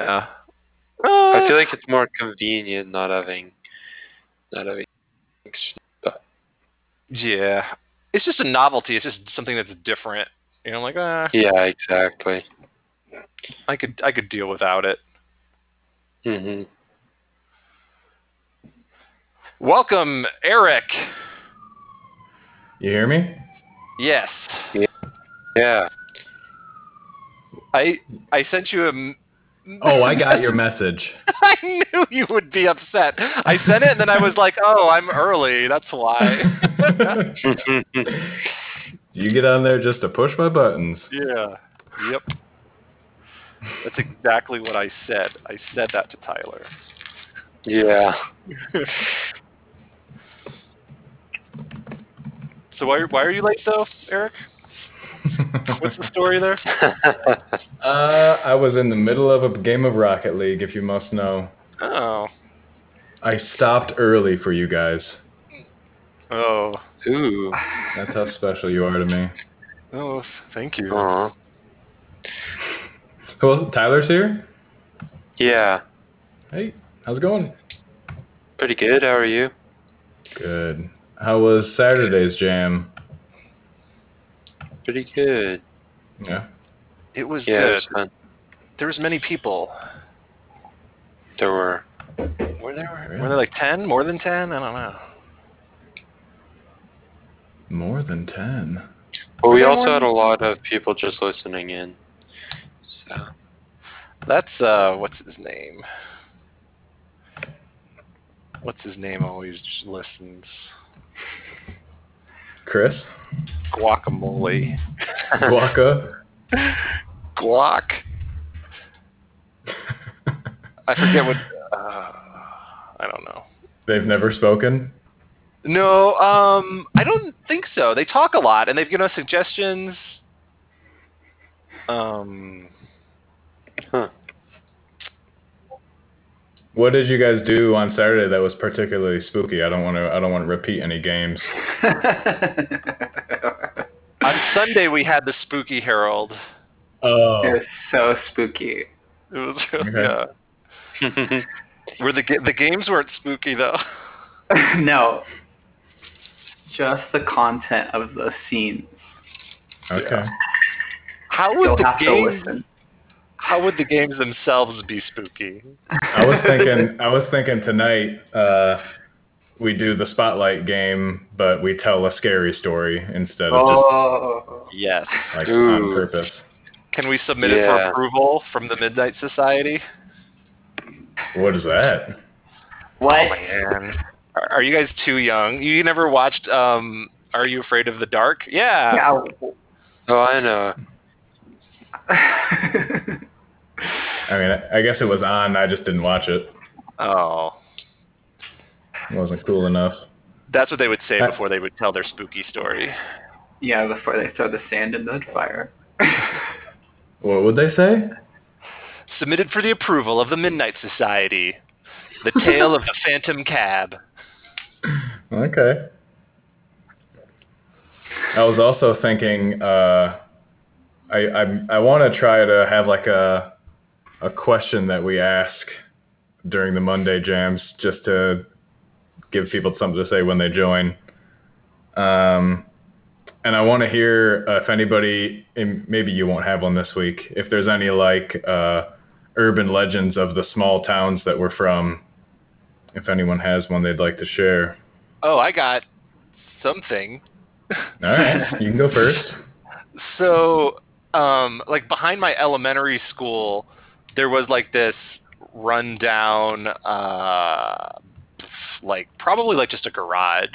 Yeah. Uh, I feel like it's more convenient not having, not having. But yeah, it's just a novelty. It's just something that's different. You know, like uh, yeah, exactly. I could I could deal without it. hmm Welcome, Eric. You hear me? Yes, Yeah. I I sent you a. m- Oh, I got your message. I knew you would be upset. I sent it, and then I was like, "Oh, I'm early. That's why." you get on there just to push my buttons. yeah. Yep. That's exactly what I said. I said that to Tyler. yeah. So why why are you late though, Eric? What's the story there? Uh, I was in the middle of a game of Rocket League, if you must know. Oh. I stopped early for you guys. Oh. Ooh. That's how special you are to me. Oh, thank you. Aw. Well, Tyler's here. Yeah. Hey, how's it going? Pretty good. How are you? Good. How was Saturday's jam? Pretty good. Yeah. It was Yeah, it good. was fun. There was many people. There were. Were there Really? were there like ten? More than ten? I don't know. More than 10. But we also had a lot of people just listening in. So That's uh what's his name? What's his name always just listens? Chris? Guacamole. Guaca? Guac. I forget what uh, I don't know. They've never spoken? No, um, I don't think so. They talk a lot, and they've given us suggestions. Um, What did you guys do on Saturday that was particularly spooky? I don't want to. I don't want to repeat any games. on Sunday we had the Spooky Herald. Oh, It was so spooky. It was really, Okay. yeah. Were the the games weren't spooky though? no. Just the content of the scenes. okay. How You'll the have to games? Listen. How would the games themselves be spooky? I was thinking. I was thinking tonight. Uh, we do the spotlight game, but we tell a scary story instead of just Oh. Yes. like Ooh. on purpose. Can we submit it for approval from the Midnight Society? What is that? What? Man, are, are you guys too young? You never watched um, Are You Afraid of the Dark? Yeah. Yeah. oh, I know. I mean, I guess it was on. I just didn't watch it. Oh, It wasn't cool enough. that's what they would say Uh, before they would tell their spooky story. yeah, before they throw the sand in the fire. What would they say? Submitted for the approval of the Midnight Society. The Tale of the Phantom Cab. Okay. I was also thinking. Uh, I I, I want to try to have like a a question that we ask during the Monday jams, just to give people something to say when they join. Um, and I want to hear uh, if anybody, maybe you won't have one this week, if there's any like uh, urban legends of the small towns that we're from. If anyone has one they'd like to share. Oh, I got something. All right, you can go first. So, um, like behind my elementary school, there was like this rundown, uh, like probably like just a garage,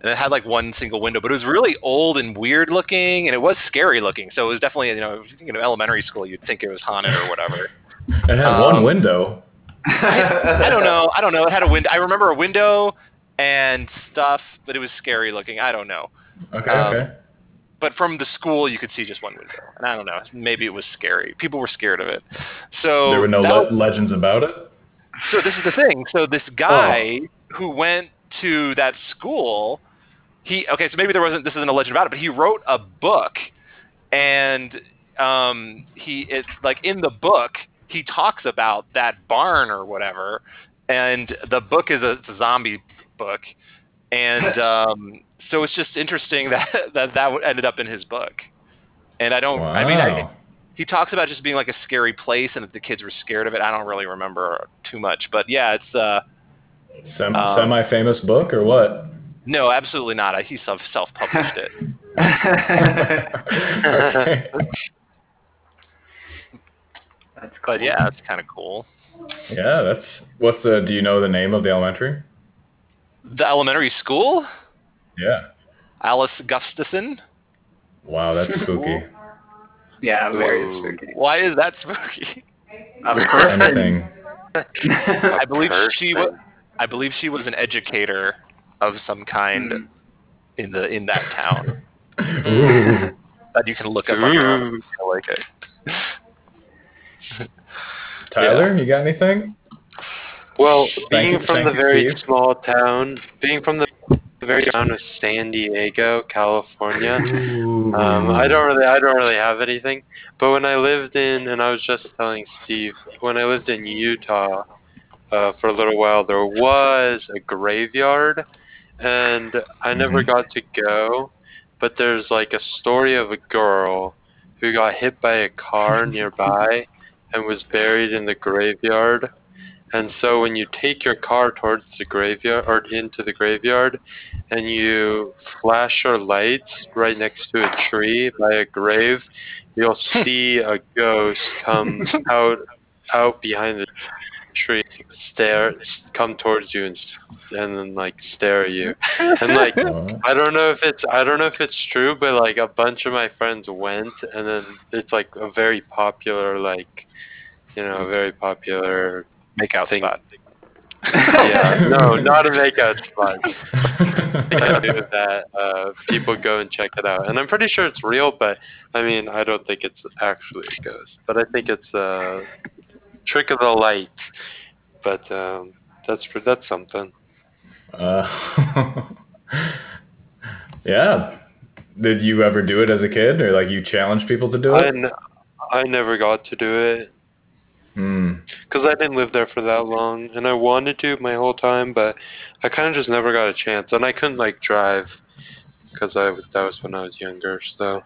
and it had like one single window, but it was really old and weird looking, and it was scary looking. So it was definitely you know if you of elementary school, you'd think it was haunted or whatever. It had Um, one window. I don't know. I don't know. It had a window. I remember a window and stuff, but it was scary looking. I don't know. Okay, um, okay. But from the school you could see just one window. And i don't know maybe it was scary. People were scared of it. So There were no le- was- legends about it. so this is the thing. So this guy who went to that school he okay so maybe there wasn't this isn't a legend about it but he wrote a book. And um he it like in the book he talks about that barn or whatever, and the book is a, it's a zombie book, and um, so it's just interesting that that that ended up in his book, and I don't. Wow. I mean, I, he talks about just being like a scary place and that the kids were scared of it. I don't really remember too much, but yeah, it's uh Sem- um, semi-famous book or what? no, absolutely not. I- He self self published it. Okay. That's cool. But yeah, that's kind of cool. Yeah, that's what's the? Do you know the name of the elementary? The elementary school, Yeah. Alice Gustafson. Wow, that's spooky. Yeah, very Whoa. spooky. Why is that spooky? A person. Anything. I believe she was. I believe she was an educator of some kind Mm. in the in that town. Ooh. That you can look up on your own. Ooh. if you feel like it. Tyler, you got anything? Well, being you- from the very Steve. small town, being from the very town of San Diego, California, um, I don't really, I don't really have anything. But when I lived in, and I was just telling Steve, when I lived in Utah uh, for a little while, there was a graveyard, and I never Mhm. got to go. But there's like a story of a girl who got hit by a car nearby and was buried in the graveyard. And so when you take your car towards the graveyard or into the graveyard and you flash your lights right next to a tree by a grave, you'll see a ghost come out out behind the tree, stare, come towards you and s- and then like stare at you. And like I don't know if it's I don't know if it's true, but like a bunch of my friends went, and then it's like a very popular like, you know, very popular Make out thing. spot. yeah, no, not a makeout spot. I do that. Uh, people go and check it out, and I'm pretty sure it's real. But I mean, I don't think it's actually a ghost. But I think it's a trick of the light. But um, that's for that's something. uh, yeah. Did you ever do it as a kid, or like you challenge people to do it? n- I never got to do it. Because I didn't live there for that long, and I wanted to my whole time, but I kind of just never got a chance, and I couldn't like drive because I was- that was when I was younger, so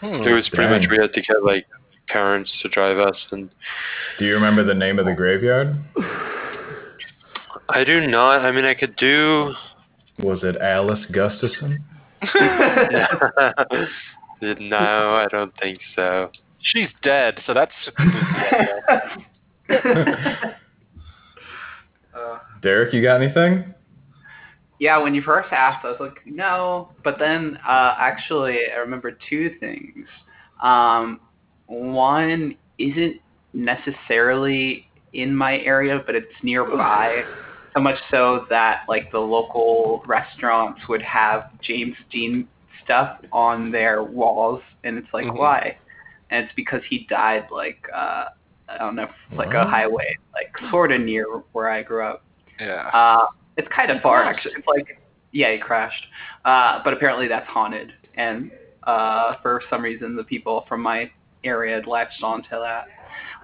Hmm. it was pretty much we had to get like parents to drive us, and Do you remember the name of the graveyard? I do not. I mean, I could do. Was it Alice Gustafson? no, I don't think so. She's dead, so that's. Uh, Derek, you got anything? yeah, when you first asked, I was like, no. But then, uh, actually, I remember two things. Um, one isn't necessarily in my area, but it's nearby. So much so that like the local restaurants would have James Dean stuff on their walls, and it's like, Mhm. why? And it's because he died like uh, I don't know, like a highway, like sort of near where I grew up. yeah. Uh, it's kind of far crashed? actually. It's like yeah, he crashed. Uh, but apparently that's haunted, and uh, for some reason the people from my area had latched onto that.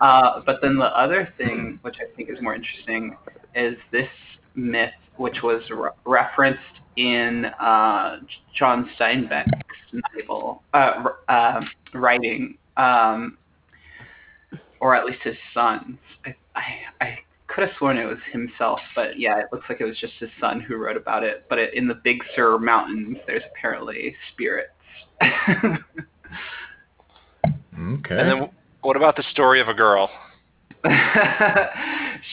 Uh, but then the other thing, which I think is more interesting, is this myth, which was re- referenced in uh, John Steinbeck's novel uh, uh, writing, um, or at least his son's. I, I, I could have sworn it was himself, but yeah, it looks like it was just his son who wrote about it. But it, in the Big Sur Mountains, there's apparently spirits. Okay. And then what about the story of a girl?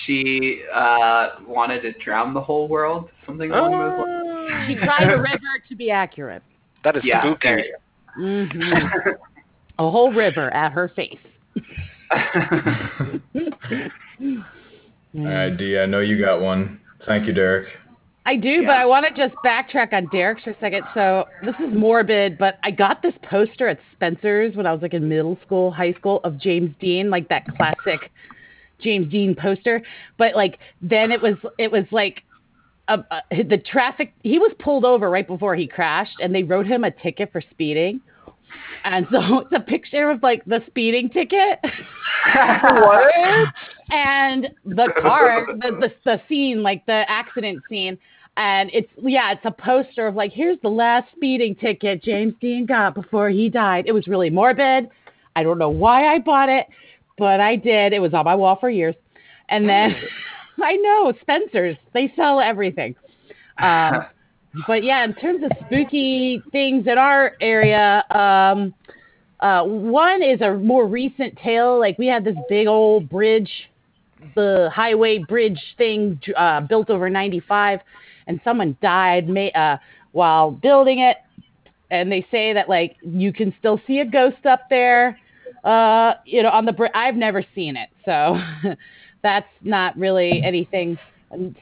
she uh, wanted to drown the whole world, something along those lines. She tried a river to be accurate. That is Yeah, spooky. there you hmm A whole river at her face. All right, Dee, I know you got one. Thank you, Derek. I do, but I want to just backtrack on Derek's for a second. So this is morbid, but I got this poster at Spencer's when I was like in middle school, high school of James Dean, like that classic James Dean poster. But like then it was it was like uh, uh, the traffic. He was pulled over right before he crashed, and they wrote him a ticket for speeding. And so it's a picture of like the speeding ticket. what? and the car, the, the the scene, like the accident scene, and it's yeah, it's a poster of like here's the last speeding ticket James Dean got before he died. It was really morbid. I don't know why I bought it, but I did. It was on my wall for years, and then I know Spencer's. They sell everything. Um, but yeah, in terms of spooky things in our area, um, uh, one is a more recent tale. Like we had this big old bridge, the highway bridge thing uh, built over 95, and someone died ma- uh, while building it. And they say that like you can still see a ghost up there, uh, you know, on the bridge. I've never seen it, so that's not really anything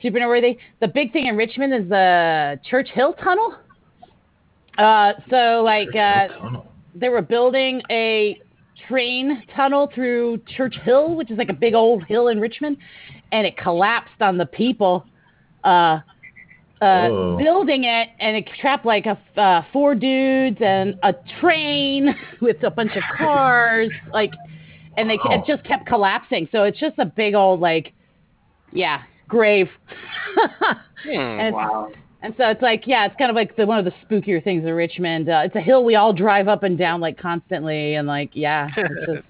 super noteworthy. The big thing in Richmond is the Church Hill Tunnel. Uh, so like uh, Tunnel. they were building a train tunnel through Church Hill, which is like a big old hill in Richmond, and it collapsed on the people uh, uh, building it, and it trapped like a uh, four dudes and a train with a bunch of cars, like, and they Wow. it just kept collapsing. So it's just a big old like, yeah, grave. Hmm. and, it's, Wow. and so it's like, yeah, it's kind of like the, one of the spookier things in Richmond. Uh, it's a hill we all drive up and down like constantly, and like, yeah, it's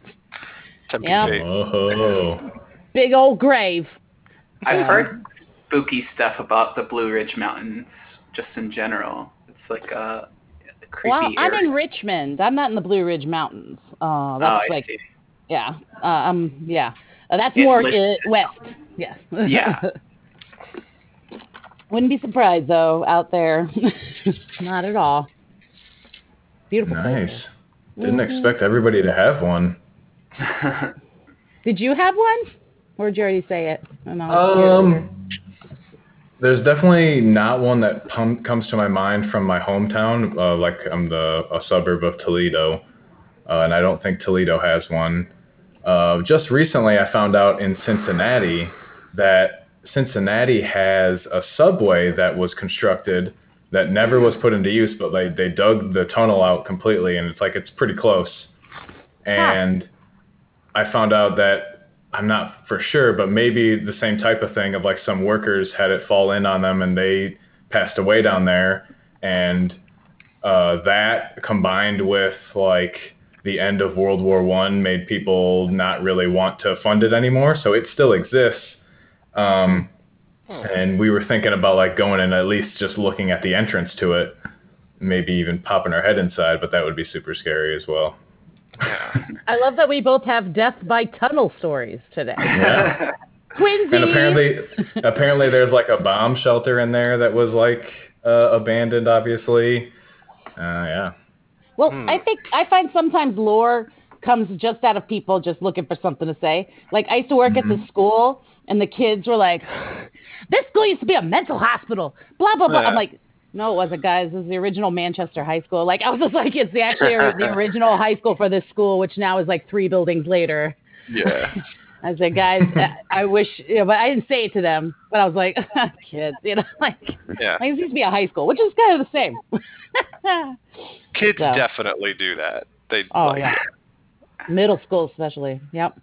just Yeah. fate. Big old grave. I've Yeah. heard spooky stuff about the Blue Ridge Mountains, just in general. It's like a, a creepy Well, I'm area. in Richmond. I'm not in the Blue Ridge Mountains. Uh, oh, that's I like, see. yeah, uh, um, yeah, uh, that's Yeah, more Lich- uh, west. Yes. Yeah. Wouldn't be surprised though out there. not at all. Beautiful. place. Nice. Didn't expect everybody to have one. Did you have one? Or did you already say it? Um, there's definitely not one that pum- comes to my mind from my hometown. Uh, like I'm the a suburb of Toledo, uh, and I don't think Toledo has one. Uh, just recently, I found out in Cincinnati that Cincinnati has a subway that was constructed that never was put into use, but they they dug the tunnel out completely, and it's like it's pretty close. And I found out that I'm not for sure, but maybe the same type of thing of like some workers had it fall in on them and they passed away down there, and uh, that combined with like the end of World War One made people not really want to fund it anymore. So it still exists. Um, and we were thinking about like going and at least just looking at the entrance to it, maybe even popping our head inside, but that would be super scary as well. I love that we both have death by tunnel stories today. Yeah. Twinsies. And apparently, apparently there's like a bomb shelter in there that was like uh, abandoned. Obviously, uh, yeah. Well, Hmm. I think I find sometimes lore comes just out of people just looking for something to say. Like I used to work at the school, and the kids were like, "This school used to be a mental hospital." Blah blah blah. I'm like, "No, it wasn't, guys. This is the original Manchester High School." Like I was just like, "It's the actually the original high school for this school, which now is like three buildings later." Yeah. I said, "Guys, I- I wish," you know, but I didn't say it to them. But I was like, "Kids, you know, like." Yeah. Like, this used to be a high school, which is kind of the same. Kids So. definitely do that. They Oh like yeah. Middle school especially. Yep.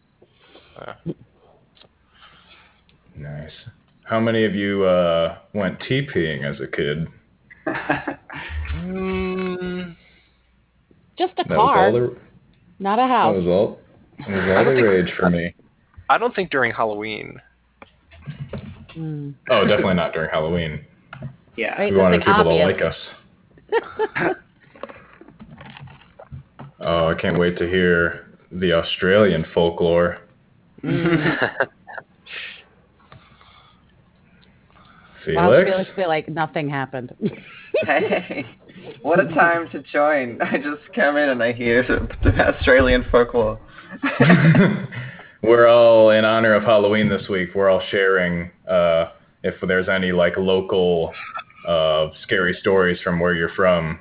Nice. How many of you uh, went TPing as a kid? Mm, Just a That car, the not a house. that house. was all that was all the think- rage for me. I don't think during Halloween. Mm. Oh, definitely not during Halloween. yeah. Right. We wanted like, people to like us. Oh, I can't wait to hear the Australian folklore. Wow, Felix? Felix feel like nothing happened. Hey, what a time to join. I just come in and I hear the Australian folklore. we're all in honor of Halloween this week. We're all sharing uh, if there's any like local uh, scary stories from where you're from.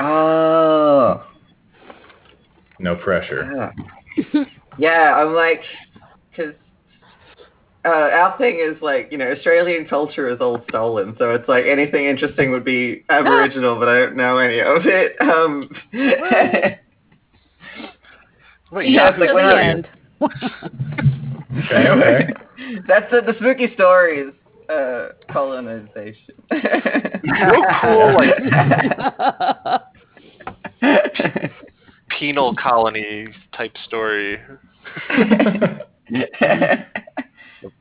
Oh. No pressure. Yeah, yeah I'm like, because uh, our thing is like you know Australian culture is all stolen, so it's like anything interesting would be Aboriginal, but I don't know any of it. Um, Wait, Yeah, Yeah, it's like to the I- end. Okay, okay. that's the, the spooky stories. Uh, colonization. so cool, like penal colony type story.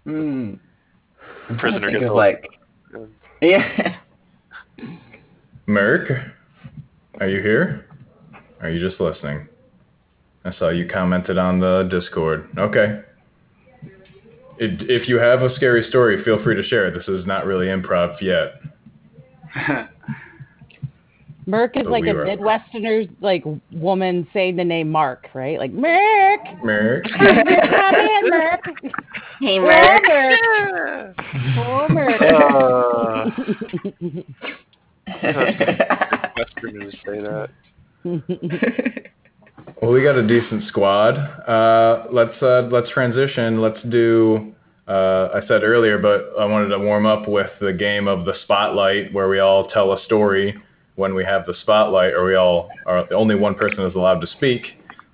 Hmm. Prisoner I gets of like yeah. Merc, are you here? Are you just listening? I saw you commented on the Discord. Okay. It, if you have a scary story, feel free to share. This is not really improv yet. Merc is But like we a were- Midwesterner like woman saying the name Mark, right? Like Merc. Merc. Come in, Merc. Hey, Oh, Merc. Merc. Oh, Merc. Uh, Westerners say that. Well, we got a decent squad. Uh, let's uh, let's transition. Let's do. Uh, I said earlier, but I wanted to warm up with the game of the spotlight, where we all tell a story when we have the spotlight, or we all are only one person is allowed to speak.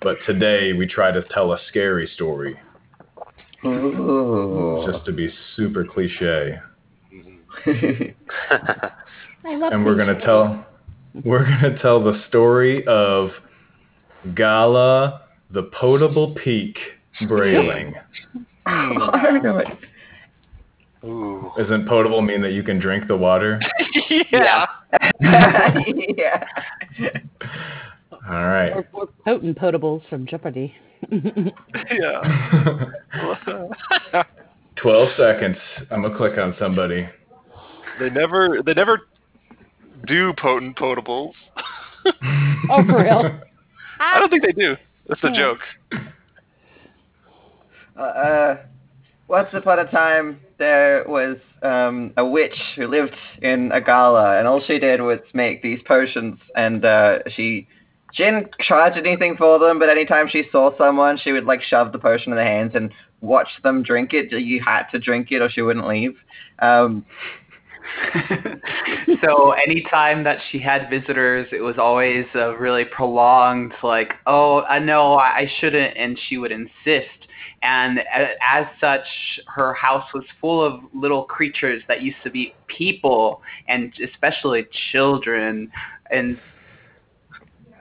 But today we try to tell a scary story, Ooh. just to be super cliche. I love and we're gonna tell we're gonna tell the story of Gala the Potable Peak Brailing. I don't. Ooh. Isn't potable mean that you can drink the water? yeah. yeah. All right. Or, or potent potables from Jeopardy. Yeah. 12 seconds. I'm gonna click on somebody. They never they never do potent potables. oh, for real? I don't think they do. That's a joke. Uh, uh, once upon a time, there was um, a witch who lived in a and all she did was make these potions, and uh, she she didn't charge anything for them, but anytime she saw someone, she would like shove the potion in their hands and watch them drink it. You had to drink it, or she wouldn't leave. Um, so anytime that she had visitors, it was always a really prolonged, like, oh, I know I shouldn't, and she would insist. And as such, her house was full of little creatures that used to be people, and especially children. And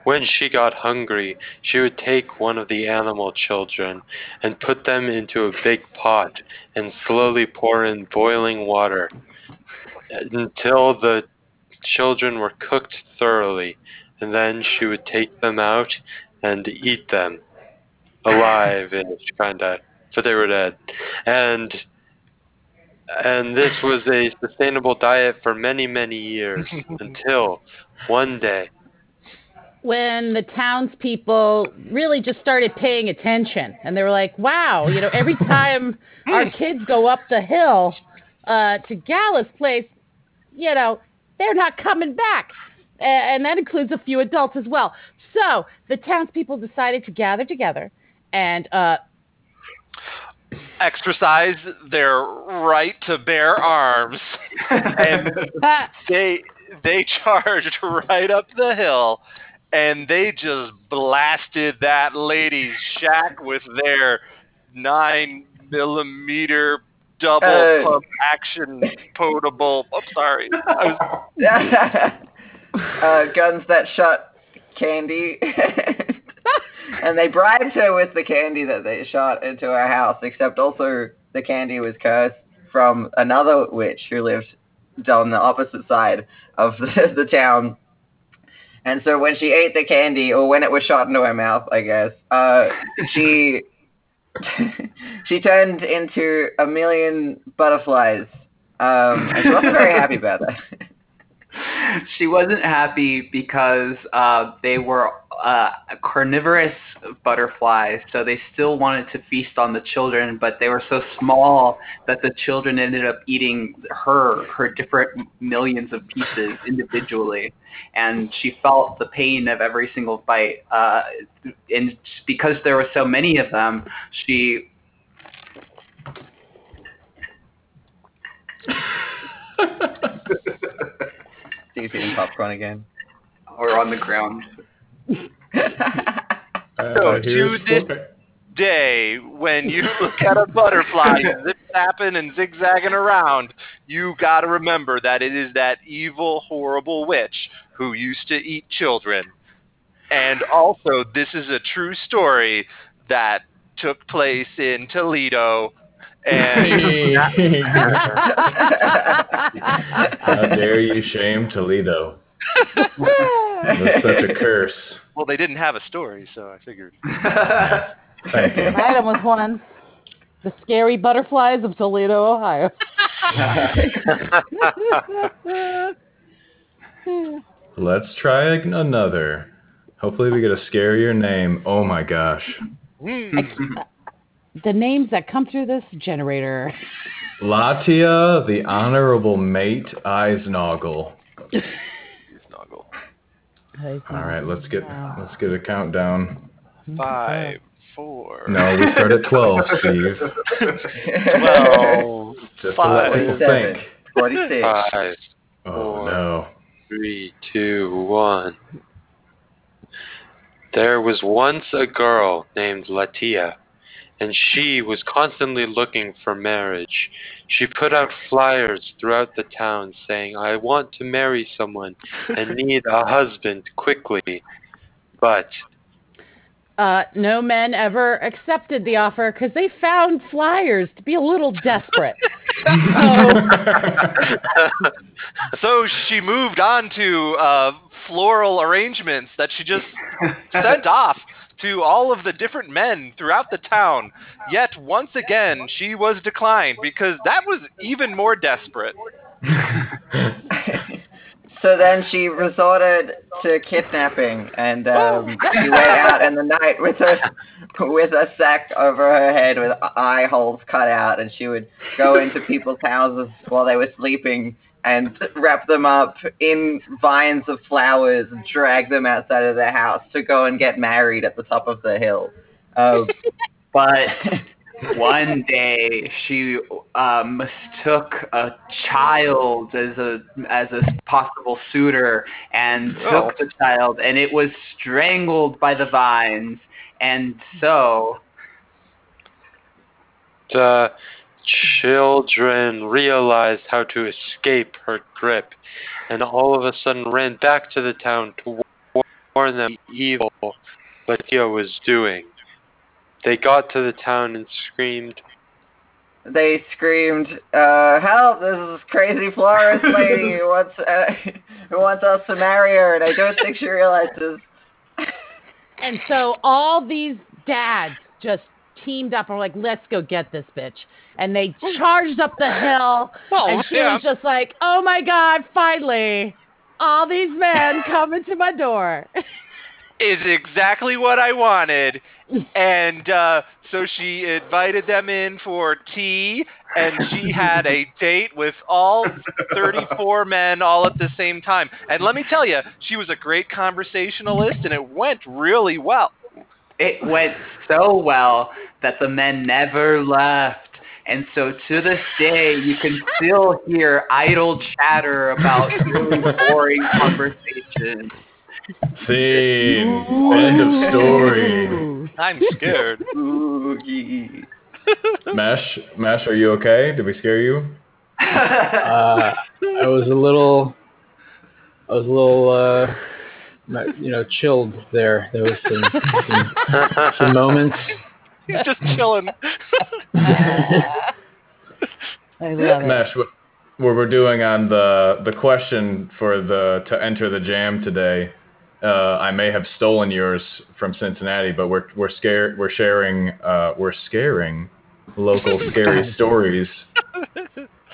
When she got hungry, she would take one of the animal children and put them into a big pot and slowly pour in boiling water until the children were cooked thoroughly, and then she would take them out and eat them alive ish kinda but they were dead and and this was a sustainable diet for many many years until one day when the townspeople really just started paying attention and they were like, wow, you know, every time our kids go up the hill uh, to Gala's place, you know, they're not coming back. A- And that includes a few adults as well. So the townspeople decided to gather together and uh, Exercise their right to bear arms. and they they charged right up the hill and they just blasted that lady's shack with their nine millimeter double Uh. pump action potable oh sorry I was, uh, guns that shot candy. And they bribed her with the candy that they shot into her house, except also the candy was cursed from another witch who lived on the opposite side of the, the town. And so when she ate the candy, or when it was shot into her mouth, I guess, uh, she she turned into a million butterflies. Um, and she wasn't very happy about that. she wasn't happy because uh, they were uh, carnivorous butterflies, so they still wanted to feast on the children, but they were so small that the children ended up eating her, her different millions of pieces individually, and she felt the pain of every single bite. Uh, and because there were so many of them, she Steve's eating popcorn again. Or on the ground. Uh, to this Florence. day, when you look at a butterfly zip zapping and zigzagging around, you got to remember that it is that evil, horrible witch who used to eat children. And also, this is a true story that took place in Toledo. And How dare you shame Toledo? That's such a curse. well, they didn't have a story, so I figured. Thank you. I hit him with one. The scary butterflies of Toledo, Ohio. Let's try another. Hopefully we get a scarier name. Oh my gosh. Hmm. The names that come through this generator. Latia, the honorable mate, Eisnoggle. Snuggle. All right, let's get let's get a countdown. Five, four, No, we start at twelve, Steve. twelve, Just to let people think. 46. Five, Oh no. three, two, one. There was once a girl named Latia, and she was constantly looking for marriage. She put out flyers throughout the town saying, I want to marry someone and need a husband quickly. But Uh, no men ever accepted the offer because they found flyers to be a little desperate. so, So she moved on to uh, floral arrangements that she just sent off to all of the different men throughout the town. Yet once again, she was declined because that was even more desperate. so then she resorted to kidnapping, and um, she went out in the night with a with a sack over her head with eye holes cut out, and she would go into people's houses while they were sleeping and wrap them up in vines of flowers and drag them outside of their house to go and get married at the top of the hill. Um, But one day she uh, mistook a child as a as a possible suitor and took Oh. the child, and it was strangled by the vines. And so, the children realized how to escape her grip, and all of a sudden ran back to the town to warn them of the evil Latia was doing. They got to the town and screamed, they screamed, uh, "Help! This is crazy florist lady who wants uh, who wants us to marry her, and I don't think she realizes." and so all these dads just teamed up and were like, let's go get this bitch. And they charged up the hill. Oh, and she yeah. was just like, oh my God, finally, all these men coming to my door. Is exactly what I wanted. And uh, so she invited them in for tea, and she had a date with all 34 men all at the same time. And let me tell you, she was a great conversationalist, and it went really well. It went so well that the men never left. And so to this day, you can still hear idle chatter about really boring conversations. Scene. End of story. I'm scared. Oogie. Mesh, Mesh, are you okay? Did we scare you? uh, I was a little, I was a little, uh, not- you know, chilled there. There was some, some, some moments. He's just chilling. I love it. Mesh, what, what we're doing on the the question for the to enter the jam today, uh, I may have stolen yours from Cincinnati, but we're we're scared we're sharing uh, we're scaring local scary stories.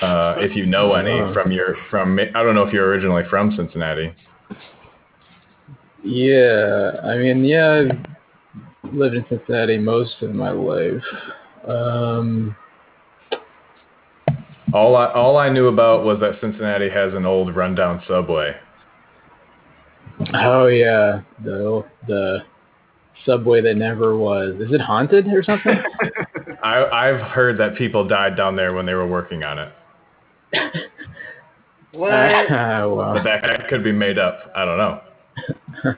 Uh, if you know any from your from I don't know if you're originally from Cincinnati. Yeah, I mean, yeah, I've lived in Cincinnati most of my life. Um, All I all I knew about was that Cincinnati has an old rundown subway. oh yeah, the the subway that never was. Is it haunted or something? I I've heard that people died down there when they were working on it. What? well, But that, that could be made up. I don't know.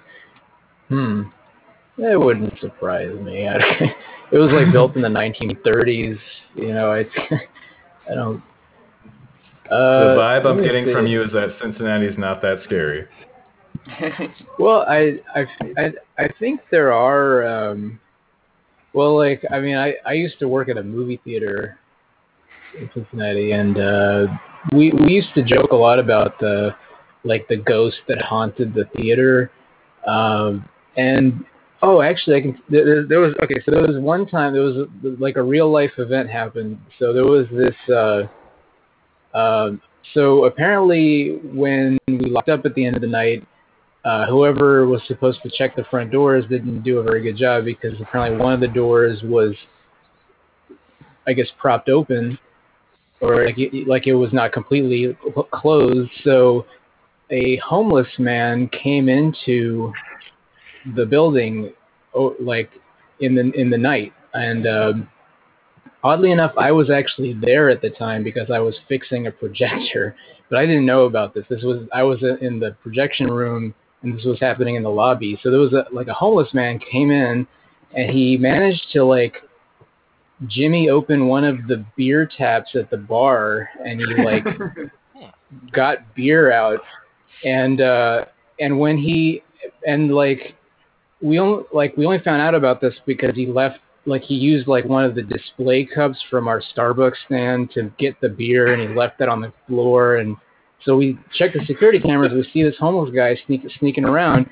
hmm. It wouldn't surprise me. I, it was like built in the 1930s. You know, I, I don't. Uh, The vibe I'm getting see. from you is that Cincinnati's not that scary. Well, I, I, I, I think there are. Um, well, like I mean, I, I used to work at a movie theater in Cincinnati, and uh, we we used to joke a lot about the like the ghost that haunted the theater. Um, and oh, actually, I can. There, there- was okay. So there was one time there was like a real life event happened. So there was this. Uh, um, so apparently, when we locked up at the end of the night, uh, whoever was supposed to check the front doors didn't do a very good job because apparently one of the doors was, I guess, propped open, or like it, like it was not completely closed. So a homeless man came into the building, oh, like in the in the night, and um, oddly enough, I was actually there at the time because I was fixing a projector, but I didn't know about this. This was I was in the projection room and this was happening in the lobby. So there was a like a homeless man came in, and he managed to like Jimmy open one of the beer taps at the bar, and he like got beer out, and uh, and when he and like we only like we only found out about this because he left like he used like one of the display cups from our Starbucks stand to get the beer, and he left that on the floor and. So we check the security cameras. We see this homeless guy sneak, sneaking around,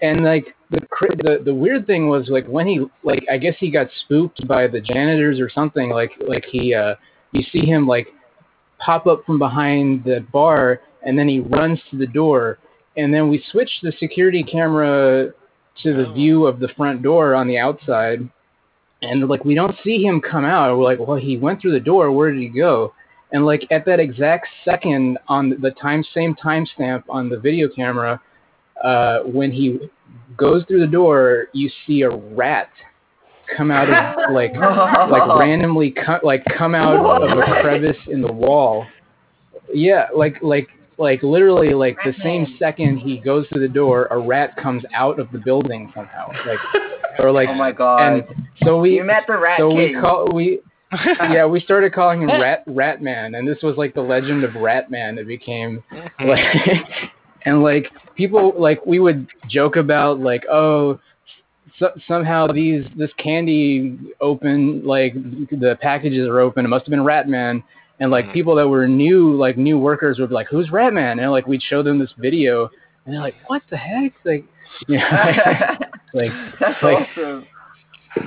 and like the, the the weird thing was like when he like I guess he got spooked by the janitors or something. Like like he uh you see him like pop up from behind the bar, and then he runs to the door, and then we switch the security camera to the view of the front door on the outside, and like we don't see him come out. We're like, well, he went through the door. Where did he go? And like at that exact second on the time same timestamp on the video camera, uh, when he goes through the door, you see a rat come out of like like randomly co- like come out of a crevice in the wall. Yeah, like like like literally like the same second he goes to the door, a rat comes out of the building somehow. Like or like oh my god. and so we you met the Rat so King. we call we yeah we started calling him rat rat man and this was like the legend of rat man that became mm-hmm. like and like people like we would joke about like oh so, somehow these this candy open like the packages are open it must have been rat man and like Mhm. people that were new like new workers would be like who's rat man and like we'd show them this video and they're like what the heck like you know like That's like- awesome.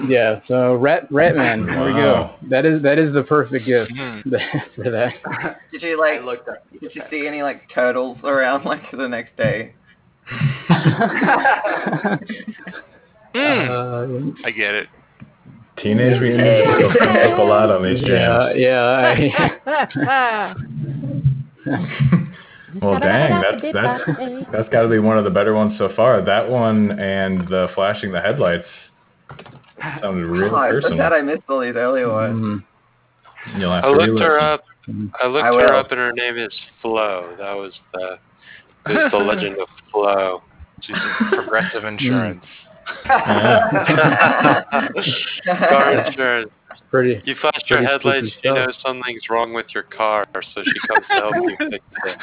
yeah, so Rat Ratman, there we go. That is that is the perfect gift Mhm. for that. Did you like? I looked up. Did you see any like turtles around like the next day? Mm, Uh, I get it. Teenage Mutant Ninja Turtles comes up a lot on these yeah, jams. yeah. well, dang, that's that's that's got to be one of the better ones so far. That one and the flashing the headlights sounded really oh, I'm so personal. sad I missed all these earlier ones. Mm. You'll have I to looked her up. I looked I her up, and her name is Flo. That was the it was the legend of Flo. She's progressive insurance. Yeah. Car insurance. Pretty. You flash your headlights, spooky you know something's wrong with your car, so she comes to help you fix it.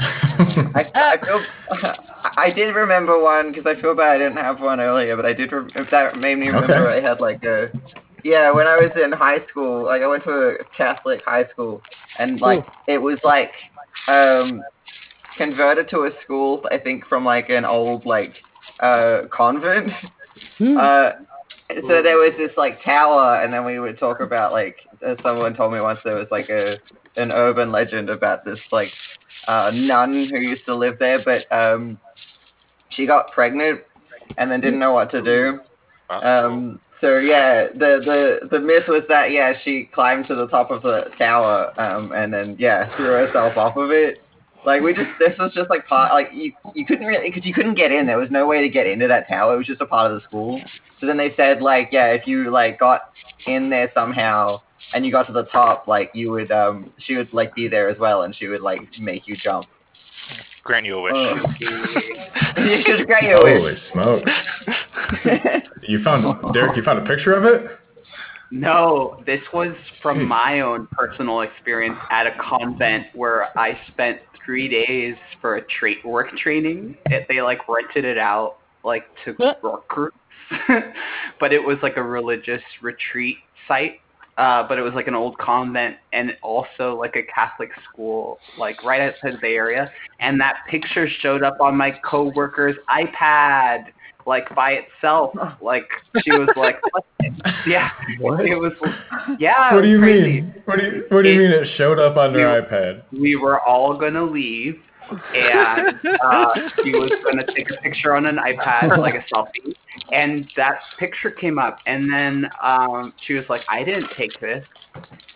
I, I feel I did remember one because I feel bad I didn't have one earlier, but I did. Re- that made me remember I had like a yeah when I was in high school. Like I went to a Catholic high school, and like it was like um converted to a school. I think from like an old like uh convent. Hmm. Uh, so there was this like tower, and then we would talk about like uh, someone told me once there was like a an urban legend about this like uh, nun who used to live there, but um, she got pregnant and then didn't know what to do. Um, so yeah, the the the myth was that yeah she climbed to the top of the tower um, and then yeah threw herself off of it. Like we just this was just like part like you you couldn't really because you couldn't get in. There was no way to get into that tower. It was just a part of the school. So then they said like yeah if you like got in there somehow and you got to the top, like you would um she would like be there as well, and she would like make you jump. Grant you a wish. Oh. you should grant you a Holy wish. smokes! You found Derek. You found a picture of it. No, this was from my own personal experience at a convent where I spent three days for a tra- work training. It, they like rented it out like to workers, but it was like a religious retreat site. Uh, but it was like an old convent and also like a Catholic school, like right outside the Bay Area. And that picture showed up on my coworker's iPad, like by itself. Like she was like, yeah, What? it was, yeah. What do you crazy. mean? What do you What do you It- mean it showed up on their You- iPad? We were all gonna leave, and uh, she was gonna take a picture on an iPad, like a selfie, and that picture came up, and then um, she was like, "I didn't take this,"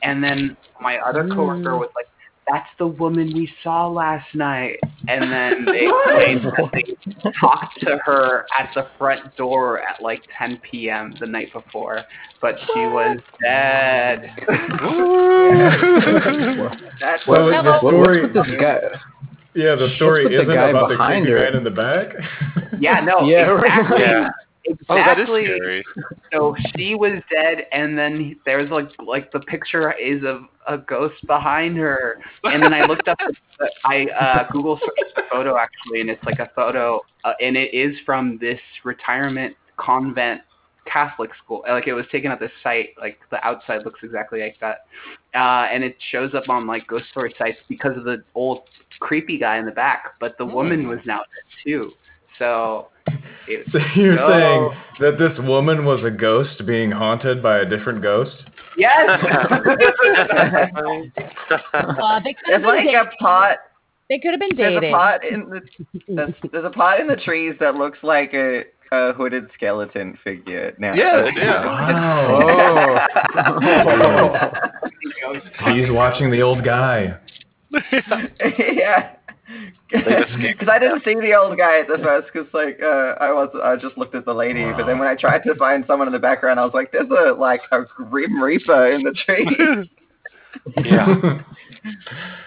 and then my other coworker was like. That's the woman we saw last night. And then they explained that they talked to her at the front door at like 10 p.m. the night before, but she was dead. That's Well, what, the story. what's with this guy? Yeah, the story isn't guy about the behind creepy her? man in the back. Yeah, no, Yeah, right. exactly. Yeah. Oh, that is Exactly. scary. So she was dead, and then there's like like the picture is of a ghost behind her, and then I looked up, the, I uh, Google searched the photo actually, and it's like a photo, uh, and it is from this retirement convent Catholic school. Like it was taken at this site, like the outside looks exactly like that, uh, and it shows up on like ghost story sites because of the old creepy guy in the back, but the woman was now dead too. So. It, So you're No. saying that this woman was a ghost being haunted by a different ghost? yes. Uh, they could have there's been, like da- a pot. they could have been dating. There's a pot in the there's, there's a pot in the trees that looks like a, a hooded skeleton figure. Now, Yeah, yeah. Wow. Oh. He's watching the old guy. yeah. Because I didn't see the old guy at the first, because like uh, I was, I just looked at the lady. But then when I tried to find someone in the background, I was like, "There's a like a grim reaper in the tree." Yeah.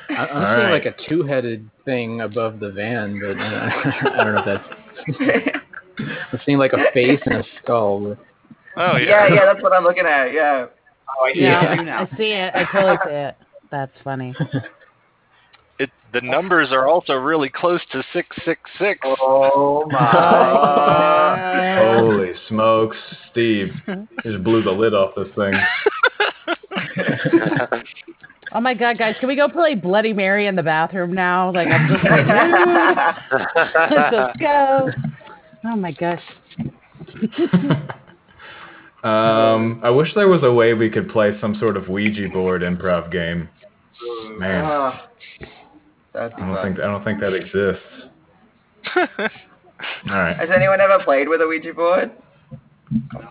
I- I'm All seeing right. like a two-headed thing above the van, but uh, I don't know if that's. I'm seeing like a face and a skull. Oh yeah, yeah. yeah, that's what I'm looking at. Yeah. Oh, I see Yeah, it. I see it. I totally see it. That's funny. It, the numbers are also really close to six six six. Oh my. Holy smokes, Steve! You just blew the lid off this thing. Oh my god, guys, can we go play Bloody Mary in the bathroom now? Like I'm just like, let's go. Oh my gosh. Um, I wish there was a way we could play some sort of Ouija board improv game. Man, Ah. That'd be I don't fun. think I don't think that exists. All right, Has anyone ever played with a Ouija board?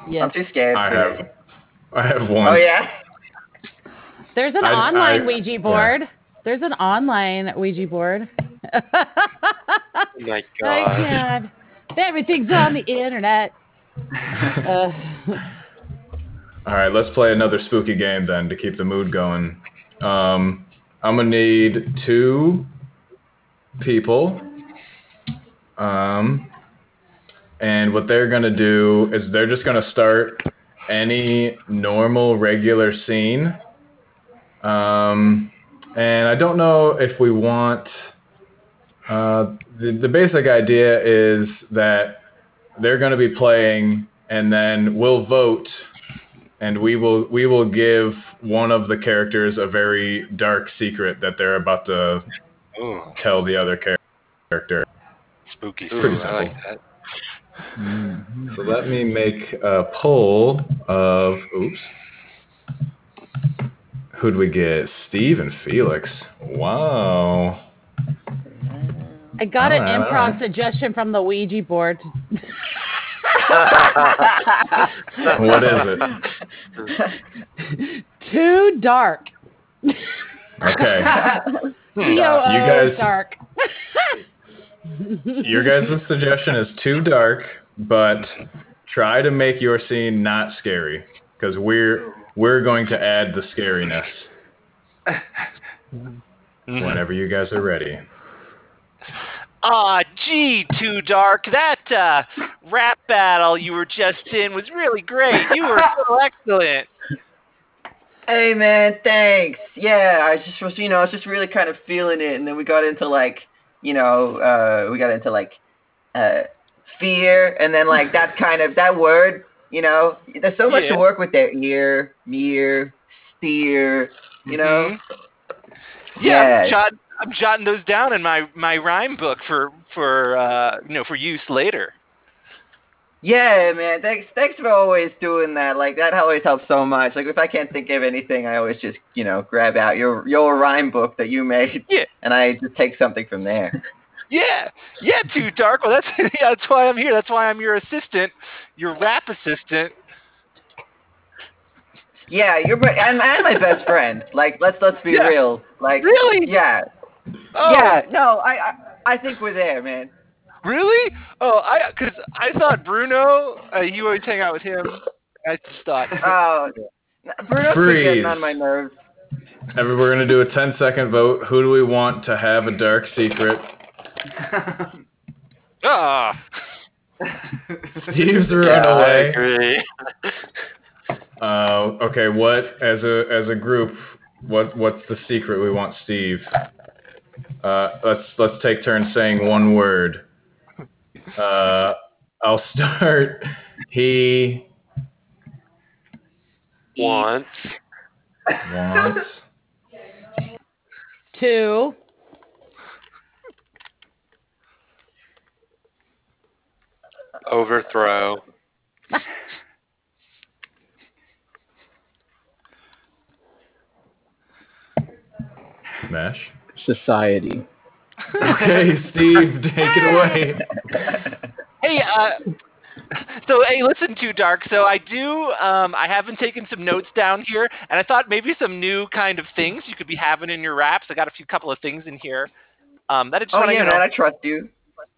Yes. I'm too scared. I to. have. I have one. Oh yeah. There's an I- online I- Ouija yeah. board. There's an online Ouija board. Oh my god. can't. Everything's on the internet. Uh, All right, let's play another spooky game then to keep the mood going. Um, I'm gonna need two people. Um, and what they're gonna do is they're just gonna start any normal regular scene. Um, and I don't know if we want. Uh, the the basic idea is that they're going to be playing, and then we'll vote, and we will we will give one of the characters a very dark secret that they're about to Ooh, tell the other character. spooky. Ooh, Pretty I like that. Mm-hmm. So let me make a poll of oops. Who'd we get? Steve and Felix. Wow. I got an Alright, improv alright. suggestion from the Ouija board. What is it? Too dark. Okay. T-O-O guys- dark. Your guys' suggestion is too dark, but try to make your scene not scary. Because we're we're going to add the scariness Mhm. whenever you guys are ready. Aw, gee, Too Dark, that uh, rap battle you were just in was really great. You were so excellent. Hey man, thanks. Yeah, I just was, you know, I was just really kind of feeling it, and then we got into like, you know, uh, we got into like, uh, fear, and then like that kind of that word, you know, there's so much Yeah. to work with there. Ear, mere, steer, you know. Mhm. Yeah, I'm, Yeah. jot, I'm jotting those down in my, my rhyme book for for uh, you know for use later. Yeah, man. Thanks, thanks for always doing that. Like that always helps so much. Like if I can't think of anything, I always just, you know, grab out your your rhyme book that you made, Yeah. and I just take something from there. Yeah, yeah, Too Dark. Well, that's yeah, that's why I'm here. That's why I'm your assistant, your rap assistant. Yeah, you're my, and, and my best friend. Like let's let's be Yeah. real. Like Really? Yeah. Oh, Yeah. No, I, I I think we're there, man. Really? Oh, I because I thought Bruno. Uh, you always hang out with him. I just thought. Oh, Bruno's Freeze. getting on my nerves. Every, we're going to do a 10 second vote. Who do we want to have a dark secret? Ah. Steve's Yeah, run I away. agree. Uh, okay, what as a as a group, what what's the secret we want Steve? Uh, let's let's take turns saying one word. Uh, I'll start. He Once. wants Two. Overthrow. mesh. Society. Okay, Steve, take it away. Hey, uh, so hey, listen to Dark. So I do. Um, I have been taking some notes down here, and I thought maybe some new kind of things you could be having in your raps. I got a few couple of things in here. Um, that I just Oh want to, yeah, you know, man. I trust you.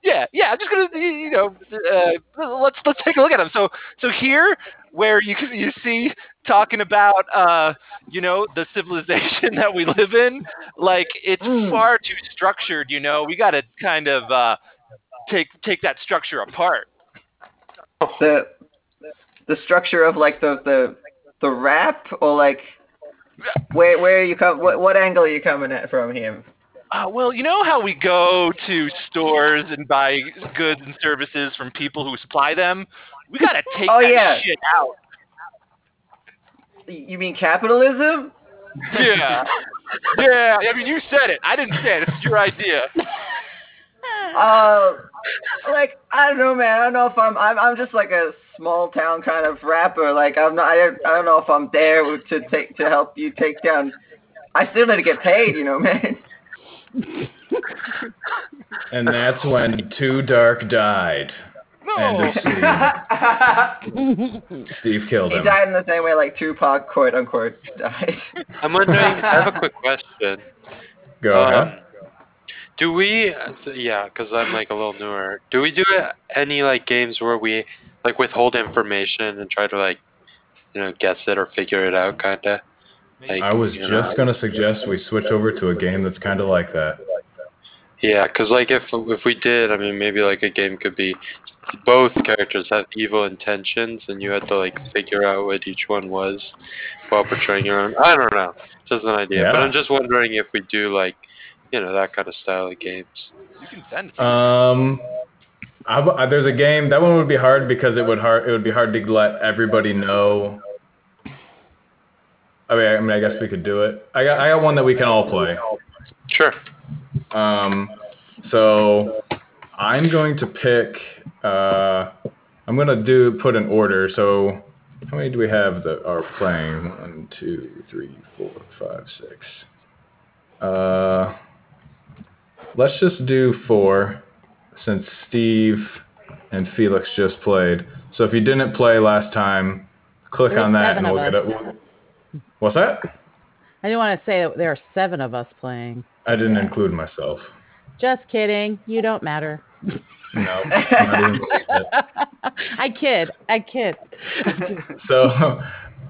yeah, yeah. I'm just gonna, you you know, uh, let's let's take a look at them. So, so here, where you you see talking about, uh, you know, the civilization that we live in, like it's Mm. far too structured. You know, we got to kind of uh, take take that structure apart. The the structure of like the the the rap or like where where are you come what what angle are you coming at from him? Uh, well, you know how we go to stores and buy goods and services from people who supply them. We got to take Oh, that yeah. shit out. You mean capitalism? Yeah. Yeah, I mean, you said it. I didn't say it. It's your idea. Uh, like I don't know, man. I don't know if I'm I'm I'm just like a small town kind of rapper. Like I'm not. I don't, I don't know if I'm there to take to help you take down. I still need to get paid, you know, man. And that's when Too Dark died. End of Steve. Steve killed him. he died in the same way like Tupac, quote unquote, died. I'm wondering. I have a quick question. Go Um, ahead. Do we? Yeah, because I'm like a little newer. Do we do any like games where we like withhold information and try to like, you know, guess it or figure it out, kind of? Like, I was you know, just gonna suggest we switch over to a game that's kind of like that. Yeah, because like if if we did, I mean, maybe like a game could be both characters have evil intentions, and you had to like figure out what each one was while portraying your own. I don't know, just an idea. Yeah. But I'm just wondering if we do like, you know, that kind of style of games. You can send it. Um, I w- I- there's a game that one would be hard because it would hard it would be hard to let everybody know. I mean, I mean, I guess we could do it. I got I got one that we can all play. Sure. Um, so I'm going to pick. Uh, I'm gonna do put an order. So how many do we have that are playing? One, two, three, four, five, six. Uh, let's just do four, since Steve and Felix just played. So if you didn't play last time, click There's on that and we'll get it. What's that? I didn't want to say that there are seven of us playing. I didn't include myself. Just kidding. You don't matter. No, not even a little bit. I kid. I kid. So,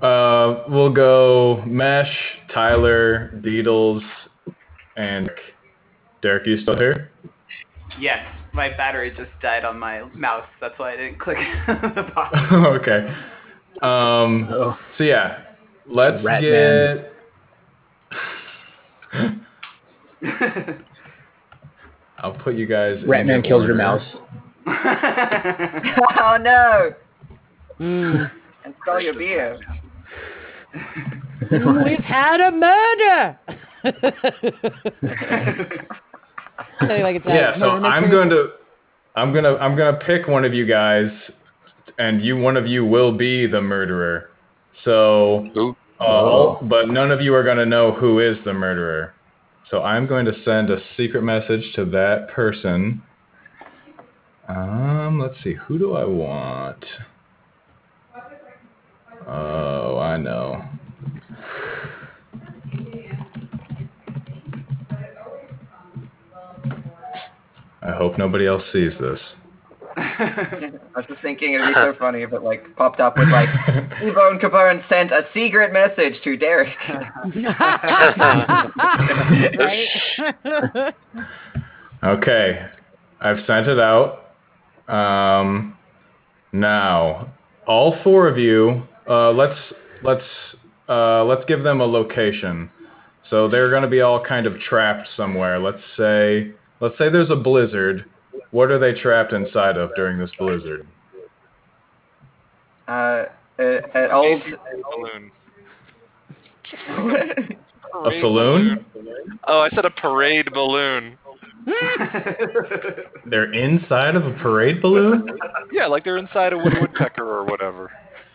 Uh, we'll go Mesh, Tyler, Beatles, and Derek. You still here? Yes, my battery just died on my mouse. That's why I didn't click the box. okay. Um. Oh. So yeah, let's Rat get. I'll put you guys. in Ratman kills your mouse. oh no! Mm. And stole your beer. We've had a murder. Sounding like Yeah. So murder I'm going to. I'm gonna I'm gonna pick one of you guys, and you one of you will be the murderer. So Ooh. Uh, but none of you are going to know who is the murderer. So I'm going to send a secret message to that person. Um, let's see. Who do I want? Oh, I know. I hope nobody else sees this. I was just thinking it'd be so funny if it like popped up with like Ebone Capone sent a secret message to Derek. right? Okay, I've sent it out. Um, now, all four of you, uh, let's let's uh, let's give them a location. So they're going to be all kind of trapped somewhere. Let's say let's say there's a blizzard. What are they trapped inside of during this blizzard? Uh, a- an old. balloon. A Parade saloon? Oh, I said a parade balloon. They're inside of a parade balloon? Yeah, like they're inside a woodpecker or whatever.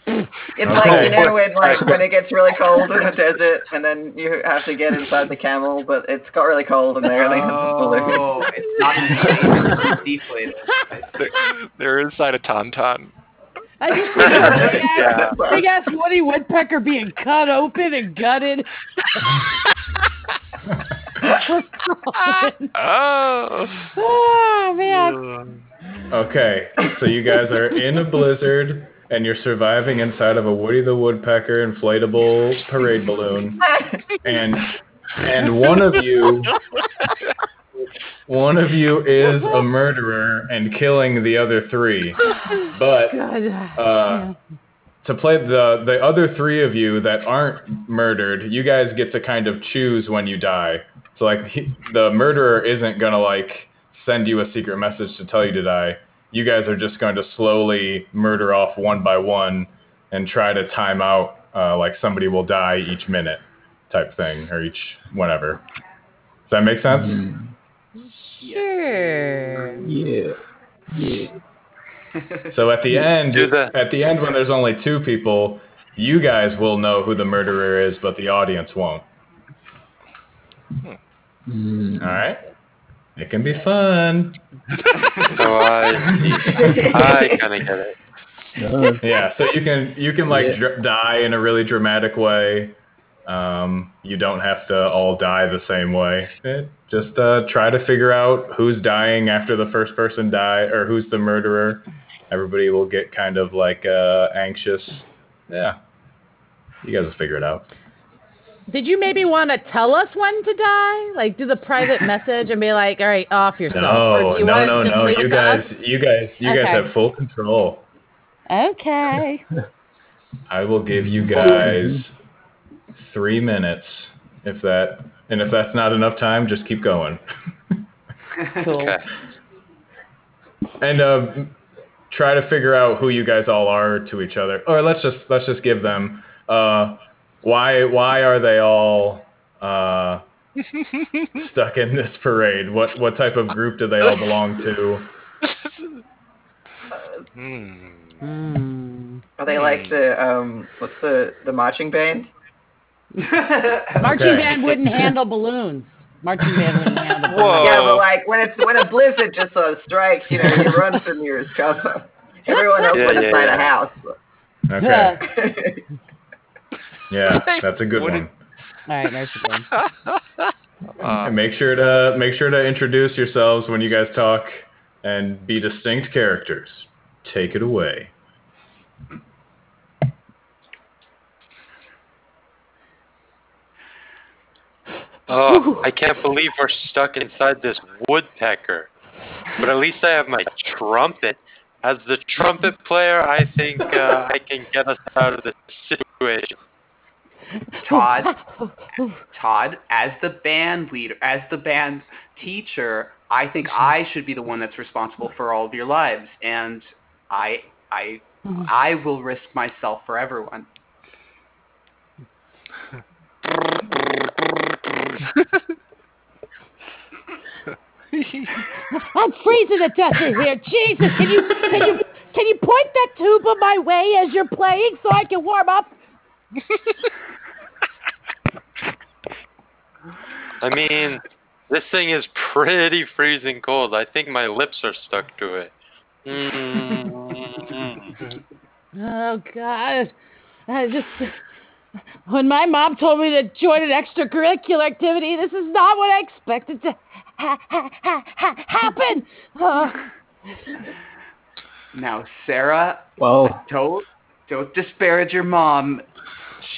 It's like you know when like when it gets really cold in the desert and then you have to get inside the camel, but it's got really cold and they only have the balloon. oh, it's not inflated, deflated. They're, they're inside a tauntaun. I just think of a big Yeah. big ass Woody Woodpecker being cut open and gutted. Oh. oh man. Okay, so you guys are in a blizzard and you're surviving inside of a Woody the Woodpecker inflatable parade balloon, and and one of you, one of you is a murderer and killing the other three, but uh, to play the the other three of you that aren't murdered, you guys get to kind of choose when you die. So like he, the murderer isn't gonna like send you a secret message to tell you to die. You guys are just going to slowly murder off one by one and try to time out uh, like somebody will die each minute type thing or each whatever. Does that make sense? Mm, Sure. yeah. Yeah. So at the end, the- at the end when there's only two people, you guys will know who the murderer is, but the audience won't. Mm. All right. It can be fun. So I, I kind of get it. Uh, Yeah. So you can you can like Yeah. dr- die in a really dramatic way. Um, you don't have to all die the same way. It, just uh, try to figure out who's dying after the first person die, or who's the murderer. Everybody will get kind of like uh, anxious. Yeah. You guys will figure it out. Did you maybe want to tell us when to die? Like, do the private message and be like, "All right, off yourself." or No, do you no, want no, no. You guys, us? you guys, you guys have full control. Okay. I will give you guys three minutes if that, and if that's not enough time, just keep going. Cool. Okay. And uh, try to figure out who you guys all are to each other. Or let's just let's just give them uh, why why are they all uh, stuck in this parade? What what type of group do they all belong to? Hmm. Hmm. Are they like the um what's the the marching band? Marching Okay. band wouldn't handle balloons. Marching band wouldn't handle balloons. Whoa. Yeah, but like when it's when a blizzard just sort of strikes, you know, you run for nearest cover. Everyone else Yeah, went yeah, inside yeah. a house. Okay, Yeah, that's a good one. All right, one. Uh, make sure to make sure to introduce yourselves when you guys talk and be distinct characters. Take it away. Oh, I can't believe we're stuck inside this woodpecker. But at least I have my trumpet. As the trumpet player, I think uh, I can get us out of this situation. Todd, Todd, as the band leader, as the band teacher, I think mm-hmm. I should be the one that's responsible for all of your lives, and I, I, mm-hmm. I will risk myself for everyone. I'm freezing to death in here. Jesus, can you can you can you point that tuba my way as you're playing so I can warm up? I mean, this thing is pretty freezing cold. I think my lips are stuck to it. Mm. Oh God, I just when my mom told me to join an extracurricular activity, this is not what I expected to ha- ha- ha- ha- happen. Uh, Now, Sarah, Well, don't don't disparage your mom.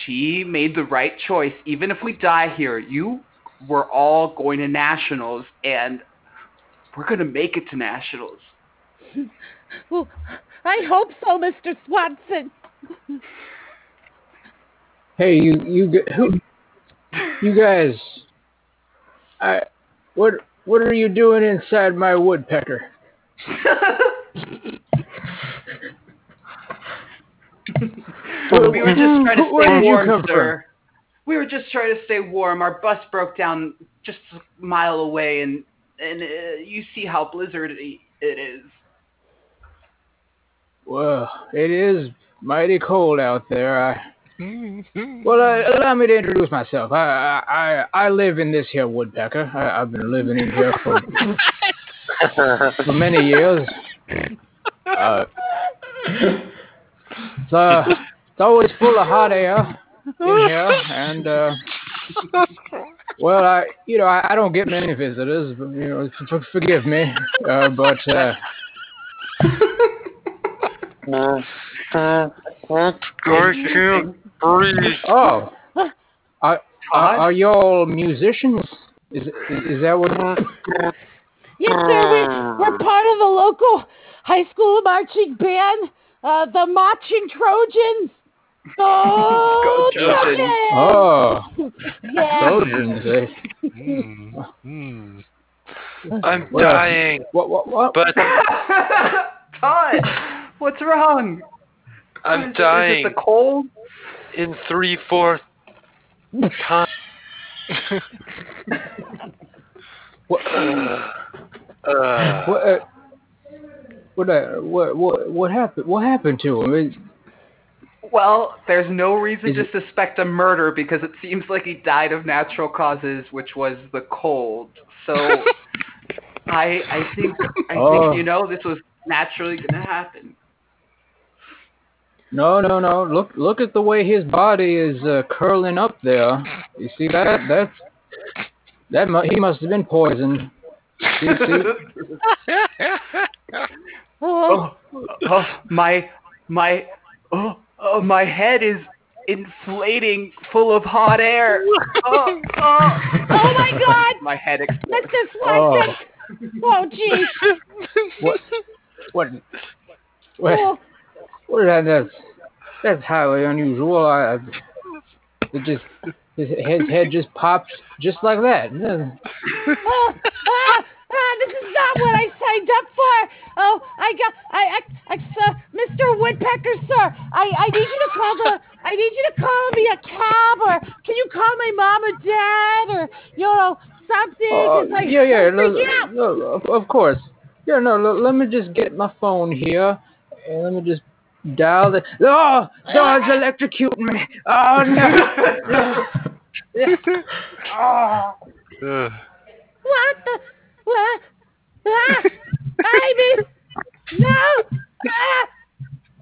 She made the right choice. Even if we die here, you we're all going to nationals, and we're gonna make it to nationals. well, I hope so, Mr. Swanson. hey, you you who you guys? I what what are you doing inside my woodpecker? we were just trying to stay did warm, come sir. We were just trying to stay warm. Our bus broke down just a mile away, and and uh, you see how blizzardy it is. Well, it is mighty cold out there. I, well, uh, allow me to introduce myself. I I I I live in this here woodpecker. I, I've been living in here for for many years. Uh, it's, uh, it's always full of hot air in here, and uh, well, I you know I, I don't get many visitors, but you know f- forgive me, uh, but uh, I can't breathe. oh, are, are, are y'all musicians? Is, is is that what? Yes, sir. We, we're part of the local high school marching band, uh, the Marching Trojans. Go, Trojans. Oh, Yeah. Trojans, eh? Mm. I'm Well, dying. What what what? But Todd, what's wrong? I'm Is it- Is dying it the cold? in three fourths time. What, Uh, what, uh, what, uh, what, what, what happened? What happened to him? It- Well, there's no reason Is to it- suspect a murder because it seems like he died of natural causes, which was the cold. So I I think I Oh. think you know this was naturally gonna happen. No, no, no. Look, look at the way his body is uh, curling up there. You see that? That's that. Mu- he must have been poisoned. See, see? Oh, oh, oh, my my oh, oh my head is inflating full of hot air. Oh, oh. Oh, my God! My head exploded. Mr. Swanson. Oh, jeez. What? What? What? Oh, What? That, that's that's highly unusual. I, I it just his, his head just popped just like that. oh, ah, ah, this is not what I signed up for. Oh, I got, I, I, I uh, Mr. Woodpecker, sir, I, I need you to call the, I need you to call me a cab, or can you call my mom or dad, or you know something? Oh, 'cause I, yeah, yeah, I'm no, freaking out. no, of, of course. Yeah, no, lo- let me just get my phone here, and let me just dial the. Oh, someone's electrocuting me. Oh no! oh. What the? What? Ah! I no! Ah!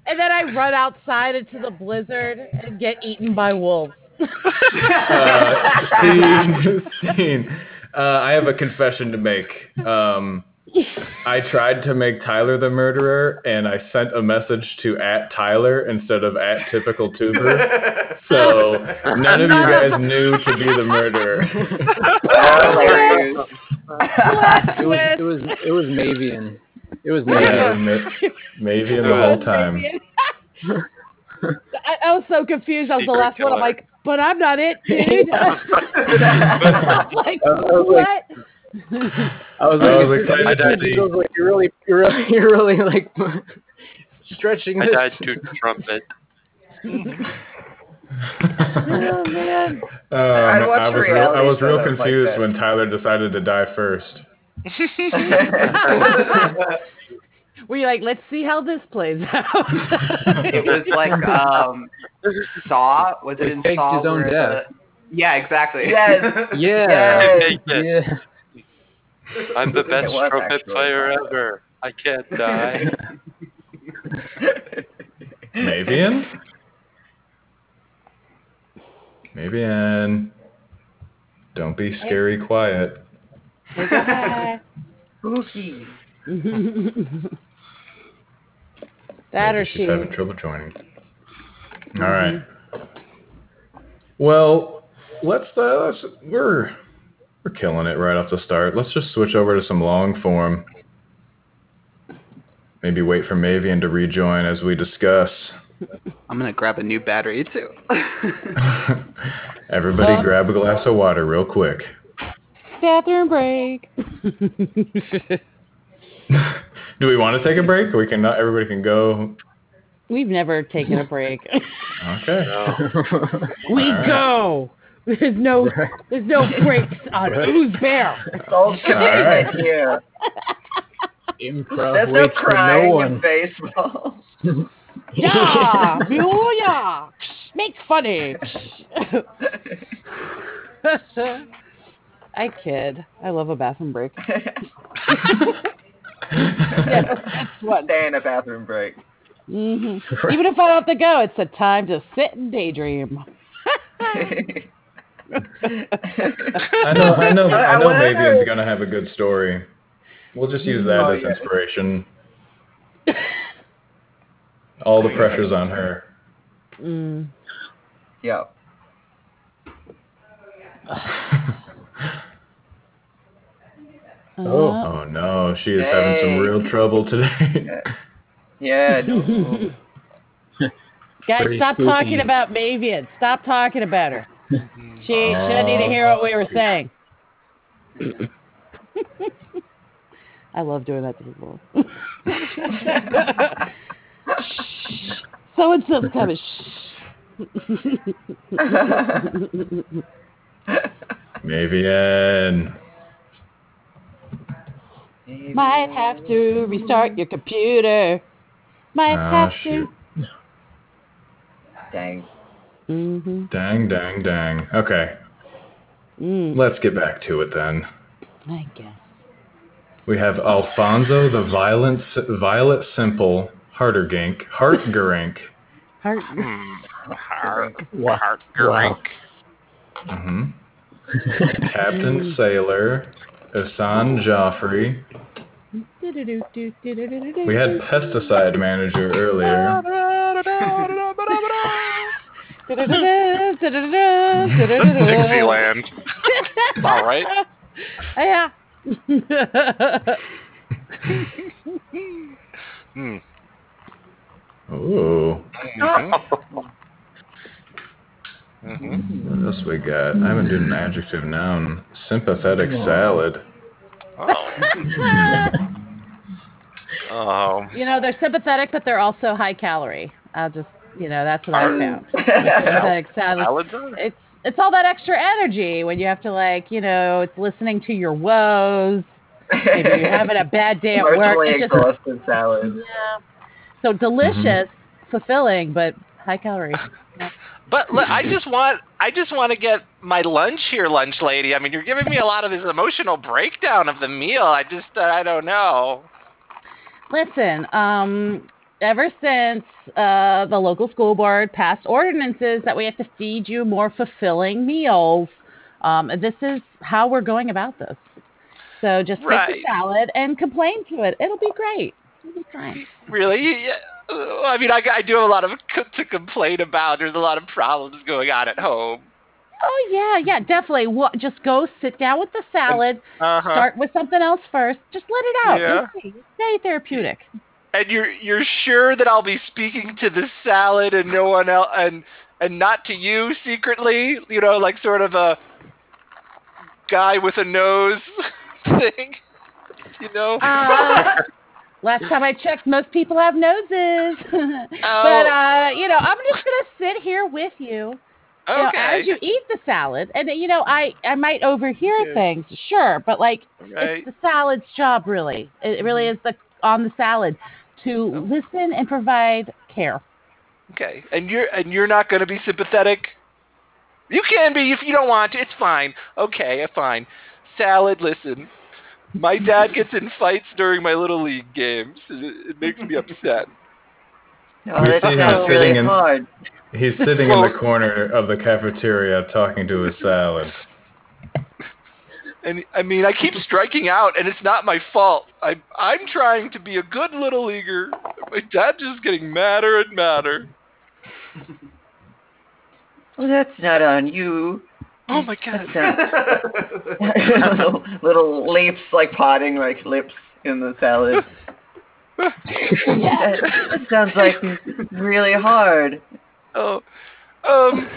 And then I run outside into the blizzard and get eaten by wolves. uh, scene, scene. Uh, I have a confession to make. Um, I tried to make Tyler the murderer, and I sent a message to at Tyler instead of at typical tuber. So none of you guys knew to be the murderer. Hilarious. It was it was it was Mavian. It was Yeah, Mavian. ma- maybe in the whole time. I, I was so confused. I was the Secret last one. I'm like, but I'm not it, dude. like, I was what? Like- I was I like, was excited I died see. I was like, you're really, you're really, you're really like stretching I this. died to trumpet. Oh man. Um, I'd I was real, I was real shows like confused when Tyler decided to die first. Were you like, let's see how this plays out? It was like um, Saw. Was it He in faked Saw? his own where death. the- yeah, exactly. Yes. Yeah. Yes. Take. Yeah. I'm the best was trumpet actually. player ever. I can't die. Mavian? Mavian. Don't be scary quiet. Bye. Spooky. that or Maybe she. she's having trouble joining. All right. Well, let's uh, let's we're we're killing it right off the start. Let's just switch over to some long form. Maybe wait for Mavian to rejoin as we discuss. I'm gonna grab a new battery too. Everybody, grab a glass of water real quick. Bathroom break. Do we want to take a break? We can not. Everybody can go. We've never taken a break. Okay. we All right. go. There's no there's no breaks on Who's Bear. It's all right. commitment here. Improv There's no crying no in one. baseball. Yeah, yeah. Make funny. I kid. I love a bathroom break. Yeah, that's what. Stay in a bathroom break. hmm Even if I don't have to go, it's a time to sit and daydream. I know. I know. I know. I wonder- Mavian's gonna have a good story. We'll just use that Oh, as yeah. inspiration. All the pressure's on her. Mm. Yep. Oh. Uh, Oh no, she is having some real trouble today. Yeah. no. guys, Pretty stop spooky. talking about Mavian. Stop talking about her. She she doesn't need to hear what we were saying. I love doing that to people. so and so's coming. Shh. Mavian. Might have to restart your computer. Might Oh, have shoot. to. Dang. Mm-hmm. Dang, dang, dang. Okay, Mm, let's get back to it then. I guess. We have Alfonso the Violent, Violet Simple Hardergink, Hartgerink. Heart. Heart, Wow. heart, Wow. hmm Captain Sailor, Isan Joffrey. We had Pesticide Manager earlier. Dixieland. All right. Yeah. Hmm. Ooh, Mhm. Mhm. what else we got? I haven't done an adjective noun. Sympathetic salad. Oh. Oh. you know, they're sympathetic, but they're also high calorie. I'll just, you know, that's what I found. yeah. Sympathetic salad. It's it's all that extra energy when you have to like, you know, it's listening to your woes. Maybe you're having a bad day at work. Emotionally It's just exhausted salad. yeah. So delicious, fulfilling, but high calorie. But look, I just want I just want to get my lunch here, lunch lady. I mean, you're giving me a lot of this emotional breakdown of the meal. I just uh, I don't know. Listen, um, ever since uh, the local school board passed ordinances that we have to feed you more fulfilling meals, um, this is how we're going about this. So just take Right. the salad and complain to it. It'll be great. It'll be fine. Really? Yeah. Uh, I mean, I, I do have a lot of c- to complain about. There's a lot of problems going on at home. Oh yeah, yeah, definitely. What? Just go sit down with the salad. Uh-huh. Start with something else first. Just let it out. Yeah. It's very therapeutic. And you're you're sure that I'll be speaking to the salad and no one else, and and not to you secretly? You know, like sort of a guy with a nose thing. You know. Uh, last time I checked, most people have noses. oh. But uh, you know, I'm just gonna sit here with you. you know, as you eat the salad, and you know, I I might overhear Yeah. things, sure, but like right. it's the salad's job, really. It really is the on the salad to oh. listen and provide care. Okay, and you're and you're not going to be sympathetic. You can be if you don't want to. It's fine. Okay, uh, fine. Salad. Listen, my dad gets in fights during my little league games. It, it makes me upset. Oh, We that see him sounds really sitting in- hard. He's sitting in the corner of the cafeteria talking to his salad. And I mean, I keep striking out, and it's not my fault. I I'm trying to be a good little leaguer. My dad's just getting madder and madder. Well, that's not on you. Oh my god. Little, little leaps like potting like lips in the salad. That, that sounds like really hard. Oh, um,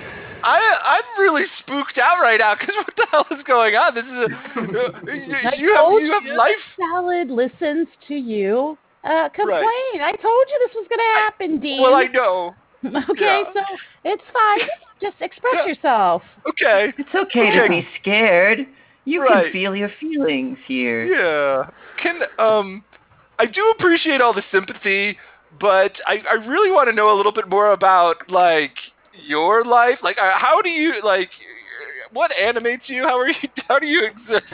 I I'm really spooked out right now because what the hell is going on? This is a I you have you have you life. Salad listens to you. Uh, complain. I told you this was gonna happen, Dean. Well, I know. okay, yeah. so it's fine. Just express Yeah. yourself. Okay. It's okay Okay. to be scared. You Right. can feel your feelings here. Yeah. Can um, I do appreciate all the sympathy, but I I really want to know a little bit more about like your life. Like, uh, how do you like? What animates you? How are you? How do you exist?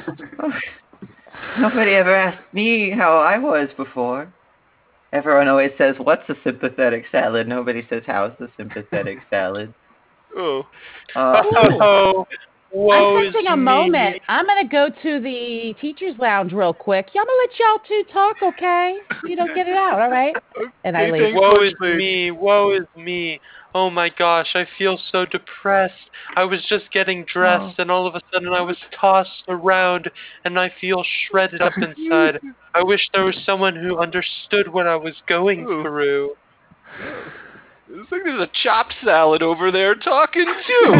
Nobody ever asked me how I was before. Everyone always says, "What's a sympathetic salad?" Nobody says, "How's the sympathetic salad?" Oh. Uh, Oh, woe I'm is sensing a me. moment. I'm gonna go to the teachers' lounge real quick. I'm gonna let y'all two talk, okay? You don't get it out, all right? And I leave. thanks. Woe is me, woe is me. Oh my gosh, I feel so depressed. I was just getting dressed and all of a sudden I was tossed around and I feel shredded up inside. I wish there was someone who understood what I was going Ooh. through. Looks like there's a chopped salad over there talking too.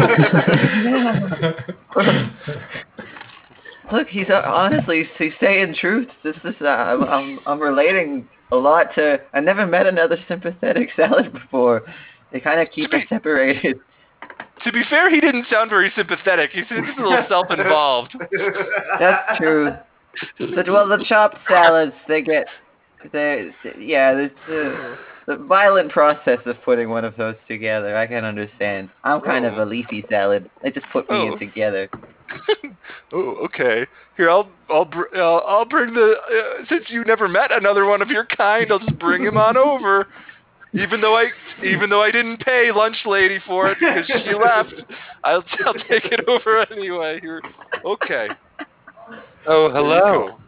Look, he's uh, honestly he's saying truth. This is uh, I'm, I'm I'm relating a lot to. I never met another sympathetic salad before. They kind of keep us separated. to be fair, he didn't sound very sympathetic. He seems a little self-involved. That's true. Well, the chopped salads they get they yeah the, the the violent process of putting one of those together. I can understand. I'm kind of Oh. a leafy salad. They just put me Oh. in together. Oh, okay. Here, I'll I'll br- I'll, I'll bring the uh, since you never met another one of your kind, I'll just bring him on over. Even though I even though I didn't pay lunch lady for it because she left, I'll I'll take it over anyway. Here, okay. Oh, hello.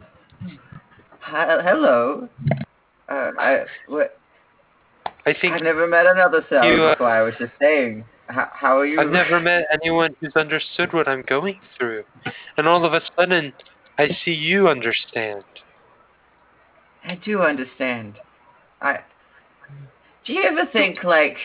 Hi, hello. Uh, I what, I think I've never met another salad You, uh, before. I was just saying. How, how are you? I've never met anyone who's understood what I'm going through. And all of a sudden, I see you understand. I do understand. I. Do you ever think like?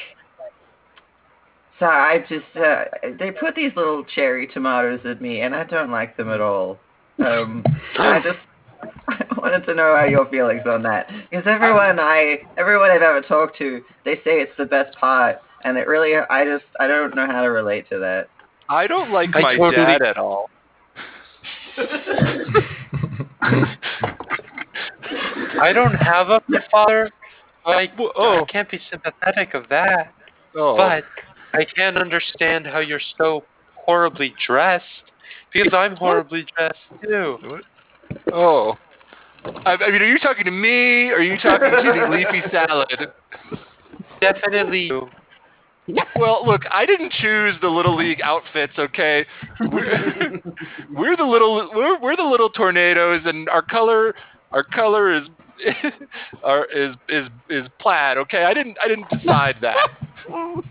So I just uh, they put these little cherry tomatoes at me, and I don't like them at all. Um, I just I wanted to know how your feelings on that, because everyone I everyone I've ever talked to, they say it's the best part, and it really I just I don't know how to relate to that. I don't like I my totally- dad at all. I don't have a father. I, oh. I can't be sympathetic of that. Oh, But I can't understand how you're so horribly dressed. Because I'm horribly dressed too. oh. I, I mean, are you talking to me? Or are you talking to the leafy salad? Definitely you. Well, look, I didn't choose the little league outfits. Okay, we're, we're the little we're, we're the little tornadoes, and our color our color is our, is is is plaid. Okay, I didn't I didn't decide that.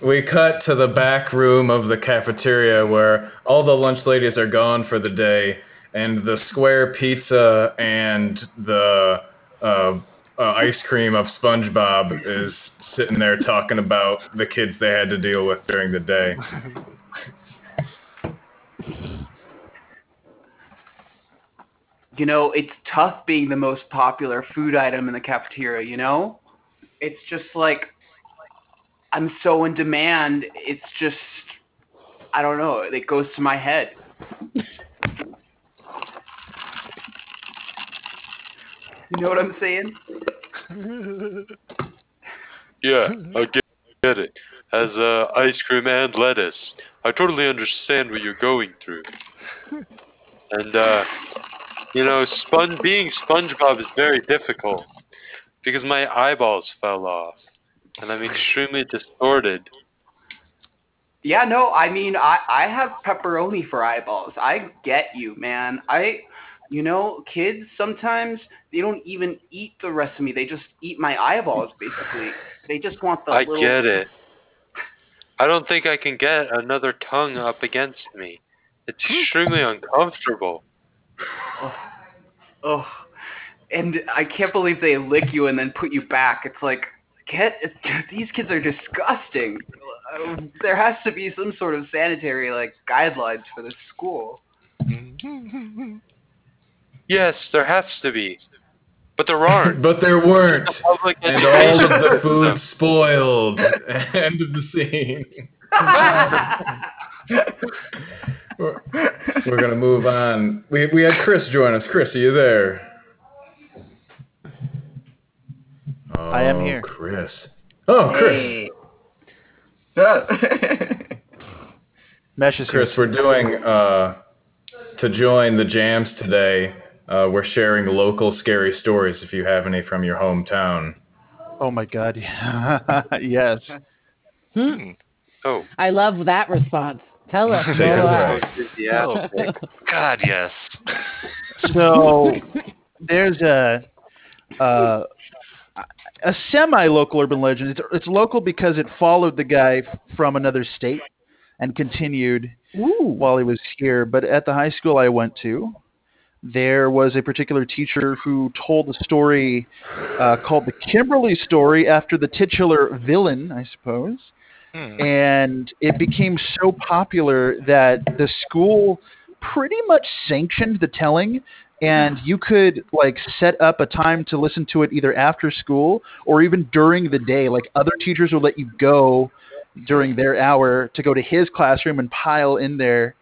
We cut to the back room of the cafeteria where all the lunch ladies are gone for the day, and the square pizza and the uh, uh, ice cream of SpongeBob is sitting there talking about the kids they had to deal with during the day. You know, it's tough being the most popular food item in the cafeteria, you know? It's just like I'm so in demand, it's just I don't know, it goes to my head. You know what I'm saying? Yeah, I get, get it. As uh, ice cream and lettuce, I totally understand what you're going through. And uh, you know, spon being SpongeBob is very difficult because my eyeballs fell off, and I'm extremely distorted. Yeah, no, I mean, I I have pepperoni for eyeballs. I get you, man. I, you know, kids sometimes they don't even eat the rest of me. They just eat my eyeballs, basically. They just want the I little. get it. I don't think I can get another tongue up against me. It's hmm. extremely uncomfortable. Oh, oh, and I can't believe they lick you and then put you back. It's like, get these kids are disgusting. Uh, There has to be some sort of sanitary like guidelines for this school. Yes, there has to be, but there aren't. But there weren't, Public and all of the education food system. spoiled. End of the scene. We're, we're gonna move on. We we had Chris join us. Chris, are you there? I am Oh, here. Chris. Oh, Chris. Hey. So- Mesh is Chris, we're doing uh, to join the jams today. Uh, we're sharing local scary stories. If you have any from your hometown. Oh my god. yes. Hmm. Oh, I love that response. Tell us Take more. us yeah. God, yes. So there's a uh, a semi-local urban legend. It's, it's local because it followed the guy f- from another state and continued Ooh. while he was here. But at the high school I went to, there was a particular teacher who told a story uh, called the Kimberly story after the titular villain, I suppose. Hmm. And it became so popular that the school pretty much sanctioned the telling and you could like set up a time to listen to it either after school or even during the day. Like other teachers would let you go during their hour to go to his classroom and pile in there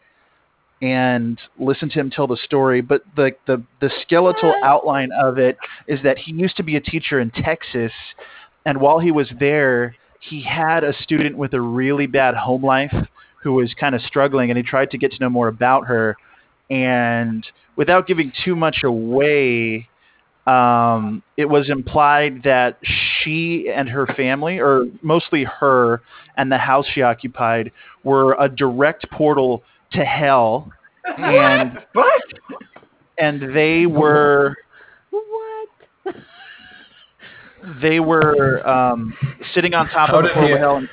and listen to him tell the story. But the the the skeletal outline of it is that he used to be a teacher in Texas and while he was there he had a student with a really bad home life who was kind of struggling and he tried to get to know more about her and without giving too much away um, it was implied that she and her family or mostly her and the house she occupied were a direct portal to hell and what? and they were? They were um, sitting on top How of a did he- to hell and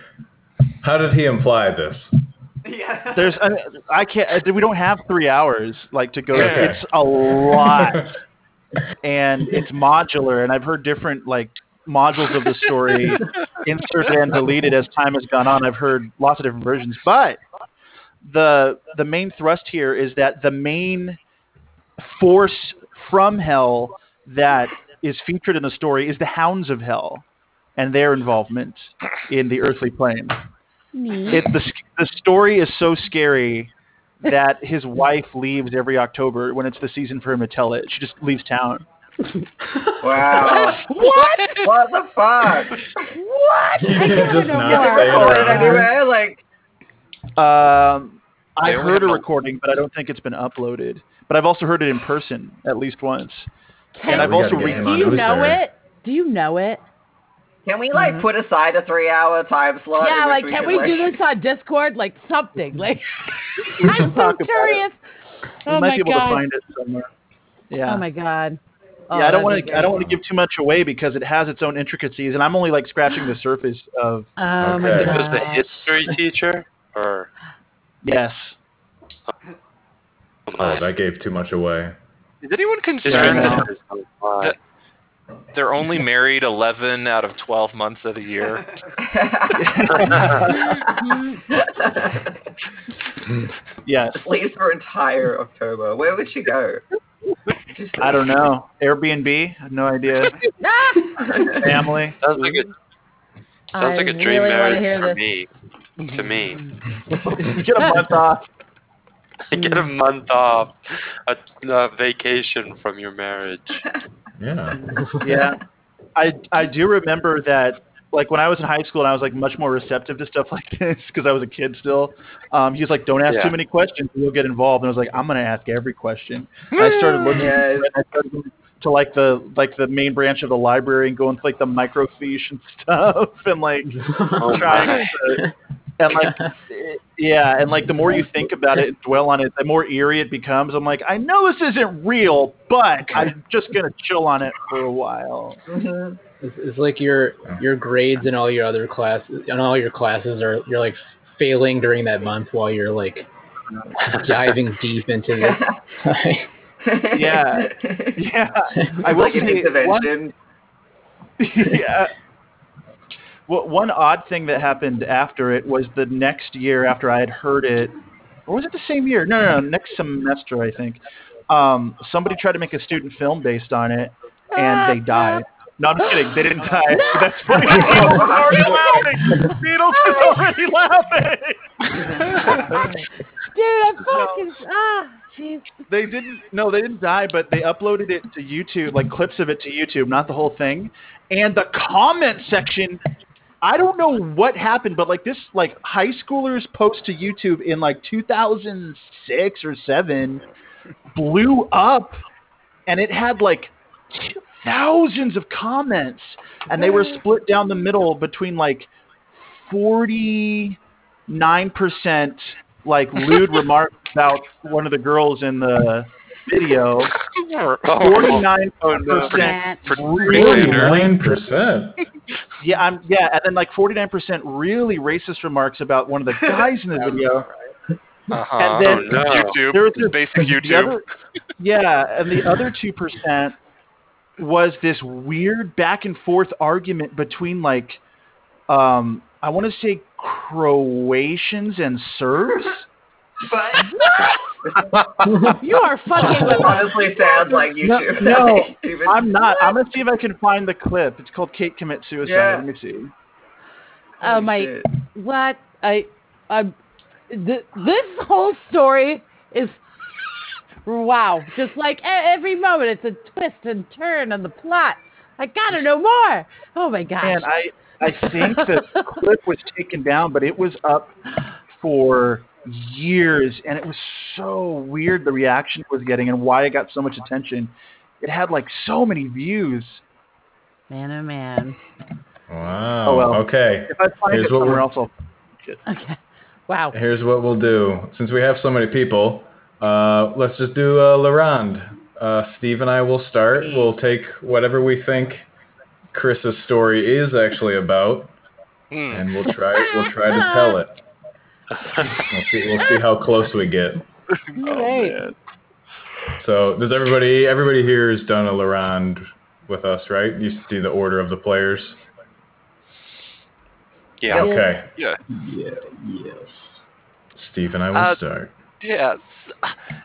How did he imply this? Yeah. There's I, I can't uh, we don't have three hours like to go. Okay. It's a lot, and it's modular. And I've heard different like modules of the story inserted and deleted as time has gone on. I've heard lots of different versions, but the the main thrust here is that the main force from hell that is featured in the story is the hounds of hell and their involvement in the earthly plane it the the story is so scary that his wife leaves every October when it's the season for him to tell it. She just leaves town. Wow. What? what the fuck? What? You I can just know not more. say around anywhere? Like, Um, I heard a- recording, but I don't think it's been uploaded. But I've also heard it in person at least once. Hey, And I've also gotta get read. do you know There. it? Do you know it? Can we like mm-hmm. put aside a three-hour time slot? yeah, like we can can, we like... do this on Discord? Like something. Like I'm so talk about curious. We Oh might my be able god. to find it somewhere. Oh yeah. Oh my god. Oh, yeah, I don't oh, want to. I don't want to give too much away because it has its own intricacies, and I'm only like scratching the surface of. Oh my Okay. Is this the history teacher or? Yes. Oh, that gave too much away. Is anyone concerned Yeah. that teacher is so fun. they're only married 11 out of 12 months of the year? Yes. Leaves for entire October. Where would she go? Just I don't know. Airbnb. I have no idea. Family. Sounds like a sounds I like a dream really wanna marriage for this. me. To me, you get a month off. I get a month off, a, a vacation from your marriage. Yeah. Yeah. I I do remember that like when I was in high school and I was like much more receptive to stuff like this because I was a kid still. Um, he was like, "Don't ask Yeah. too many questions, you'll get involved." And I was like, "I'm gonna ask every question." And I started looking. Yes. and I started going to like the like the main branch of the library and going to like the microfiche and stuff and like Oh trying to and like yeah and like the more you think about it and dwell on it the more eerie it becomes i'm like i know this isn't real but i'm just gonna chill on it for a while Mhm. It's, it's like your your grades and all your other classes and all your classes are you're like failing during that month while you're like diving deep into this. Yeah. yeah i will like an say one, yeah well, one odd thing that happened after it was the next year after i had heard it or was it the same year no no no next semester i think um somebody tried to make a student film based on it and they died no, I'm just kidding. They didn't die. But that's funny. Beatles is already laughing. Beatles is already laughing. Dude, I'm fucking ah, jeez. they didn't. No, they didn't die, but they uploaded it to YouTube, like clips of it to YouTube, not the whole thing. And the comment section, I don't know what happened, but like this, like high schoolers post to YouTube in like 2006 or seven, blew up, and it had like thousands of comments, and they were split down the middle between like 49% like lewd remarks about one of the girls in the video. Forty-nine percent Forty-nine percent. Yeah, I'm yeah, and then like forty-nine percent really racist remarks about one of the guys in the video. Uh-huh. And then- Oh, no. YouTube. There was this- basic the YouTube. other- yeah, and the other two percent was this weird back and forth argument between like, um, I want to say Croatians and Serbs. You are fucking with Honestly, sounds like No, YouTube. no, Even- I'm not. I'm gonna see if I can find the clip. It's called "Kate Commit Suicide." Yeah. Let me see. Oh my shit. what I I th- this whole story is wow. Just like every moment it's a twist and turn on the plot. I gotta know more. Oh my gosh. And I, I think the clip was taken down, but it was up for years, and it was so weird the reaction it was getting and why it got so much attention. It had like so many views. man oh man. Wow. Oh, well. Okay. If I find Here's it what somewhere we're- else, I'll. Okay. Wow. Here's what we'll do. Since we have so many people, uh, let's just do uh, La Ronde. Uh, Steve and I will start. We'll take whatever we think Chris's story is actually about, Hmm. and we'll try. We'll try to tell it. We'll see. We'll see how close we get. Great. So, does everybody? Everybody here has done a La Ronde with us, right? You see the order of the players. Yeah. Okay. Yeah. Yeah, yes. Steve and I will Uh, start. Yeah.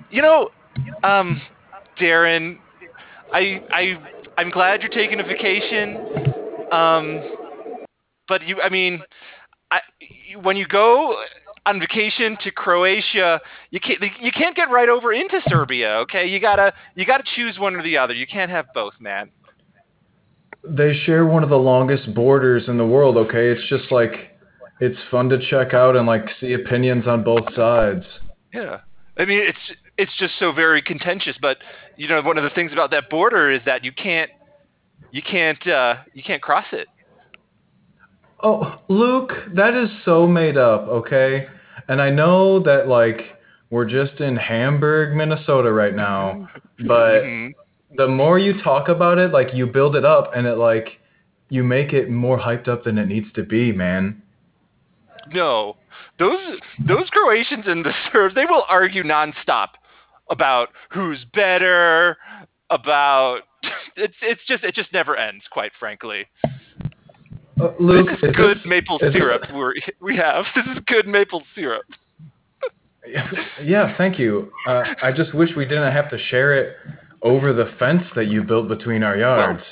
You know, um, Darren, I I I'm glad you're taking a vacation. Um, but you, I mean, I when you go on vacation to Croatia, you can't you can't get right over into Serbia. Okay, you gotta you gotta choose one or the other. You can't have both, man. They share one of the longest borders in the world, okay? It's just like it's fun to check out and like see opinions on both sides. Yeah. I mean, it's it's just so very contentious. But you know, one of the things about that border is that you can't you can't uh, you can't cross it. Oh, Luke, that is so made up, okay? And I know that like we're just in Hamburg, Minnesota right now, but Mhm. the more you talk about it, like you build it up and it like you make it more hyped up than it needs to be, man. No, those those Croatians and the Serbs, they will argue nonstop about who's better, about it's it's just it just never ends, quite frankly. Uh, Luke, this is good this- maple is this- syrup we're, we have. This is good maple syrup. Yeah, thank you. Uh, I just wish we didn't have to share it over the fence that you built between our yards.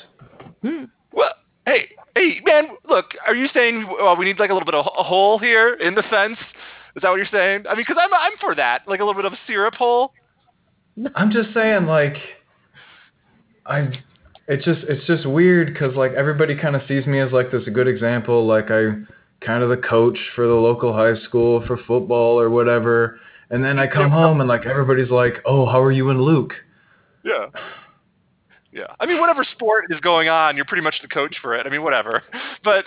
Well, hey, hey, man, look, are you saying uh, we need like a little bit of a hole here in the fence? Is that what you're saying? I mean, because I'm I'm for that, like a little bit of a syrup hole. I'm just saying, like, I, it's just it's just weird because like everybody kind of sees me as like this good example, like I kind of the coach for the local high school for football or whatever, and then I come home and like everybody's like, oh, how are you and Luke? Yeah. Yeah. I mean, whatever sport is going on, you're pretty much the coach for it. I mean, whatever. But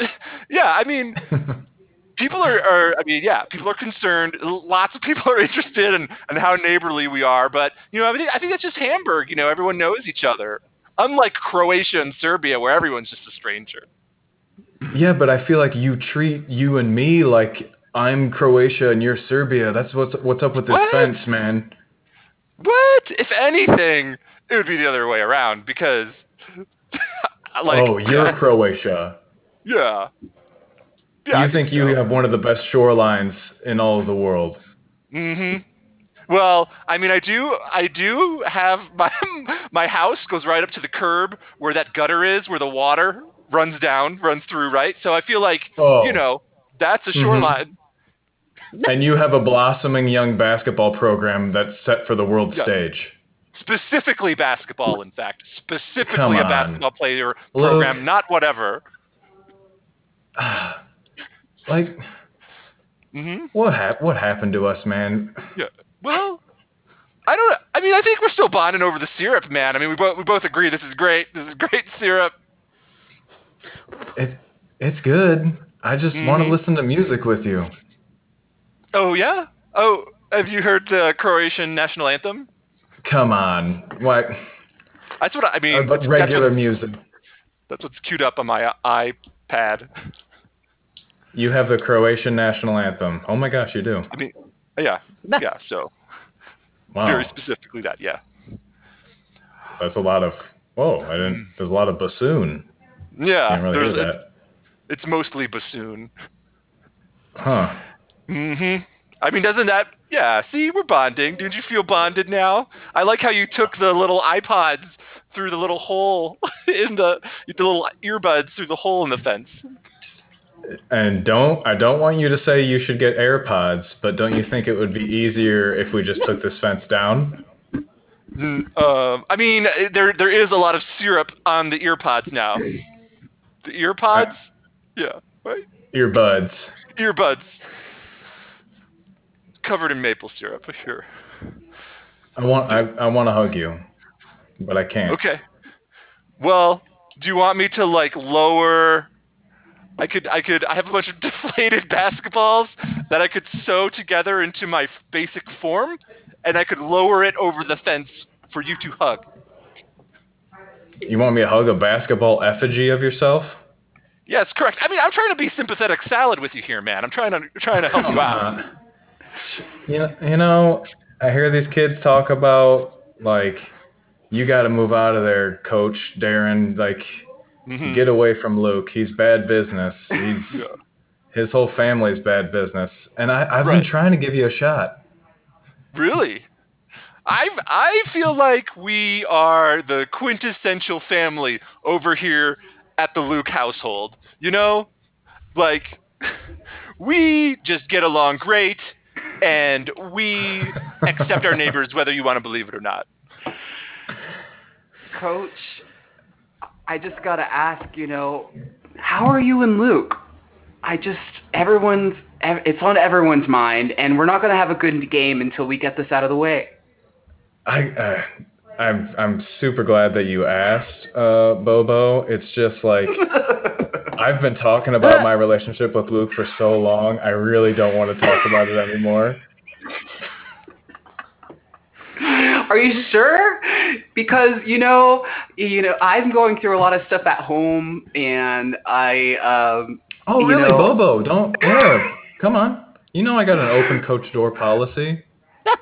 yeah, I mean, people are, are I mean, yeah, people are concerned. Lots of people are interested in, in how neighborly we are. But, you know, I think, I think that's just Hamburg. You know, everyone knows each other. Unlike Croatia and Serbia, where everyone's just a stranger. yeah, but I feel like you treat you and me like I'm Croatia and you're Serbia. That's what's what's up with this What? fence, man. What? If anything, it would be the other way around because, like, oh, you're Croatia. yeah. Yeah, I you think you so. have one of the best shorelines in all of the world. hmm Well, I mean, I do, I do have my my house goes right up to the curb where that gutter is, where the water runs down, runs through, right? So I feel like, Oh. you know, that's a Mhm. shoreline. And you have a blossoming young basketball program that's set for the world Yeah. stage. Specifically basketball, in fact, specifically a basketball player Luke. program, not whatever. like, hmm what hap- What happened to us, man? Yeah. Well, I don't. I mean, I think we're still bonding over the syrup, man. I mean, we both we both agree this is great. This is great syrup. It it's good. I just want Mhm. to listen to music with you. Oh yeah. Oh, have you heard the Croatian national anthem? Come on, what? That's what I, I mean. Uh, but regular that's, music. That's what's queued up on my uh, iPad. You have the Croatian national anthem. Oh my gosh, you do. I mean, yeah, yeah. So Wow, very specifically that, yeah. that's a lot of. Whoa, I didn't. There's a lot of bassoon. Yeah, Can't really there's hear it's, that. it's mostly bassoon. Huh. Mm-hmm. I mean, doesn't that? Yeah. See, we're bonding. Did you feel bonded now? I like how you took the little iPods through the little hole in the the little earbuds through the hole in the fence. And don't I don't want you to say you should get AirPods, but don't you think it would be easier if we just took this fence down? Mm, Um, I mean, eh, there there is a lot of syrup on the earpods now. The earpods, yeah, right. Earbuds. Earbuds covered in maple syrup, for sure. I want I I want to hug you, but I can't. Okay. Well, do you want me to like lower? I could, I could, I have a bunch of deflated basketballs that I could sew together into my basic form, and I could lower it over the fence for you to hug. You want me to hug a basketball effigy of yourself? Yes, correct. I mean, I'm trying to be sympathetic salad with you here, man. I'm trying to, trying to help you out. You know, you know, I hear these kids talk about like you got to move out of there, coach Darren. Like Mhm. get away from Luke. He's bad business. He's Yeah. his whole family's bad business. And I I've Right. been trying to give you a shot. Really? I I feel like we are the quintessential family over here at the Luke household. You know, like we just get along great, and we accept our neighbors whether you want to believe it or not. Coach, I just gotta ask, you know, how are you and Luke? I just everyone's it's on everyone's mind, and we're not gonna have a good game until we get this out of the way. I uh, I'm I'm super glad that you asked, uh, Bobo. It's just like I've been talking about my relationship with Luke for so long. I really don't want to talk about it anymore. Are you sure? Because you know, you know, I'm going through a lot of stuff at home, and I, um, Oh, really, know- Bobo? Don't yeah. Come on. You know I got an open coach door policy.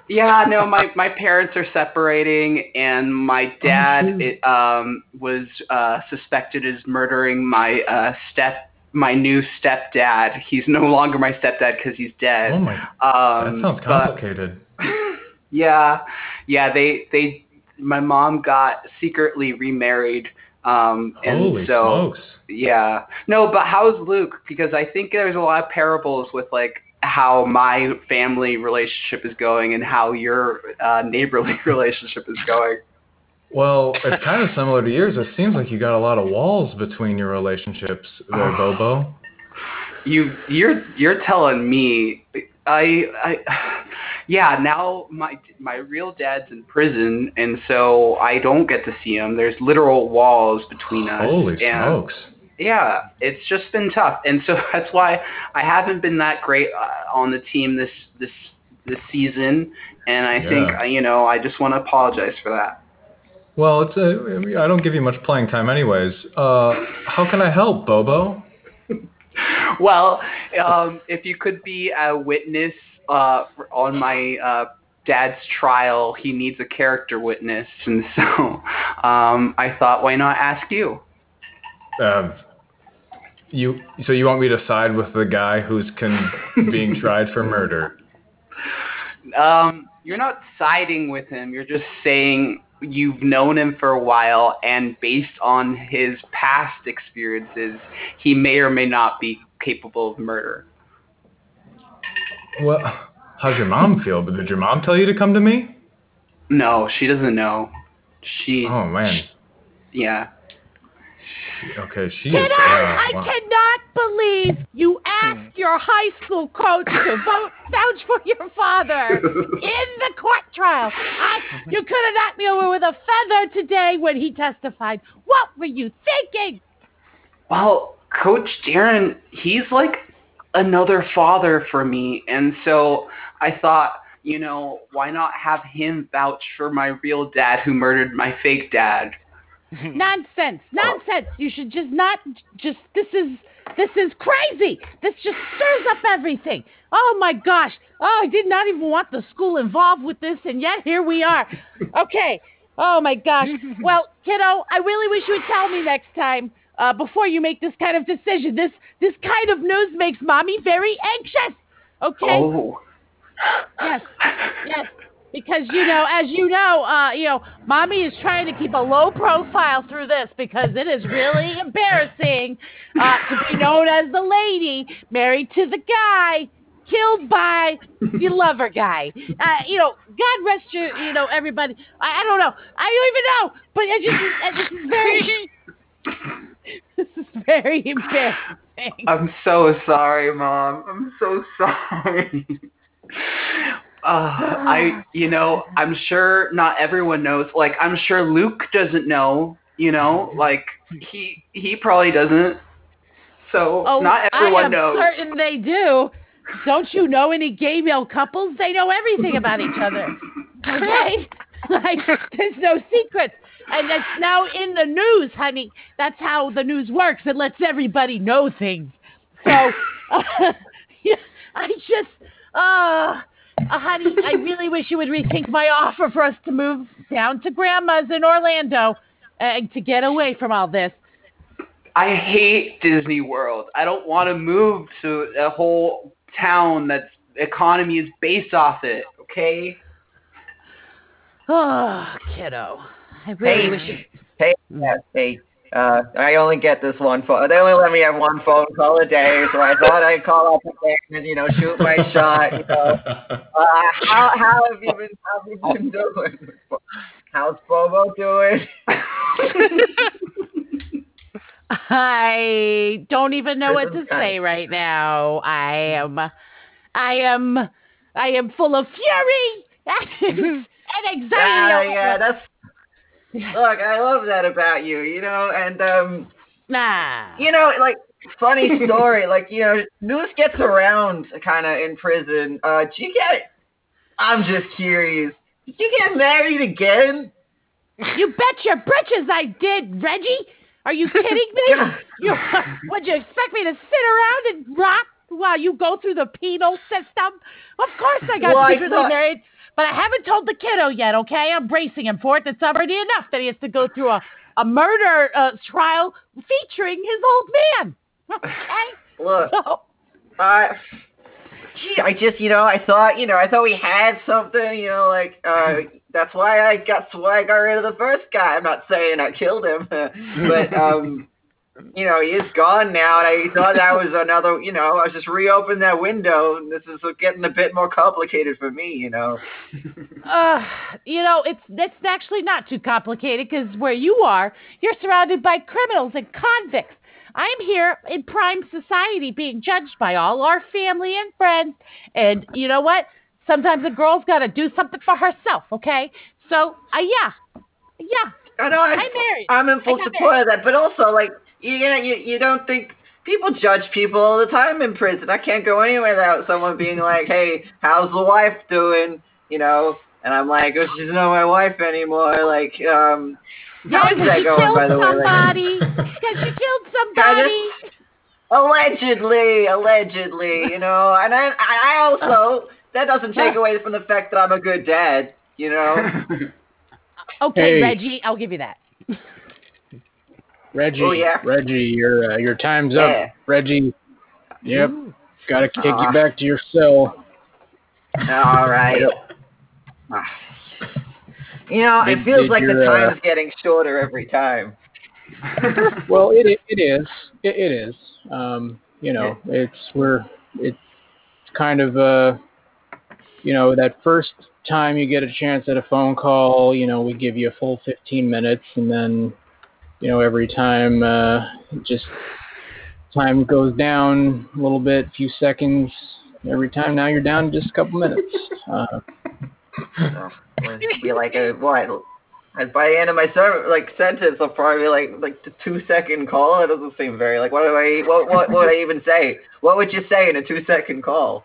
yeah, no, my my parents are separating, and my dad shoot. it, um was uh suspected as murdering my uh step my new stepdad. He's no longer my stepdad because he's dead. Oh my, um, that sounds but- complicated. yeah, yeah. They they my mom got secretly remarried. Um, and Holy so smokes. yeah, no, but how's Luke? Because I think there's a lot of parables with like how my family relationship is going and how your uh, neighborly relationship is going. Well, it's kind of similar to yours. It seems like you got a lot of walls between your relationships there, Bobo. You you're you're telling me I I yeah now my my real dad's in prison and so I don't get to see him. There's literal walls between us. Holy and smokes. yeah, it's just been tough, and so that's why I haven't been that great uh, on the team this this this season. And I think Yeah. uh, you know I just want to apologize for that. Well, it's a, I mean, I don't give you much playing time anyways. Uh, how can I help, Bobo? Well, um, if you could be a witness uh, on my uh, dad's trial, he needs a character witness, and so um, I thought, why not ask you? Um, you so you want me to side with the guy who's con- being tried for murder? Um, you're not siding with him. You're just saying you've known him for a while, and based on his past experiences, he may or may not be capable of murder. Well, how's your mom feel? But Did your mom tell you to come to me? No, she doesn't know. She, Oh man. yeah. Okay, she is. Kiddo, yeah, I wow. cannot believe you asked your high school coach to vote vouch for your father in the court trial. I, you could have knocked me over with a feather today when he testified. What were you thinking? Well, Coach Darren, he's like another father for me, and so I thought, you know, why not have him vouch for my real dad who murdered my fake dad? Nonsense, oh. nonsense. You should just not just. This is this is crazy. This just stirs up everything. Oh my gosh. Oh, I did not even want the school involved with this, and yet here we are. Okay. Oh my gosh. Well, kiddo, I really wish you would tell me next time uh, before you make this kind of decision. This this kind of news makes mommy very anxious. Okay. Oh, Yes, yes. Because you know, as you know, uh, you know, mommy is trying to keep a low profile through this because it is really embarrassing uh, to be known as the lady married to the guy killed by the lover guy. Uh, you know, God rest you, you know, everybody. I, I don't know. I don't even know. But it just, this is very, this is very embarrassing. I'm so sorry, Mom. I'm so sorry. Uh, I, you know, I'm sure not everyone knows. Like, I'm sure Luke doesn't know. You know, like he he probably doesn't. So Oh, not everyone knows. I am knows. certain they do. Don't you know any gay male couples? They know everything about each other. Okay? like, there's no secrets. And it's now in the news, honey. That's how the news works. It lets everybody know things. So, uh, yeah, I just, uh, uh, honey, I really wish you would rethink my offer for us to move down to Grandma's in Orlando uh, to get away from all this. I hate Disney World. I don't want to move to a whole town that's economy is based off it. Okay. Oh, kiddo. I really Hey. wish you. Hey, yeah, hey. Uh, I only get this one phone. They only let me have one phone call a day, so I thought I'd call up again and you know shoot my shot. You know, uh, how how have you been? How have you been doing? How's Bobo doing? I don't even know what to This say right now. I am, I am, I am full of fury and anxiety. yeah, yeah, that's Look, I love that about you, you know, and um, Nah. you know, like funny story, like you know, news gets around kind of in prison. Uh, did you get? I'm just curious. Did you get married again? You bet your britches I did, Reggie. Are you kidding me? you, would you expect me to sit around and rot while you go through the penal system? Of course I got Well, I secretly thought- married, but I haven't told the kiddo yet, okay? I'm bracing him for it. That's already enough that he has to go through a, a murder uh, trial featuring his old man. Okay? Look, So, I, gee, I just, you know, I thought, you know, I thought we had something, you know, like, uh, that's why I got, that's why I got rid of the first guy. I'm not saying I killed him, but, um, you know, he is gone now, and I thought that was another, you know, I was just reopening that window, and this is getting a bit more complicated for me, you know. uh, you know, it's it's actually not too complicated because where you are, you're surrounded by criminals and convicts. I'm here in prime society being judged by all our family and friends. And you know what? Sometimes a girl's got to do something for herself, okay? So, uh, yeah. Yeah. I know I, I'm married. I'm in full support of that, but also like you know you you don't think people judge people all the time in prison. I can't go anywhere without someone being like, "Hey, how's the wife doing?" You know, and I'm like, "Oh, she's not my wife anymore." Like, um, Yeah, how is 'cause that going, killed by the way? Like, somebody. Because she killed somebody. allegedly, allegedly, you know, and I I also that doesn't take away from the fact that I'm a good dad. You know, Okay, Hey. Reggie, I'll give you that. Reggie, Oh, yeah. Reggie, your uh, your time's Yeah. up. Reggie, yep, gotta kick Aw. you back to your cell. all right. You know, it feels did like the your, uh, time's getting shorter every time. Well, it it is, it, it is. Um, you know, it's we're it's kind of uh, you know, that first time you get a chance at a phone call, you know, we give you a full 15 minutes, and then, you know, every time uh, just time goes down a little bit, a few seconds. Every time now you're down just a couple minutes. Uh, it'd be like a what? And by the end of my ser- like sentence, I'll probably be like like the two second call. It doesn't seem very like what do I what what what would I even say? What would you say in a two second call?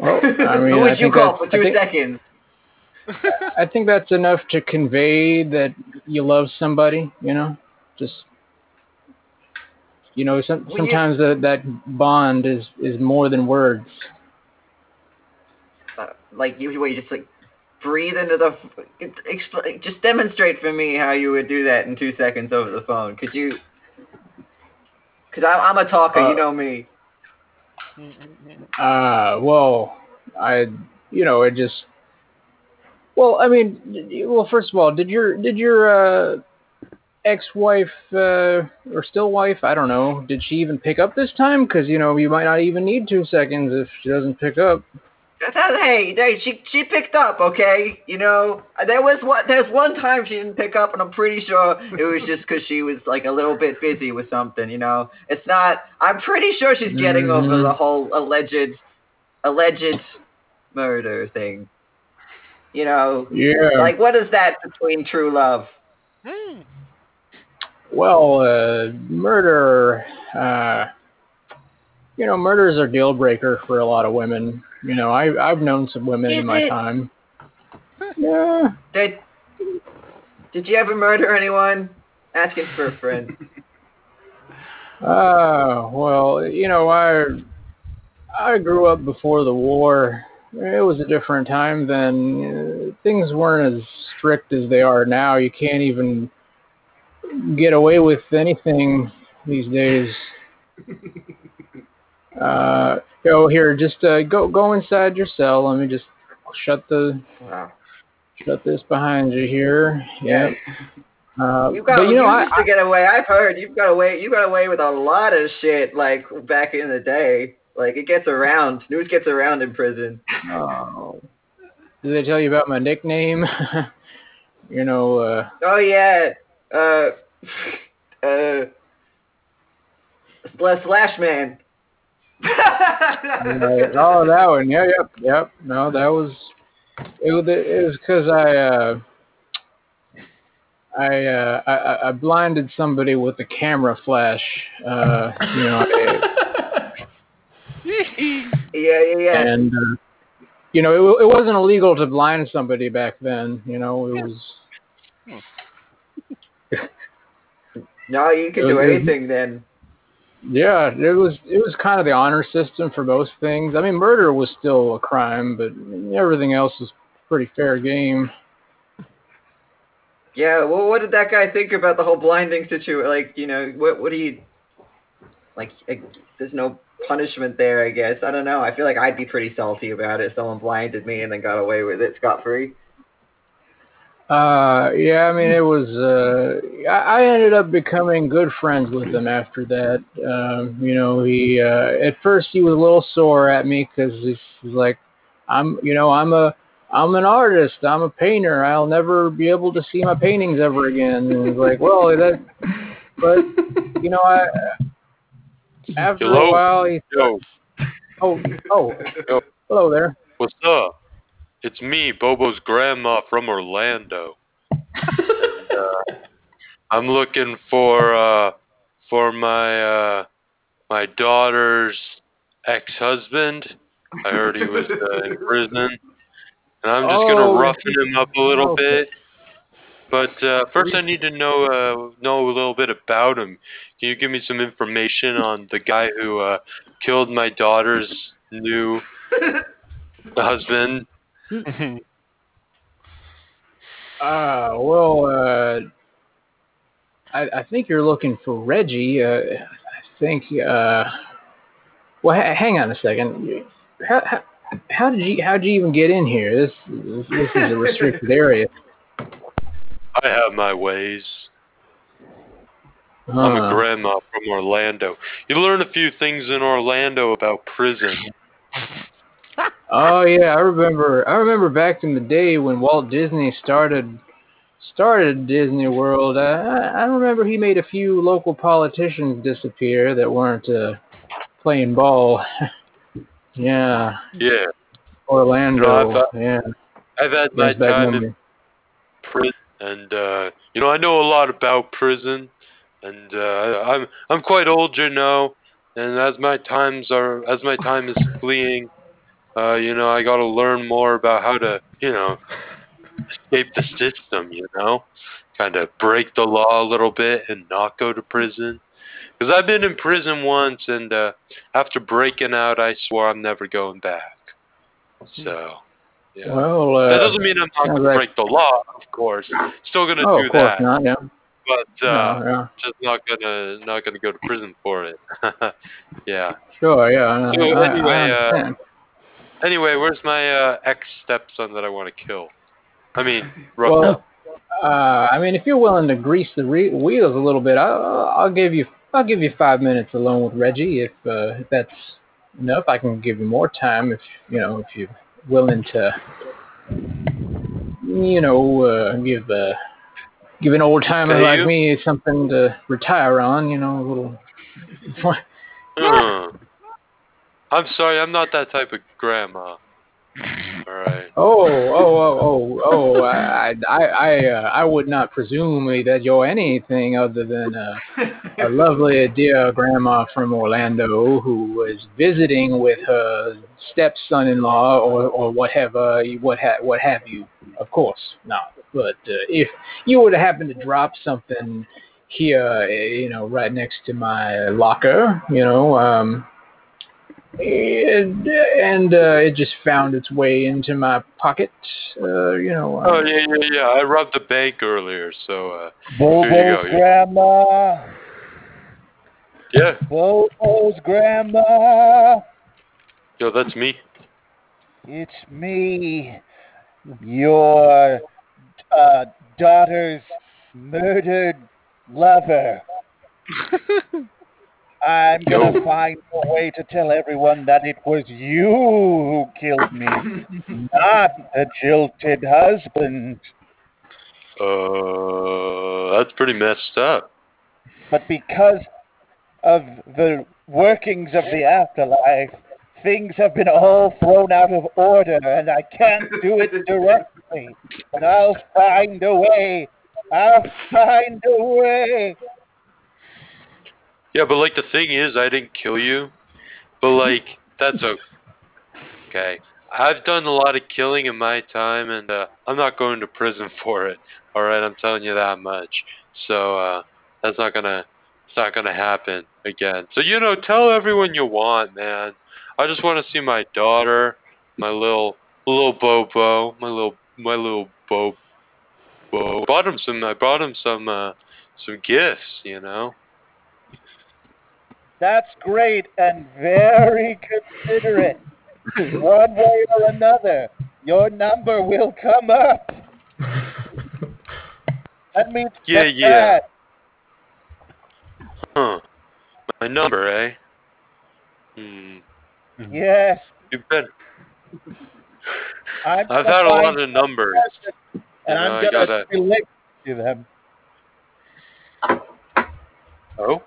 well, I mean, Who would I you call for two think- seconds? I think that's enough to convey that you love somebody, you know? Just you know, some, Well, sometimes that that bond is is more than words. Uh, like you, what, you just like breathe into the. Expl- just demonstrate for me how you would do that in two seconds over the phone. Could you? Cause I'm, I'm a talker, Uh, you know me. Uh, well, I you know, it just Well, I mean, y- well, first of all, did your did your uh ex-wife uh or still wife, I don't know, did she even pick up this time cuz you know, you might not even need 2 seconds if she doesn't pick up. Hey, hey, she she picked up, okay? You know, there was one there's one time she didn't pick up, and I'm pretty sure it was just because she was like a little bit busy with something. You know, it's not. I'm pretty sure she's getting over Mhm. the whole alleged alleged murder thing. You know, Yeah. like what is that between true love? Well, uh, murder, uh, you know, murders a deal breaker for a lot of women. You know, I I've known some women in my it? time. Yeah. Did did you ever murder anyone? Asking for a friend. Uh, well, you know, I I grew up before the war. It was a different time then. Uh, things weren't as strict as they are now. You can't even get away with anything these days. Uh, go here. Just uh, go go inside your cell. Let me just shut the Wow. shut this behind you here. Yep. Uh, You got but you know, you I, used to get away. I've heard you've got away. You got away with a lot of shit like back in the day. Like it gets around. News gets around in prison. Oh. Did they tell you about my nickname? you know, uh, Oh yeah. Uh. Uh. Slash Slash Man. oh, that one. Yeah, yep, yep. No, that was it. Was it was because I uh, I, uh, I I- I blinded somebody with a camera flash. Uh, you know, I- Yeah, yeah, yeah. and uh, you know, it, it wasn't illegal to blind somebody back then. You know, it was. No, you can It do was- anything then. Yeah, it was it was kind of the honor system for most things. I mean, murder was still a crime, but everything else was pretty fair game. Yeah, well, what did that guy think about the whole blinding situation? Like, you know, what what do you like? like, There's no punishment there, I guess. I don't know. I feel like I'd be pretty salty about it. Someone blinded me and then got away with it scot free. Uh, yeah, I mean, it was. Uh, I, I ended up becoming good friends with him after that. Um, you know, he uh, at first he was a little sore at me because he's like, I'm, you know, I'm a, I'm an artist. I'm a painter. I'll never be able to see my paintings ever again. And he's like, well, that, but you know, I. After Hello? a while, he. Yo, Oh, oh, Yo. hello there. what's up? It's me, Bobo's grandma from Orlando. and, uh, I'm looking for uh for my uh my daughter's ex-husband. I heard he was uh, in prison, and I'm just Oh. gonna roughen him up a little bit. But uh, first, I need to know uh, know a little bit about him. Can you give me some information on the guy who uh, killed my daughter's new husband? Uh, well, uh, I, I think you're looking for Reggie. Uh, I think. Uh, well, ha- hang on a second. How, how, how did you how did you even get in here? This this, this is a restricted area. I have my ways. I'm a Uh, grandma from Orlando. You learn a few things in Orlando about prison. oh yeah, I remember. I remember back in the day when Walt Disney started started Disney World. Uh, I, I remember he made a few local politicians disappear that weren't uh, playing ball. yeah. Yeah, Orlando. No, I thought- yeah. I've had my time in and uh, you know I know a lot about prison, and uh, I'm I'm quite old, you know, and as my times are as my time is fleeing, uh, you know I got to learn more about how to you know escape the system, you know, kind of break the law a little bit and not go to prison. Because I've been in prison once, and uh, after breaking out, I swore I'm never going back. So, yeah. Well, uh, That doesn't mean I'm not gonna break the law, of course. Still gonna oh, do of course that, not. Yeah. but uh, no, yeah. just not gonna not gonna go to prison for it. yeah. Sure. Yeah. So, I, anyway, I uh. Anyway, where's my uh, ex stepson that I want to kill? I mean, roughly. well, uh, I mean, if you're willing to grease the re- wheels a little bit, I'll, I'll give you I'll give you five minutes alone with Reggie if, uh, if that's enough. I can give you more time if you know if you're willing to, you know, uh, give uh, give an old timer like you? me something to retire on. You know, a little. Uh, I'm sorry, I'm not that type of grandma. All right. Oh, oh, oh, oh, oh! I, I, I, uh, I would not presume that you're anything other than uh, a lovely dear grandma from Orlando who was visiting with her stepson-in-law or, or whatever, what, ha- what have you. Of course not. But uh, if you would happen to drop something here, uh, you know, right next to my locker, you know, um, and, and uh, it just found its way into my pocket, uh, you know. Oh uh, yeah, yeah, yeah. I robbed the bank earlier, so uh, Bobo's Here you go, grandma. yeah. Bobo's grandma. Yo, that's me. It's me, your uh, daughter's murdered lover. I'm gonna Yo. find a way to tell everyone that it was you who killed me, not the jilted husband. Uh, that's pretty messed up. But because of the workings of the afterlife, things have been all thrown out of order, and I can't do it directly. But I'll find a way I'll find a way. Yeah, but like the thing is, I didn't kill you. But like that's o- okay. I've done a lot of killing in my time, and uh, I'm not going to prison for it. All right, I'm telling you that much. So uh, that's not gonna, it's not gonna happen again. So you know, tell everyone you want, man. I just want to see my daughter, my little little Bobo, my little my little Bobo. Bought him some. I bought him some uh, some gifts. You know. That's great and very considerate. One way or another, your number will come up. That means Yeah, yeah. that. Huh. My number, eh? Hmm. Yes, You've been. I'm I've had a lot of numbers. and know, I'm gonna gotta- select to them. Oh.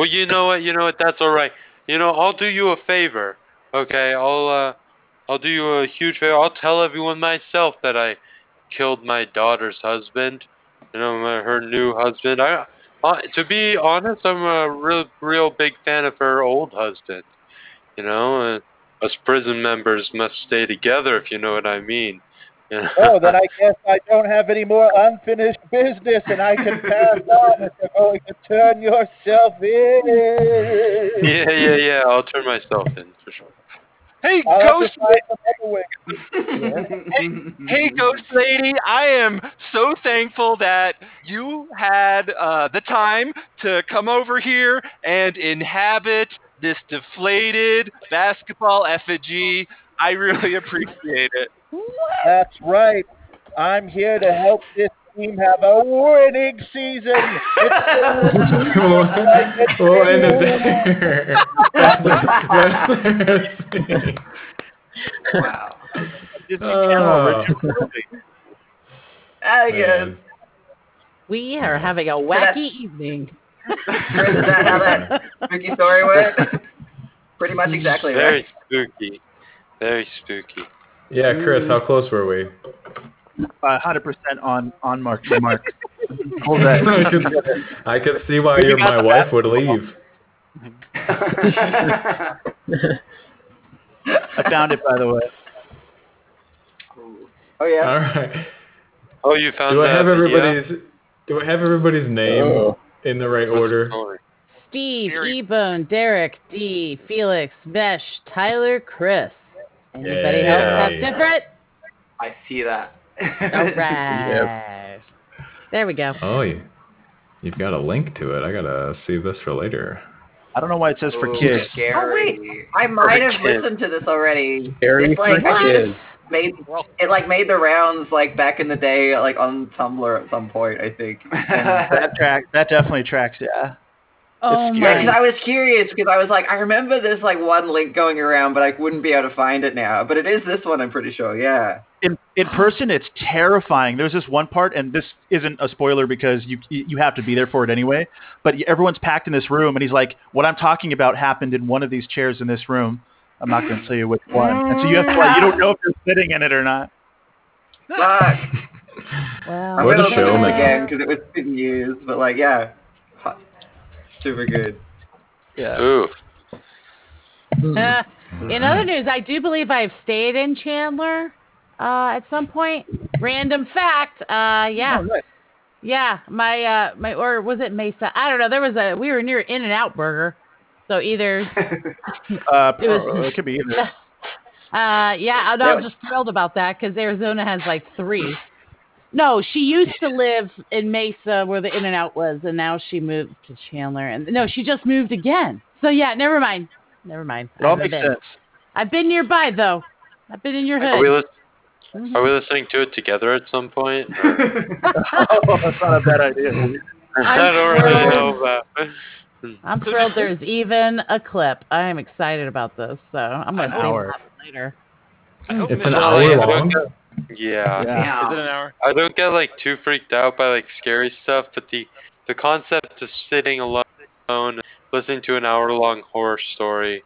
Well, you know what? You know what? That's all right. You know, I'll do you a favor. Okay, I'll uh, I'll do you a huge favor. I'll tell everyone myself that I killed my daughter's husband. You know, her new husband. I, uh, to be honest, I'm a real, real big fan of her old husband. You know, uh, us prison members must stay together, if you know what I mean. You know? Oh, then I guess I don't have any more unfinished business and I can pass on if you're going to turn yourself in. yeah, yeah, yeah. I'll turn myself in for sure. Hey, I'll Ghost find some. Hey, Ghost Lady, I am so thankful that you had uh, the time to come over here and inhabit this deflated basketball effigy. I really appreciate it. That's right. I'm here to help this team have a winning season. It's we'll, we'll end it there. That's the- that's wow. Disney Oh. Channel original movie. Ah, We are having a that's- wacky evening. Chris, is that how that spooky story went? Pretty much exactly Very right. spooky. Very spooky. Yeah, Chris, how close were we? Uh, hundred percent on on mark. the mark. Hold that. I could, I could see why Maybe your, my wife would leave. I found it by the way. oh yeah. All right. Oh, you found Do I have video? everybody's? Do I have everybody's name Oh. in the right What's order? story? Steve, Very- E-Bone, Derek, D, Felix, Mesh, Tyler, Chris. Anybody Yay. else have different? I see that. All right. There we go. Oh, you, you've got a link to it. I gotta save this for later. I don't know why it says for Ooh, kids. Scary. Oh, I might have kid. listened to this already. Scary It's like for I kids. made it like made the rounds like back in the day, like on Tumblr at some point, I think. That track that definitely tracks. Yeah. Oh Yeah, my. because I was curious because I was like, I remember there's like one link going around, but I wouldn't be able to find it now. But it is this one, I'm pretty sure. Yeah. In in person, it's terrifying. There's this one part, and this isn't a spoiler because you you have to be there for it anyway. But everyone's packed in this room, and he's like, "What I'm talking about happened in one of these chairs in this room." I'm not going to tell you which one. And so you have to like, you don't know if you're sitting in it or not. Fuck. Well, I'm What gonna a listen to again because it was been years, but like, yeah, Hot. Super good. Yeah. Ooh. Uh, in other news, I do believe I've stayed in Chandler uh, at some point. Random fact. Uh, yeah. Oh, nice. Yeah, my uh my or was it Mesa? I don't know. There was a we were near In and Out Burger. So either Uh, It was- it could be either. uh yeah, no, I'm just thrilled about that cuz Arizona has like 3. No, she used to live in Mesa where the In and Out was and now she moved to Chandler and no, she just moved again. So yeah, never mind. Never mind. It all I've makes been. sense. I've been nearby though. I've been in your Are we, hood. lis- Mhm. are we listening to it together at some point? oh, that's not a bad idea. I don't really know that. I'm thrilled there's even a clip. I am excited about this, so I'm gonna save hour. that later. I hope It's an hour yeah, long. get- Yeah. Yeah. Is it an hour? I don't get like too freaked out by like scary stuff, but the the concept of sitting alone, listening to an hour long horror story,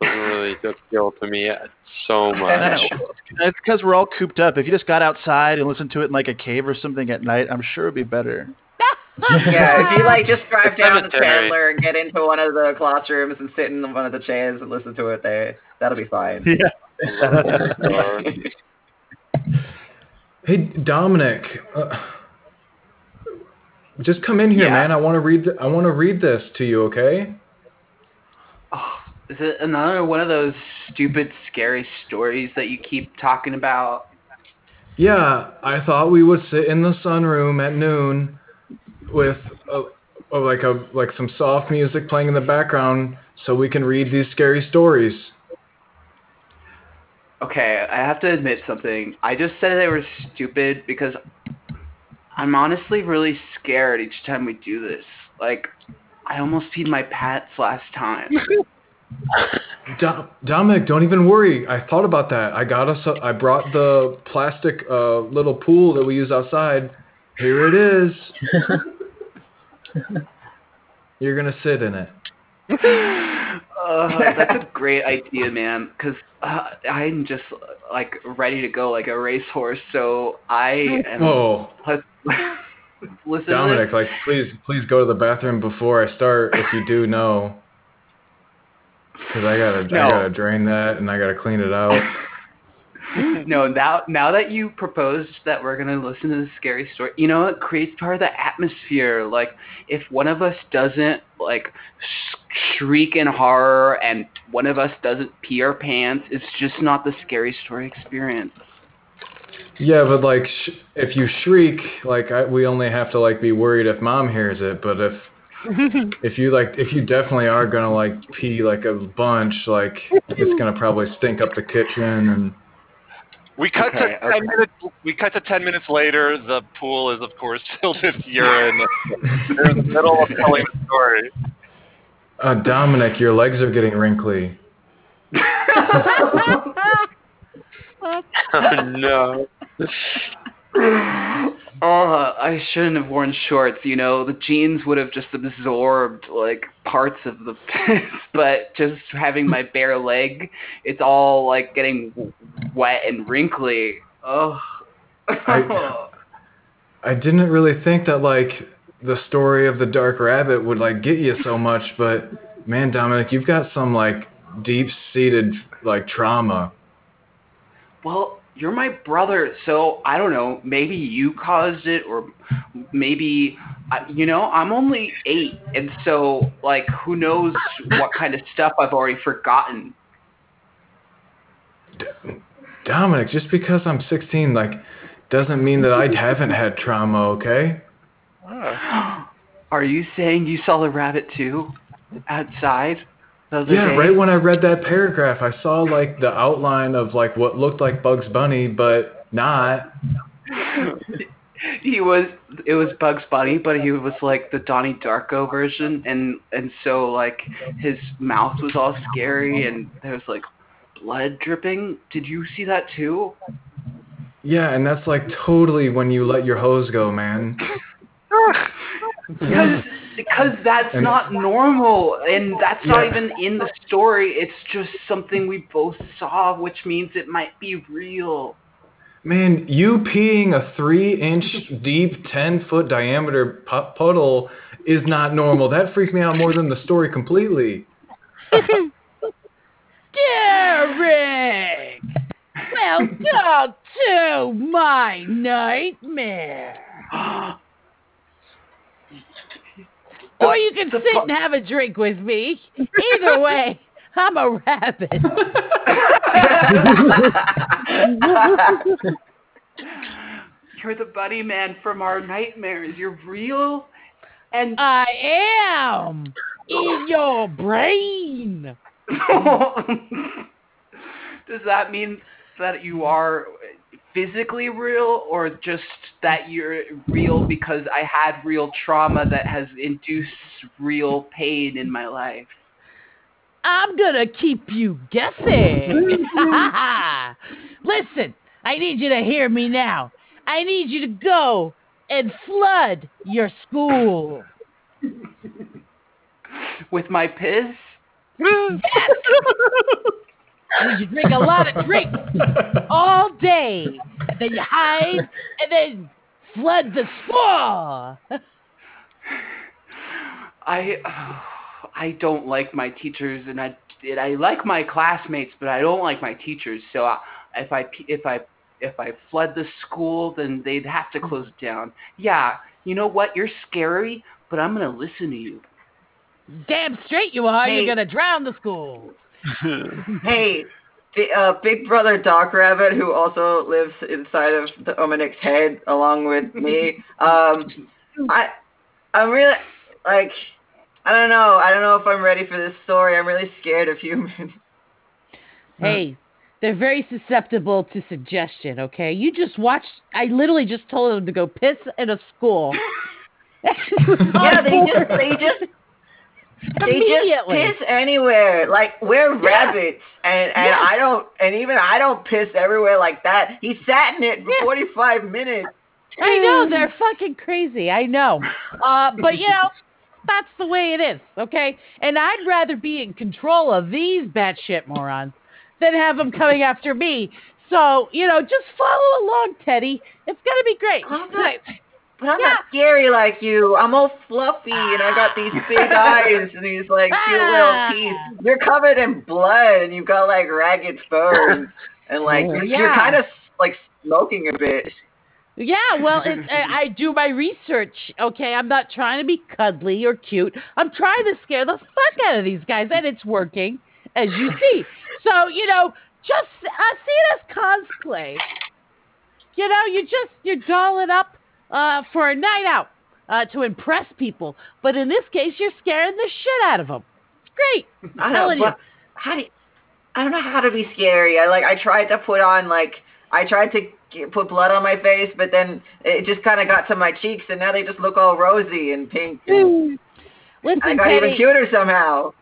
doesn't really appeal to me so much. It's because we're all cooped up. If you just got outside and listened to it in like a cave or something at night, I'm sure it'd be better. yeah, if you like just drive down to Cemetery. Chandler and get into one of the classrooms and sit in one of the chairs and listen to it there, that'll be fine. Hey, Dominic, uh, just come in here, Yeah. man. I want to read. th- I want to read this to you, okay? Oh, is it another one of those stupid, scary stories that you keep talking about? Yeah, I thought we would sit in the sunroom at noon with a, a, like a like some soft music playing in the background, so we can read these scary stories. Okay, I have to admit something. I just said they were stupid because I'm honestly really scared each time we do this. Like, I almost peed my pants last time. Dom- Dominic, don't even worry. I thought about that. I got us. A, I brought the plastic uh, little pool that we use outside. Here it is. You're gonna sit in it. Uh, that's a great idea, man. Cause uh, I'm just like ready to go like a racehorse. So I am. Oh, listen Dominic, this. like please, please go to the bathroom before I start. If you do know, because I gotta, No. I gotta drain that and I gotta clean it out. no, now now that you proposed that we're gonna listen to the scary story, you know, it creates part of the atmosphere. Like if one of us doesn't like sh- shriek in horror and one of us doesn't pee our pants, it's just not the scary story experience. Yeah, but like, sh- if you shriek, like, I, we only have to like be worried if mom hears it. But if if you like, if you definitely are gonna like pee like a bunch, like it's gonna probably stink up the kitchen and. We cut Okay, to ten okay. minutes. We cut to ten minutes later. The pool is, of course, filled with urine. They're in the middle of telling the story. Uh, Dominic, your legs are getting wrinkly. oh no. Oh, I shouldn't have worn shorts. You know, the jeans would have just absorbed like parts of the piss, but just having my bare leg, it's all like getting wet and wrinkly. Oh. I- I didn't really think that like the story of the dark rabbit would like get you so much, but man, Dominic, you've got some like deep-seated like trauma. well, you're my brother, so I don't know. Maybe you caused it, or maybe you know. I'm only eight, and so like, who knows what kind of stuff I've already forgotten. Dominic, just because I'm 16 like doesn't mean that I haven't had trauma, okay? Are you saying you saw the rabbit too? Outside? The Yeah, day? right when I read that paragraph, I saw like the outline of like what looked like Bugs Bunny, but not. he was it was Bugs Bunny, but he was like the Donnie Darko version and and so like his mouth was all scary and there was like blood dripping. Did you see that too? Yeah, and that's like totally when you let your hose go, man. Because because that's And- not normal and that's not even in the story. It's just something we both saw, which means it might be real. Man, you peeing a three inch deep, 10 foot diameter puddle is not normal. That freaked me out more than the story completely. Derek! Welcome to my nightmare. Or you can sit and have a drink with me. Either way, I'm a rabbit. You're the bunny man from our nightmares. You're real and I am in your brain. Does that mean that you are physically real or just that you're real because I had real trauma that has induced real pain in my life? I'm gonna keep you guessing. Listen, I need you to hear me now. I need you to go and flood your school. With my piss? Yes. And you drink a lot of drinks all day, and then you hide, and then flood the score. I I don't like my teachers, and I and I like my classmates, but I don't like my teachers. So I, if I if I if I flood the school, then they'd have to close it down. Yeah, you know what? You're scary, but I'm gonna listen to you. Damn straight you are. Hey. You're gonna drown the school. Hey, the, uh, Big Brother Doc Rabbit, who also lives inside of the Omanix head along with me. Um, I, I'm really like, I don't know. I don't know if I'm ready for this story. I'm really scared of humans. Hey, they're very susceptible to suggestion. Okay, you just watched. I literally just told them to go piss in a school. yeah, they just, they just. They just piss anywhere. Like we're rabbits, and and Yeah. I don't, and even I don't piss everywhere like that. He sat in it for 45 minutes. I know they're fucking crazy. I know, uh, but you know that's the way it is. Okay, and I'd rather be in control of these batshit morons than have them coming after me. So you know, just follow along, Teddy. It's gonna be great. I'm not, but I'm not scary like you. I'm all fluffy, and I got these big eyes and these like cute Ah. little teeth. You're covered in blood, and you've got like ragged fur, and like you're, yeah. you're kind of like smoking a bit. Yeah, well, it's, I I do my research. Okay, I'm not trying to be cuddly or cute. I'm trying to scare the fuck out of these guys, and it's working, as you see. So you know, just uh, see it as cosplay. You know, you just you're dolling up uh, for a night out uh, to impress people, but in this case, you're scaring the shit out of them. It's great. I don't telling know. you. How do you, I don't know how to be scary. I like I tried to put on like I tried to get, put blood on my face, but then it just kind of got to my cheeks, and now they just look all rosy and pink. And Listen, I got Teddy. even cuter somehow.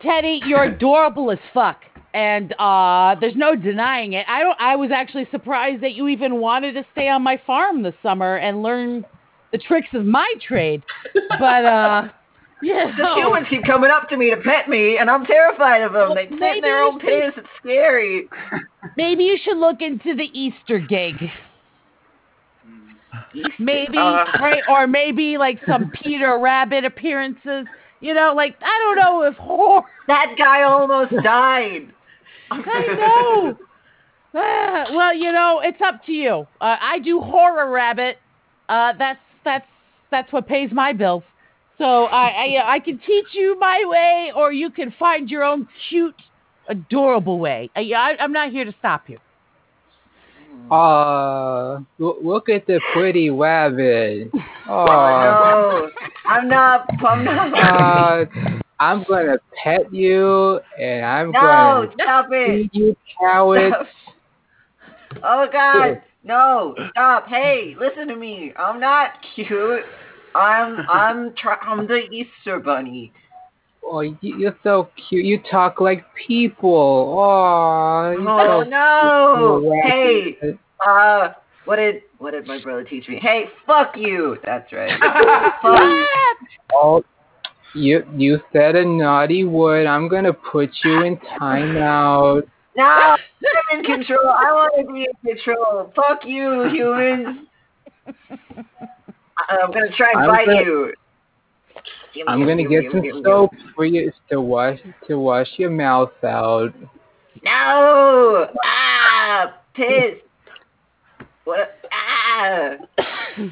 Teddy, you're adorable as fuck. And uh there's no denying it. I don't I was actually surprised that you even wanted to stay on my farm this summer and learn the tricks of my trade. But uh yeah. The humans keep coming up to me to pet me, and I'm terrified of them. They sit in their own should- piss. It's scary. Maybe you should look into the Easter gig. Maybe Uh. right or maybe like some Peter Rabbit appearances. You know, like I don't know if horror That guy almost died. I know. Ah, well, you know, it's up to you. Uh, I do horror rabbit. Uh, that's that's that's what pays my bills. So I, I I can teach you my way, or you can find your own cute, adorable way. I, I, I'm not here to stop you. Uh, look at the pretty rabbit. Oh, Oh, no, I'm not. I'm not. uh, I'm gonna pet you, and I'm no, gonna stop it. you carrots. Oh God, no, stop. Hey, listen to me. I'm not cute. I'm I'm try- I'm the Easter bunny. Oh, you- you're so cute. You talk like people. Oh, Oh so no. Hey, uh, what did what did my brother teach me? Hey, fuck you. That's right. fuck. You you said a naughty word. I'm gonna put you in timeout. No, I'm in control. I want to be in control. Fuck you, humans. I- I'm gonna try and I'm bite gonna- you. Gimme, I'm gonna gimme, get some gimme, gimme. soap for you to wash to wash your mouth out. No! Ah! Piss! What? Ah!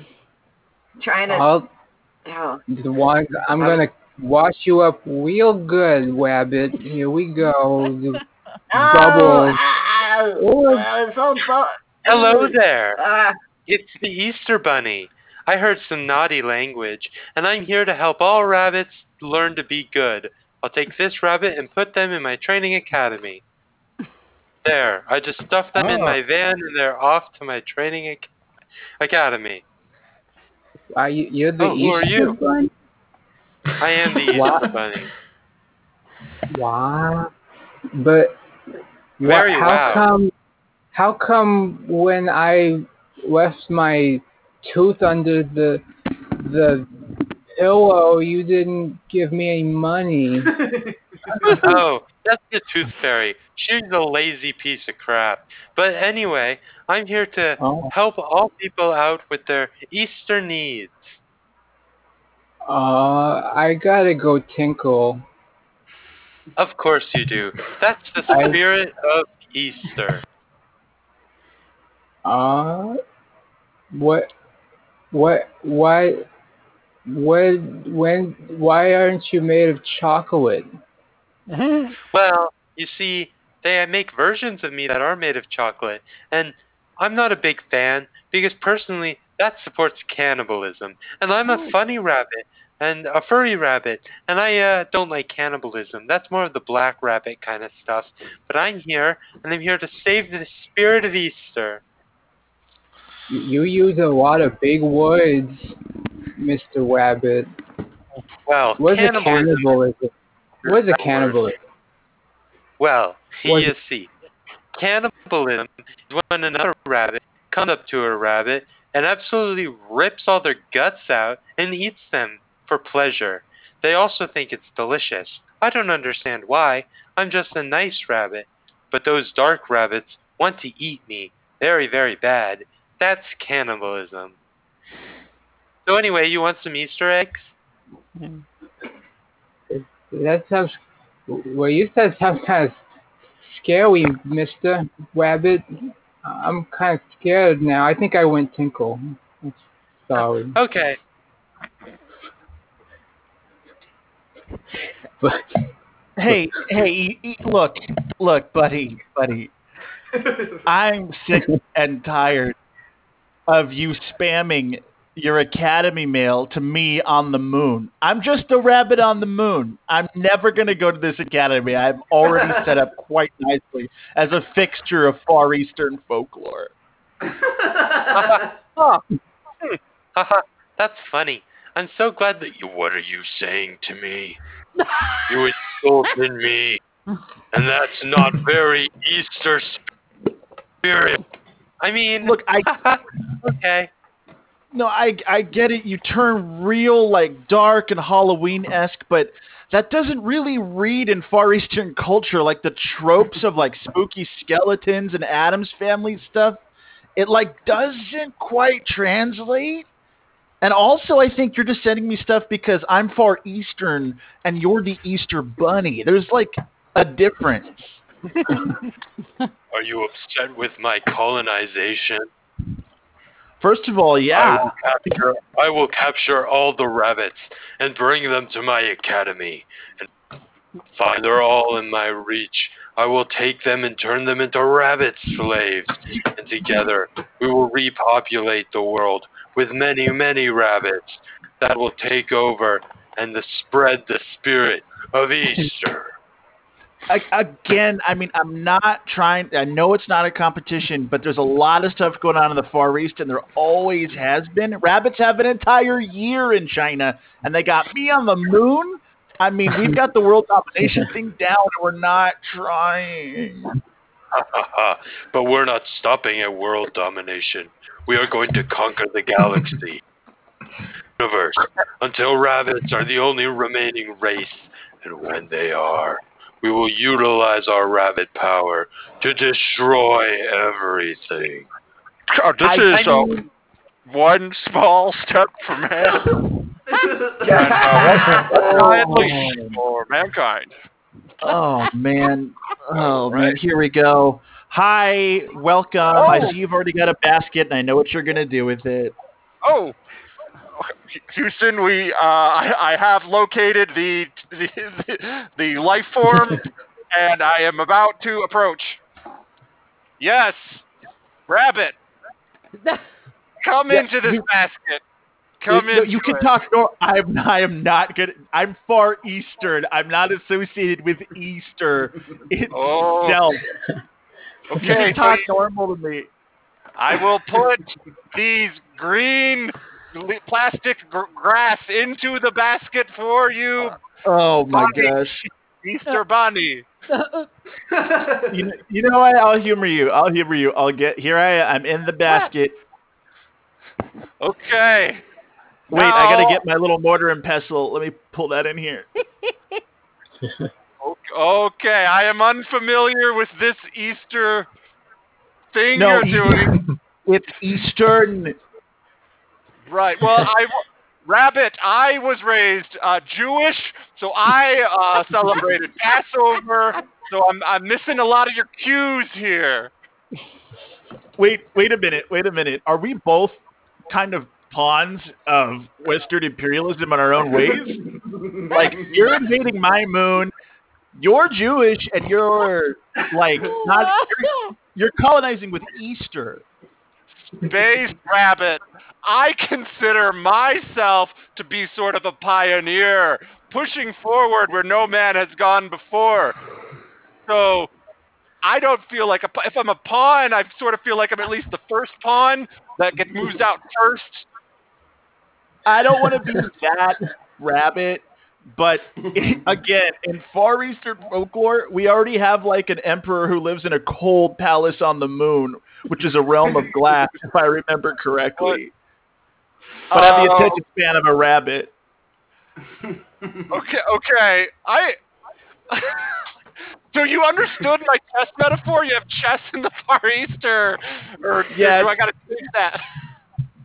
Trying to. I'll Oh. the one. I'm gonna wash you up real good, Rabbit. Here we go. You- Bubbles. Ah! Oh. Ah, it's so bu- Hello there. Ah! It's the Easter Bunny. I heard some naughty language, and I'm here to help all rabbits learn to be good. I'll take this rabbit and put them in my training academy. There, I just stuffed them in Oh. my van, and they're off to my training ac- academy. Are you? You're the Oh, who are Easter you? Bunny? I am the Easter Bunny. Wow. But Very how wow. come? How come when I left my tooth under the the pillow, you didn't give me any money? oh, that's the tooth fairy. She's a lazy piece of crap. But anyway, I'm here to Oh. help all people out with their Easter needs. Uh, I gotta go tinkle. Of course you do. That's the I- spirit of Easter. Uh, what, what, why, what, when, why aren't you made of chocolate? Well, you see, they make versions of me that are made of chocolate, and I'm not a big fan because personally that supports cannibalism, and I'm a funny rabbit and a furry rabbit, and I uh, don't like cannibalism. That's more of the black rabbit kind of stuff. But I'm here, and I'm here to save the spirit of Easter. You use a lot of big words, Mr. Rabbit. Well, What's a cannibalism. cannibalism? What's a cannibalism? Well, What- you see, cannibalism is when another rabbit comes up to a rabbit and absolutely rips all their guts out and eats them for pleasure. They also think it's delicious. I don't understand why. I'm just a nice rabbit. But those dark rabbits want to eat me very, very bad. That's cannibalism. So anyway, you want some Easter eggs? That sounds. Well, you said sounds kind of scary, Mr. Rabbit. I'm kind of scared now. I think I went tinkle. Sorry. Okay. But hey, hey, e- e- look, look, buddy, buddy. I'm sick and tired of you spamming your Academy mail to me on the moon. I'm just a rabbit on the moon. I'm never going to go to this Academy. I'm already set up quite nicely as a fixture of Far Eastern folklore. Hmm. Haha, that's funny. I'm so glad that you. What are you saying to me? You insulted me, and that's not very Easter spirit. I mean, Look, I okay. No, I I get it. You turn real like dark and Halloween esque, but that doesn't really read in Far Eastern culture like the tropes of like spooky skeletons and Addams family stuff. It like doesn't quite translate. And also, I think you're just sending me stuff because I'm Far Eastern and you're the Easter Bunny. There's like a difference. Are you upset with my colonization? First of all, I yeah. will capture. I will capture all the rabbits and bring them to my academy, and find they're all in my reach. I will take them and turn them into rabbit slaves, and together we will repopulate the world with many, many rabbits that will take over and the spread the spirit of Easter. I, again, I mean, I'm not trying. I know it's not a competition, but there's a lot of stuff going on in the Far East, and there always has been. Rabbits have an entire year in China, and they got me on the moon. I mean, we've got the world domination thing down, and we're not trying. but we're not stopping at world domination. We are going to conquer the galaxy, universe, until rabbits are the only remaining race. And when they are, we will utilize our rabbit power to destroy everything. God, this I- is I uh, mean- one small step for man, and uh, one giant leap for mankind. Oh man, oh man, here we go. Hi, welcome. I see you've already got a basket, and I know what you're gonna do with it. Oh, Houston, we uh, I, I have located the the, the the life form, and I am about to approach. Yes, rabbit, come Yeah, into this you- basket. Come you, in. you can talk. No, I'm. I am not good. I'm far eastern. I'm not associated with Easter oh. itself. Oh, You okay. can talk you- normal to me. I will put these green plastic gr- grass into the basket for you, Oh my Bunny. gosh. Easter Bunny. You know, you know what? I'll humor you. I'll humor you. I'll get here. I am. I'm in the basket. Okay. Wait, I gotta get my little mortar and pestle. Let me pull that in here. Okay, I am unfamiliar with this Easter thing No, you're doing. it's Eastern. Right. Well, I Rabbit, I was raised uh, Jewish, so I uh, celebrated Passover. So I'm I'm missing a lot of your cues here. Wait, wait a minute, wait a minute. Are we both kind of pawns of Western imperialism in our own ways? like you're invading my moon, you're Jewish, and you're like not you're, you're colonizing with Easter. Space Rabbit, I consider myself to be sort of a pioneer, pushing forward where no man has gone before. So I don't feel like a, if I'm a pawn, I sort of feel like I'm at least the first pawn that gets moves out first. I don't want to be that rabbit, but again, in Far Eastern folklore, we already have like an emperor who lives in a cold palace on the moon, which is a realm of glass, if I remember correctly. But I have the Oh. attention span of a rabbit. Okay, okay. I. so you understood my chess metaphor? You have chess in the Far East, or, or Yes. do I got to change that?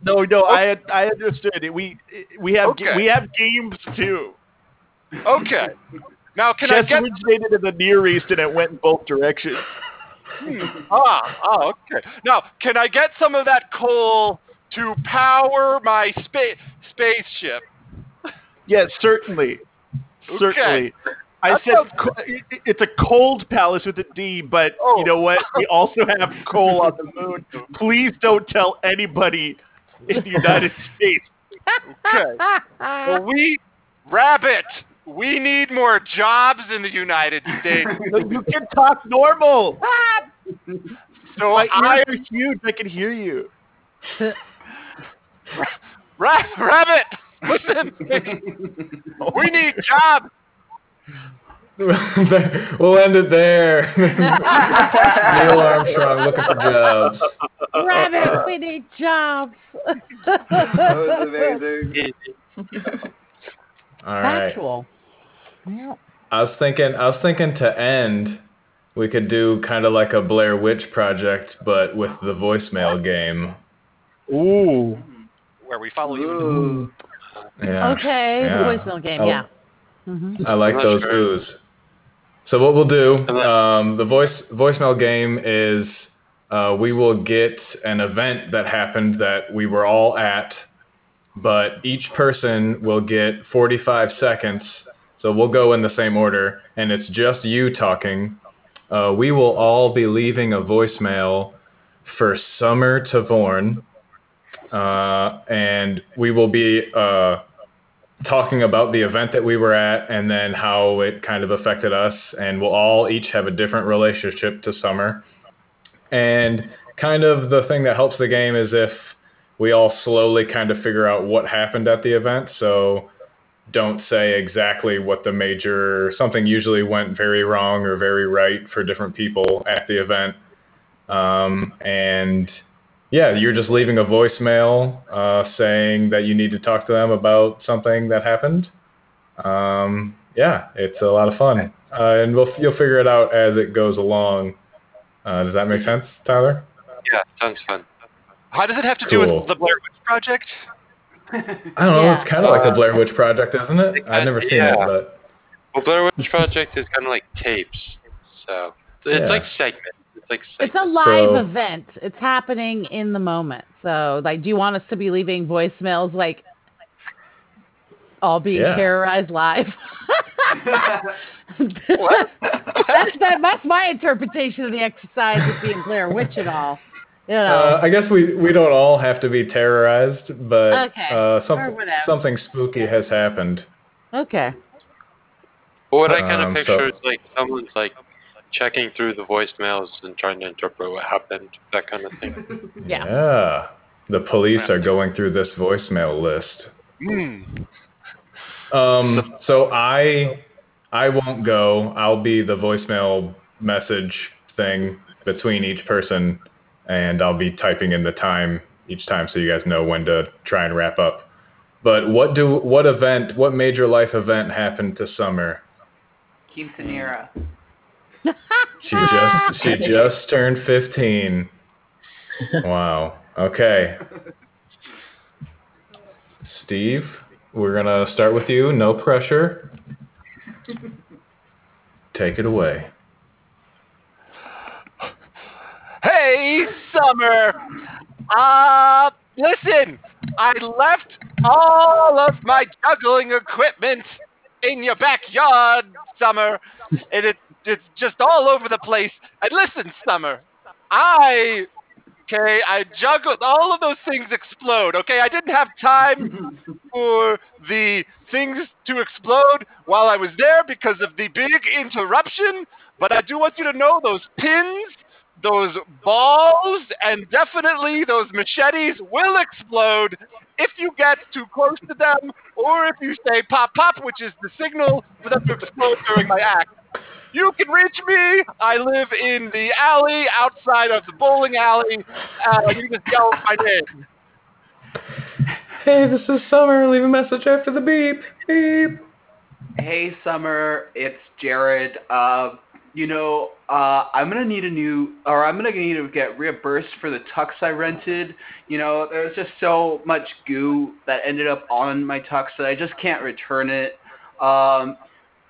No, no, I I understood it. We we have Okay. we have games too. Okay. Now, can I Chess get originated in the Near East and it went in both directions. ah, ah, okay. Now, can I get some of that coal to power my space spaceship? Yes, certainly, Okay. certainly. I That said co- it- it- it's a cold palace with a D, but Oh. you know what? We also have coal on the moon. Please don't tell anybody in the United States. Okay. Well, we rabbit. We need more jobs in the United States. You can talk normal. So My I, ears are huge. I can hear you. ra- rabbit, listen. we need jobs. We'll end it there. Neil Armstrong looking for jobs. Rabbit, we need jobs. That was amazing. All right. Factual. Yeah. I was thinking. I was thinking to end. We could do kind of like a Blair Witch project, but with the voicemail game. Ooh. Where we follow you. Ooh. Yeah. Okay, Yeah. voicemail game, Oh. yeah. hmm I like I'm those sure. oohs. So what we'll do, um, the voice voicemail game is uh, we will get an event that happened that we were all at, but each person will get 45 seconds. So we'll go in the same order, and it's just you talking. Uh, we will all be leaving a voicemail for Summer Tavorn, uh, and we will be uh, talking about the event that we were at and then how it kind of affected us and we'll all each have a different relationship to summer. And kind of the thing that helps the game is if we all slowly kind of figure out what happened at the event. So don't say exactly what the major something usually went very wrong or very right for different people at the event. Um, and yeah, you're just leaving a voicemail uh, saying that you need to talk to them about something that happened. Um, yeah, it's a lot of fun, uh, and we'll you'll figure it out as it goes along. Uh, does that make sense, Tyler? Yeah, sounds fun. How does it have to do with the Blair Witch Project? I don't know. Yeah. It's kind of like the Blair Witch Project, isn't it? I've never seen it, but Well, Blair Witch Project is kind of like tapes, so it's Yeah. like segments. It's like It's a live So- event. It's happening in the moment. So, like, do you want us to be leaving voicemails like all being Yeah. terrorized live? That's that, that's my interpretation of the exercise of being Blair Witch and all. You know. uh, I guess we we don't all have to be terrorized, but Okay, uh, or something whatever. something spooky has happened. okay. But what I kind Um, of picture so- is like someone's like checking through the voicemails and trying to interpret what happened, that kind of thing. Yeah. Yeah, the police are going through this voicemail list. Hmm. Um, so I I won't go. I'll be the voicemail message thing between each person, and I'll be typing in the time each time so you guys know when to try and wrap up. But what do what event, what major life event happened to Summer? Quinceanera. She just she just turned 15. Wow. Okay. Steve, we're gonna start with you. No pressure. Take it away. Hey, Summer. Uh, listen, I left all of my juggling equipment in your backyard, Summer, and it, it's just all over the place. And listen, Summer, I, okay, I juggled, all of those things explode, okay? I didn't have time for the things to explode while I was there because of the big interruption, but I do want you to know those pins those balls and definitely those machetes will explode if you get too close to them or if you say pop pop, which is the signal for them to explode during my act. You can reach me. I live in the alley outside of the bowling alley. Uh, you can just yell my name. Hey, this is Summer. Leave a message after the beep. Beep. Hey, Summer, it's Jared. Uh, you know, uh, I'm gonna need a new, or I'm gonna need to get reimbursed for the tux I rented. You know, there's just so much goo that ended up on my tux that I just can't return it. Um,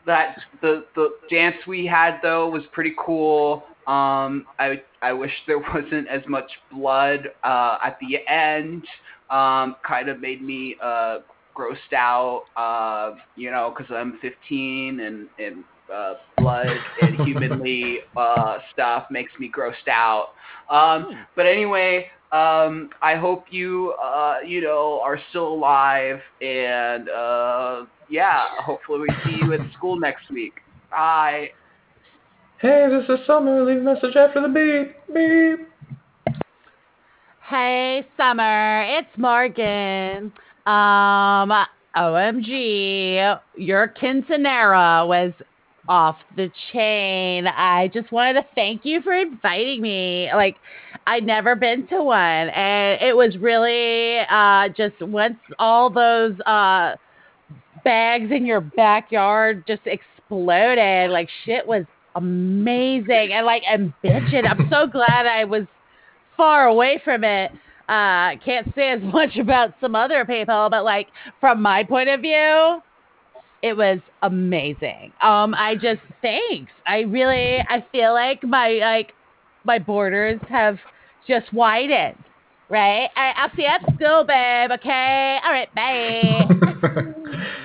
that the the dance we had though was pretty cool. Um, I I wish there wasn't as much blood uh, at the end. Um, kind of made me uh, grossed out. Uh, you know, because I'm 15 and and uh, blood and humanly uh, stuff makes me grossed out. Um, but anyway, um, I hope you uh, you know are still alive and uh, yeah, hopefully we see you at school next week. Bye. Hey, this is Summer. Leave a message after the beep. Beep. Hey, Summer, it's Morgan. Um, OMG, your quinceanera was off the chain. I just wanted to thank you for inviting me. Like, I'd never been to one, and it was really uh, just once all those uh, bags in your backyard just exploded. Like, shit was amazing, and like, I'm bitching. I'm so glad I was far away from it. Uh, can't say as much about some other people, but like from my point of view, it was amazing. Um, I just thanks. I really I feel like my like my borders have just widened. Right? All right, I'll see you at school, babe. Okay. All right. Bye.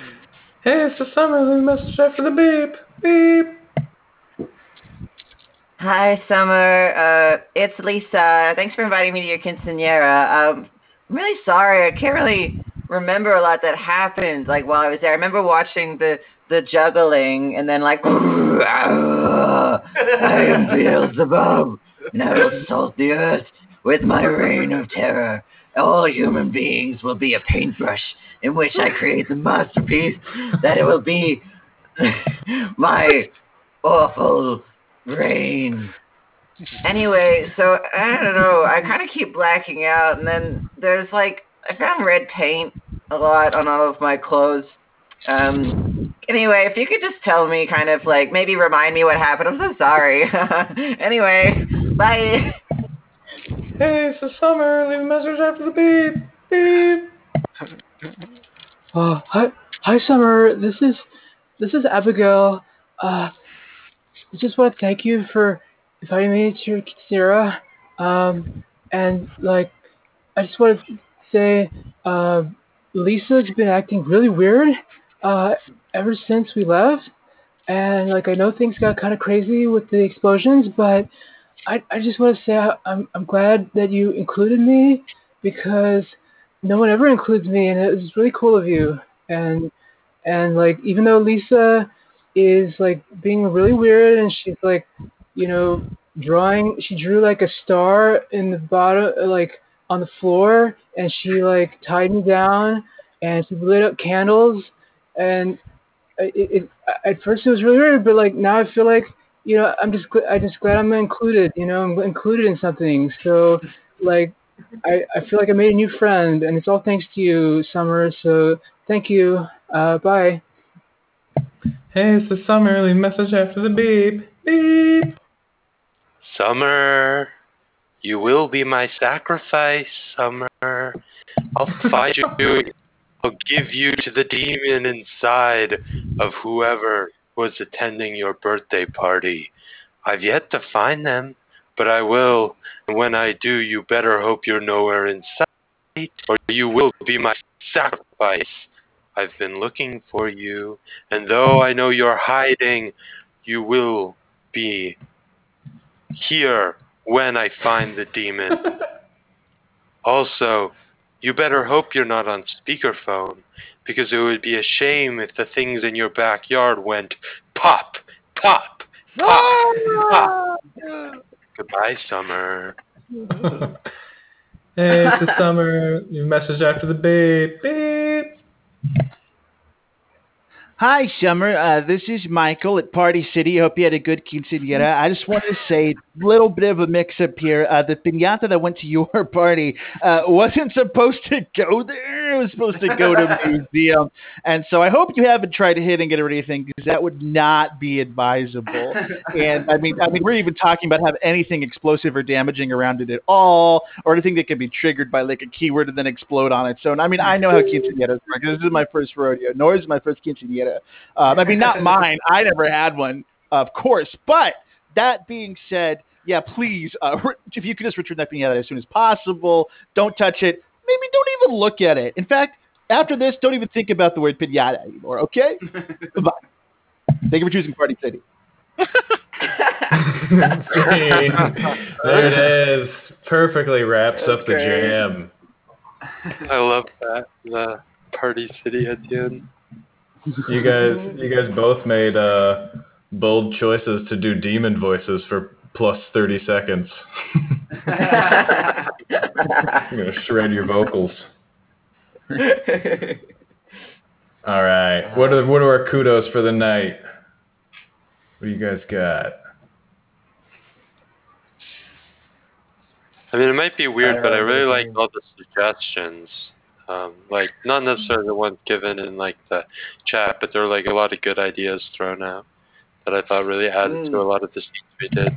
Hey, it's the Summer. Leave a message after the beep. Beep. Hi, Summer. Uh, it's Lisa. Thanks for inviting me to your quinceanera. Um, I'm really sorry. I can't really remember a lot that happened. Like while I was there, I remember watching the the juggling, and then like, I am Beelzebub, and I will salt the earth with my reign of terror. All human beings will be a paintbrush in which I create the masterpiece that it will be my awful brain. Anyway, so I don't know. I kind of keep blacking out, and then there's like I found red paint a lot on all of my clothes. Um. Anyway, if you could just tell me, kind of like maybe remind me what happened. I'm so sorry. anyway, bye. Hey, it's the Summer. Leave a message after the beep. Beep. Uh, hi, hi, Summer. This is this is Abigail. Uh, I just want to thank you for inviting me to your quinceanera. Um, and like, I just want to say, uh, Lisa's been acting really weird, uh, ever since we left. And like, I know things got kind of crazy with the explosions, but I I just want to say I, I'm I'm glad that you included me because no one ever includes me, and it was really cool of you. And and like, even though Lisa is like being really weird and she's like you know drawing she drew like a star in the bottom like on the floor and she like tied me down and she lit up candles and it, it at first it was really weird but like now i feel like you know i'm just gl- i just glad i'm included you know i'm included in something so like i i feel like i made a new friend and it's all thanks to you summer so thank you uh bye Hey, it's the summer. Leave a message after the beep. Beep. Summer, you will be my sacrifice, Summer. I'll find you. I'll give you to the demon inside of whoever was attending your birthday party. I've yet to find them, but I will. And when I do, you better hope you're nowhere in sight, or you will be my sacrifice. I've been looking for you, and though I know you're hiding, you will be here when I find the demon. also, you better hope you're not on speakerphone, because it would be a shame if the things in your backyard went pop, pop, pop, pop. Ah! Goodbye, Summer. Hey, it's the summer. You a message after the beep. Beep. Hi, Summer. Uh, this is Michael at Party City. Hope you had a good quinceañera. I just wanted to say, a little bit of a mix-up here. Uh, the piñata that went to your party uh, wasn't supposed to go there. Was supposed to go to a museum. And so I hope you haven't tried to hit and get or anything because that would not be advisable. And I mean, I mean, we're even talking about have anything explosive or damaging around it at all, or anything that can be triggered by like a keyword and then explode on it. So I mean, I know how quinceañeras work. This is my first rodeo, nor is my first quinceañera. Um, I mean, not mine. I never had one, of course. But that being said, yeah, please, uh, if you could just return that piñata as soon as possible. Don't touch it. Maybe don't even look at it. In fact, after this, don't even think about the word piñata anymore. Okay? Goodbye. Thank you for choosing Party City. there it is. Perfectly wraps up the Okay. jam. I love that. The Party City at the end. You guys, you guys both made uh, bold choices to do demon voices for plus thirty seconds. I'm gonna shred your vocals. All right. What are what are our kudos for the night? What do you guys got? I mean, it might be weird, but I really like all the suggestions. Um, like, not necessarily the ones given in like the chat, but there were like a lot of good ideas thrown out that I thought really added to Mm. a lot of the scenes we did.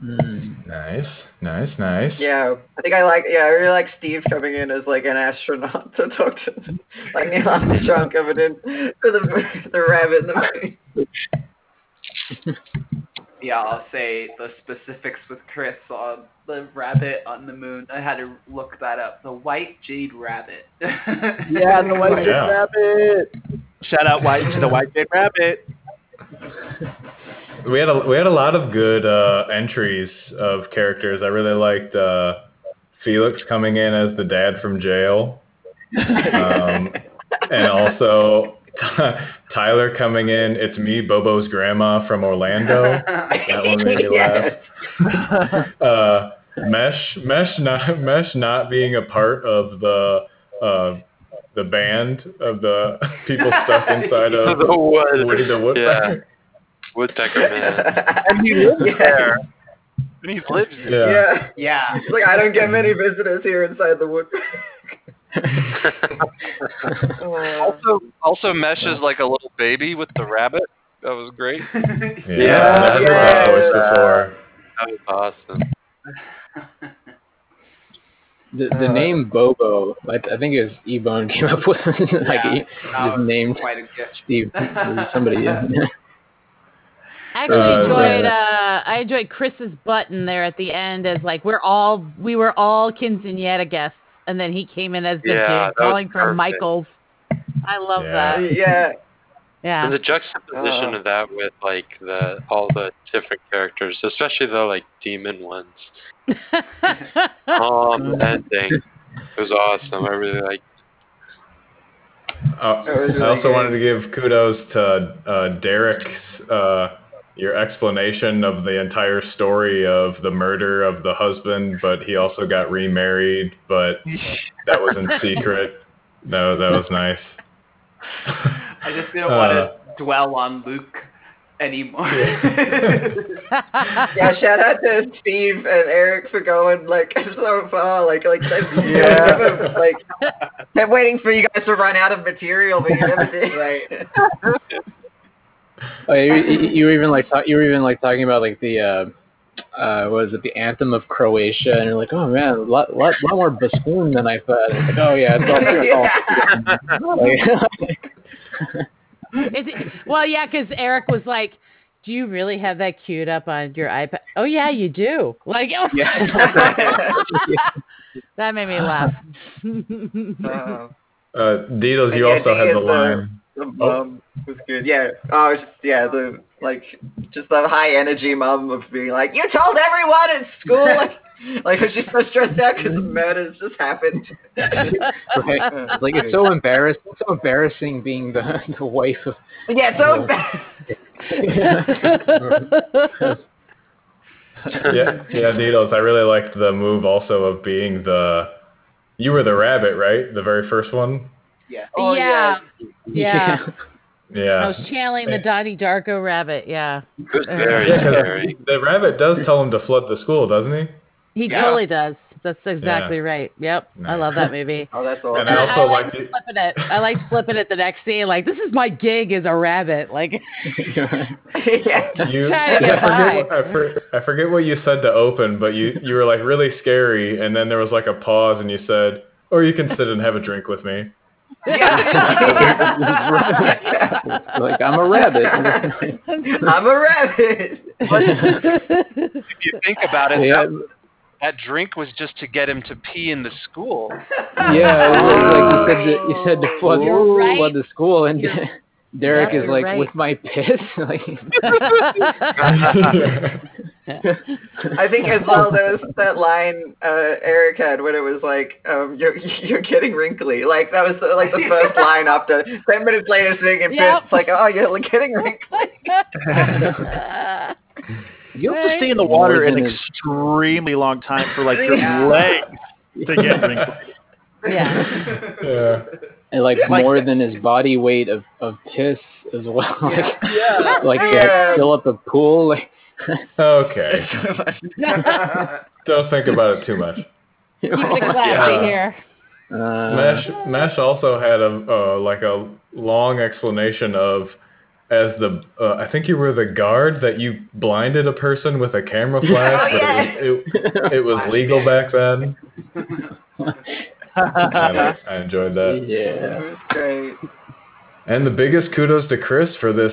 Nice, nice, nice. Yeah, I think I like. Yeah, I really like Steve coming in as like an astronaut to talk to, like Neil Armstrong coming in for the the rabbit in the movie. Yeah, I'll say the specifics with Chris on the rabbit on the moon. I had to look that up. The white jade rabbit. Yeah, the white Yeah. rabbit. Shout out white to the white jade rabbit. We had a we had a lot of good uh, entries of characters. I really liked uh, Felix coming in as the dad from jail, um, and also Tyler coming in. It's me, Bobo's grandma from Orlando. That one made me laugh. Uh, Mesh, Mesh not Mesh not being a part of the uh, the band of the people stuck inside of the wood. Woody the Yeah. Woodpecker. Woodpecker man. And he lives Yeah. there. And he lives there. Yeah. Yeah. yeah. It's like I don't get many visitors here inside the wood. Uh, Also, also Mesh is like a little baby with the rabbit. That was great. Yeah, Yeah. never heard that voice before. That was awesome. The the name Bobo, I, I think it was Ebone came up with like Yeah, he that just was named quite a gift. Steve somebody. Yeah. I actually Uh, enjoyed uh I enjoyed Chris's button there at the end as like we're all we were all quinceañera guests and then he came in as the Yeah, dude calling for. Michael's. I love Yeah. that. yeah. Yeah. And the juxtaposition Uh. of that with like the all the different characters, especially the like demon ones. Um, ending. It was awesome. I really liked. Uh, really I also good. wanted to give kudos to uh, Derek's uh, your explanation of the entire story of the murder of the husband, but he also got remarried, but that was in secret. No, that was nice. I just didn't Uh, want to dwell on Luke anymore. yeah, shout out to Steve and Eric for going like so far. Like, like, Yeah. never, like, kept waiting for you guys to run out of material, but you never did. Right. Oh, you, you, you were even like talk, you were even like talking about like the uh, uh, was it, the anthem of Croatia, and you're like, oh man, a lot, lot, lot more bassoon than I thought. It's like, oh yeah, it's all, it's all like, Is it, well, yeah, because Eric was like, "Do you really have that queued up on your iPad?" Oh yeah, you do. Like, that made me laugh. Uh, Uh, Deedles, you also Dee had the is the- line. The mom oh. was good. Yeah. Oh, it's just yeah, the like just the high energy mom of being like, you told everyone at school, like, like she's so stressed out because murders just happened. right? Like it's so embarrassing, It's so embarrassing being the the wife of. Yeah, so yeah, yeah, needles. I really liked the move also of being the. You were the rabbit, right? The very first one. Yeah. Oh, yeah. Yeah. Yeah. I was channeling the Donnie Darko rabbit. Yeah. It was uh, very Yeah, 'cause scary. The rabbit does tell him to flood the school, doesn't he? He Yeah. totally does. That's exactly right. Yep. I love that movie. Oh, that's And I also like liked it. flipping it. I like flipping it the next scene. Like this is my gig as a rabbit. Like You, Trying to get I, forget what, I, for, I forget what you said to open, but you you were like really scary, and then there was like a pause, and you said, "Or you can sit and have a drink with me." Like I'm a rabbit. I'm a rabbit. if you think about it, Yeah. that, that drink was just to get him to pee in the school. Yeah, it was like you said to, you said to flood, You're right. flood the school, and Derek You're is like right. with my piss. like, I think as well there was that line uh, Eric had when it was like, um, "You're you're getting wrinkly." Like that was uh, like the first line after ten minutes later, sitting in Yep. It's like, "Oh, you're getting wrinkly." You have to stay in the water an than his- extremely long time for like your Yeah. legs to get wrinkly. yeah. Yeah. and like, Like- more than his body weight of, of piss as well. Like, Yeah. like to Yeah. fill up a pool. Like, Okay. Don't think about it too much. Keep it classy Yeah. here. uh, Mesh Mesh also had a uh, like a long explanation of as the uh, I think you were the guard that you blinded a person with a camera flash, but it was it, it was legal back then. I, I enjoyed that. yeah. It was great. And the biggest kudos to Chris for this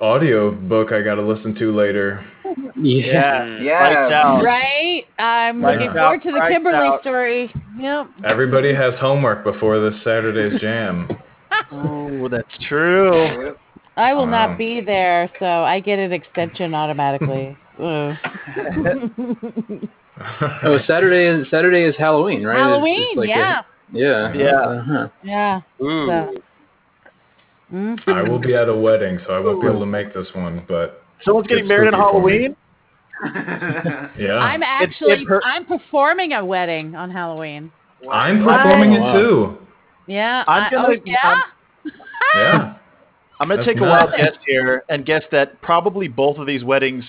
audio book I got to listen to later. Yeah. Yeah. Yeah. Lights out. Right? I'm Lights looking out, forward to the lights Kimberly out. story. Yep. Everybody has homework before this Saturday's jam. Oh, that's true. I will Wow. not be there, so I get an extension automatically. Oh, Saturday is Saturday is Halloween, right? Halloween, it's like a- yeah. yeah. Yeah. Uh-huh. yeah. Ooh. So. Mhm. I will be at a wedding, so I won't be able to make this one, but Someone's getting married on spooky for me. Halloween. yeah. I'm it actually hurt- I'm performing a wedding on Halloween. I'm performing Wow. it too. Yeah. I'm gonna- oh, yeah. Yeah. I'm going to That's take a wild nuts. guess here and guess that probably both of these weddings,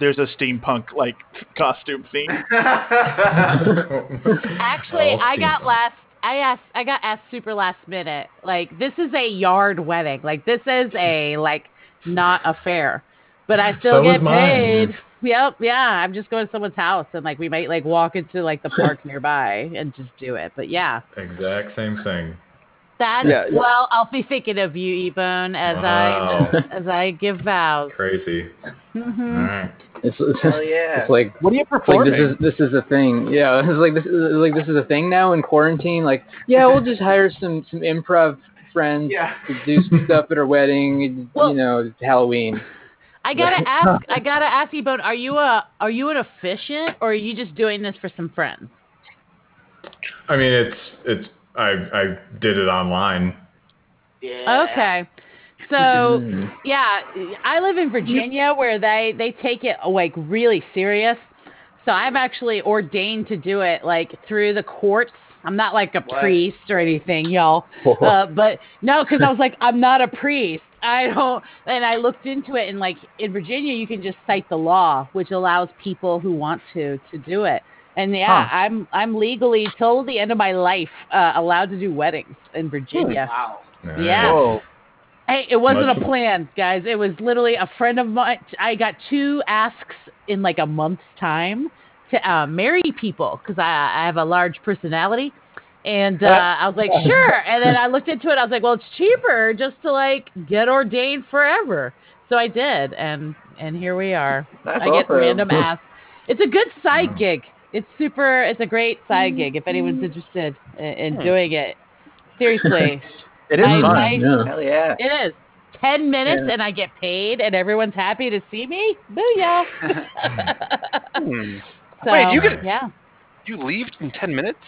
there's a steampunk like costume theme. Actually, All I got steampunk. last. I asked. I got asked super last minute. Like this is a yard wedding. Like this is a like not a fair, but I still So get is mine. paid. Yep. Yeah. I'm just going to someone's house and like we might like walk into like the park nearby and just do it. But yeah, Exact same thing. That's Yeah. well. I'll be thinking of you, Ebone, as Wow. I as I give vows. Crazy. hmm Alright. It's, it's, Hell yeah. it's like What are you It's like performing? this is this is a thing. Yeah, it's like this is like this is a thing now in quarantine. Like, yeah, we'll just hire some some improv friends Yeah. to do some stuff at our wedding. Well- you know, it's Halloween. I gotta ask. I gotta ask Ebone. Are you a are you an officiant or are you just doing this for some friends? I mean, it's it's I I did it online. Okay. So yeah, I live in Virginia where they they take it like really serious. So I'm actually ordained to do it like through the courts. I'm not like a priest or anything, y'all. Uh, but no, because I was like, I'm not a priest. I don't. And I looked into it, and like in Virginia, you can just cite the law, which allows people who want to to do it. And yeah, Huh. I'm I'm legally till the end of my life uh, allowed to do weddings in Virginia. Wow. Yeah. Whoa. Hey, it wasn't Much- a plan, guys. It was literally a friend of mine. I got two asks in like a month's time to uh, marry people because I, I have a large personality. And uh, I was like, sure. And then I looked into it. I was like, well, it's cheaper just to like get ordained forever. So I did, and and here we are. That's I get awesome. random asks. It's a good side gig. It's super. It's a great side gig if anyone's interested in, in doing it. Seriously, It is I- fun. I- Yeah. Hell yeah. it is. Ten minutes Yeah. and I get paid and everyone's happy to see me. Booyah. Hmm. so, Wait, you get- yeah. You leave in ten minutes?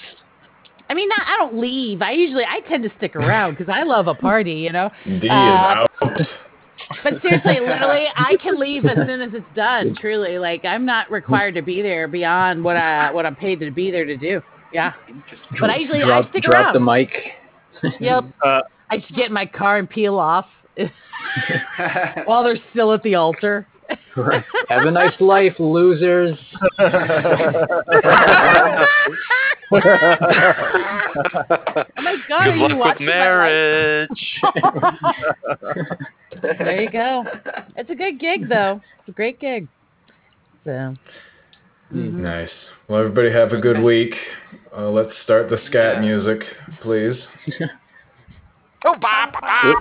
I mean, not, I don't leave. I usually I tend to stick around because I love a party, you know. D is Uh, out. But seriously, literally, I can leave as soon as it's done. Truly, like I'm not required to be there beyond what I what I'm paid to be there to do. Yeah. But I usually drop, I stick drop around. the mic. Yep. Uh, I just get in my car and peel off while they're still at the altar. Right. Have a nice life, losers. Oh my god, Good are you luck with watching my life? marriage. There you go. It's a good gig though. It's a great gig. So mhm. Nice. Well, everybody have a good week. Uh, let's start the scat Yeah. music, please. Oh, ba, ba, ba,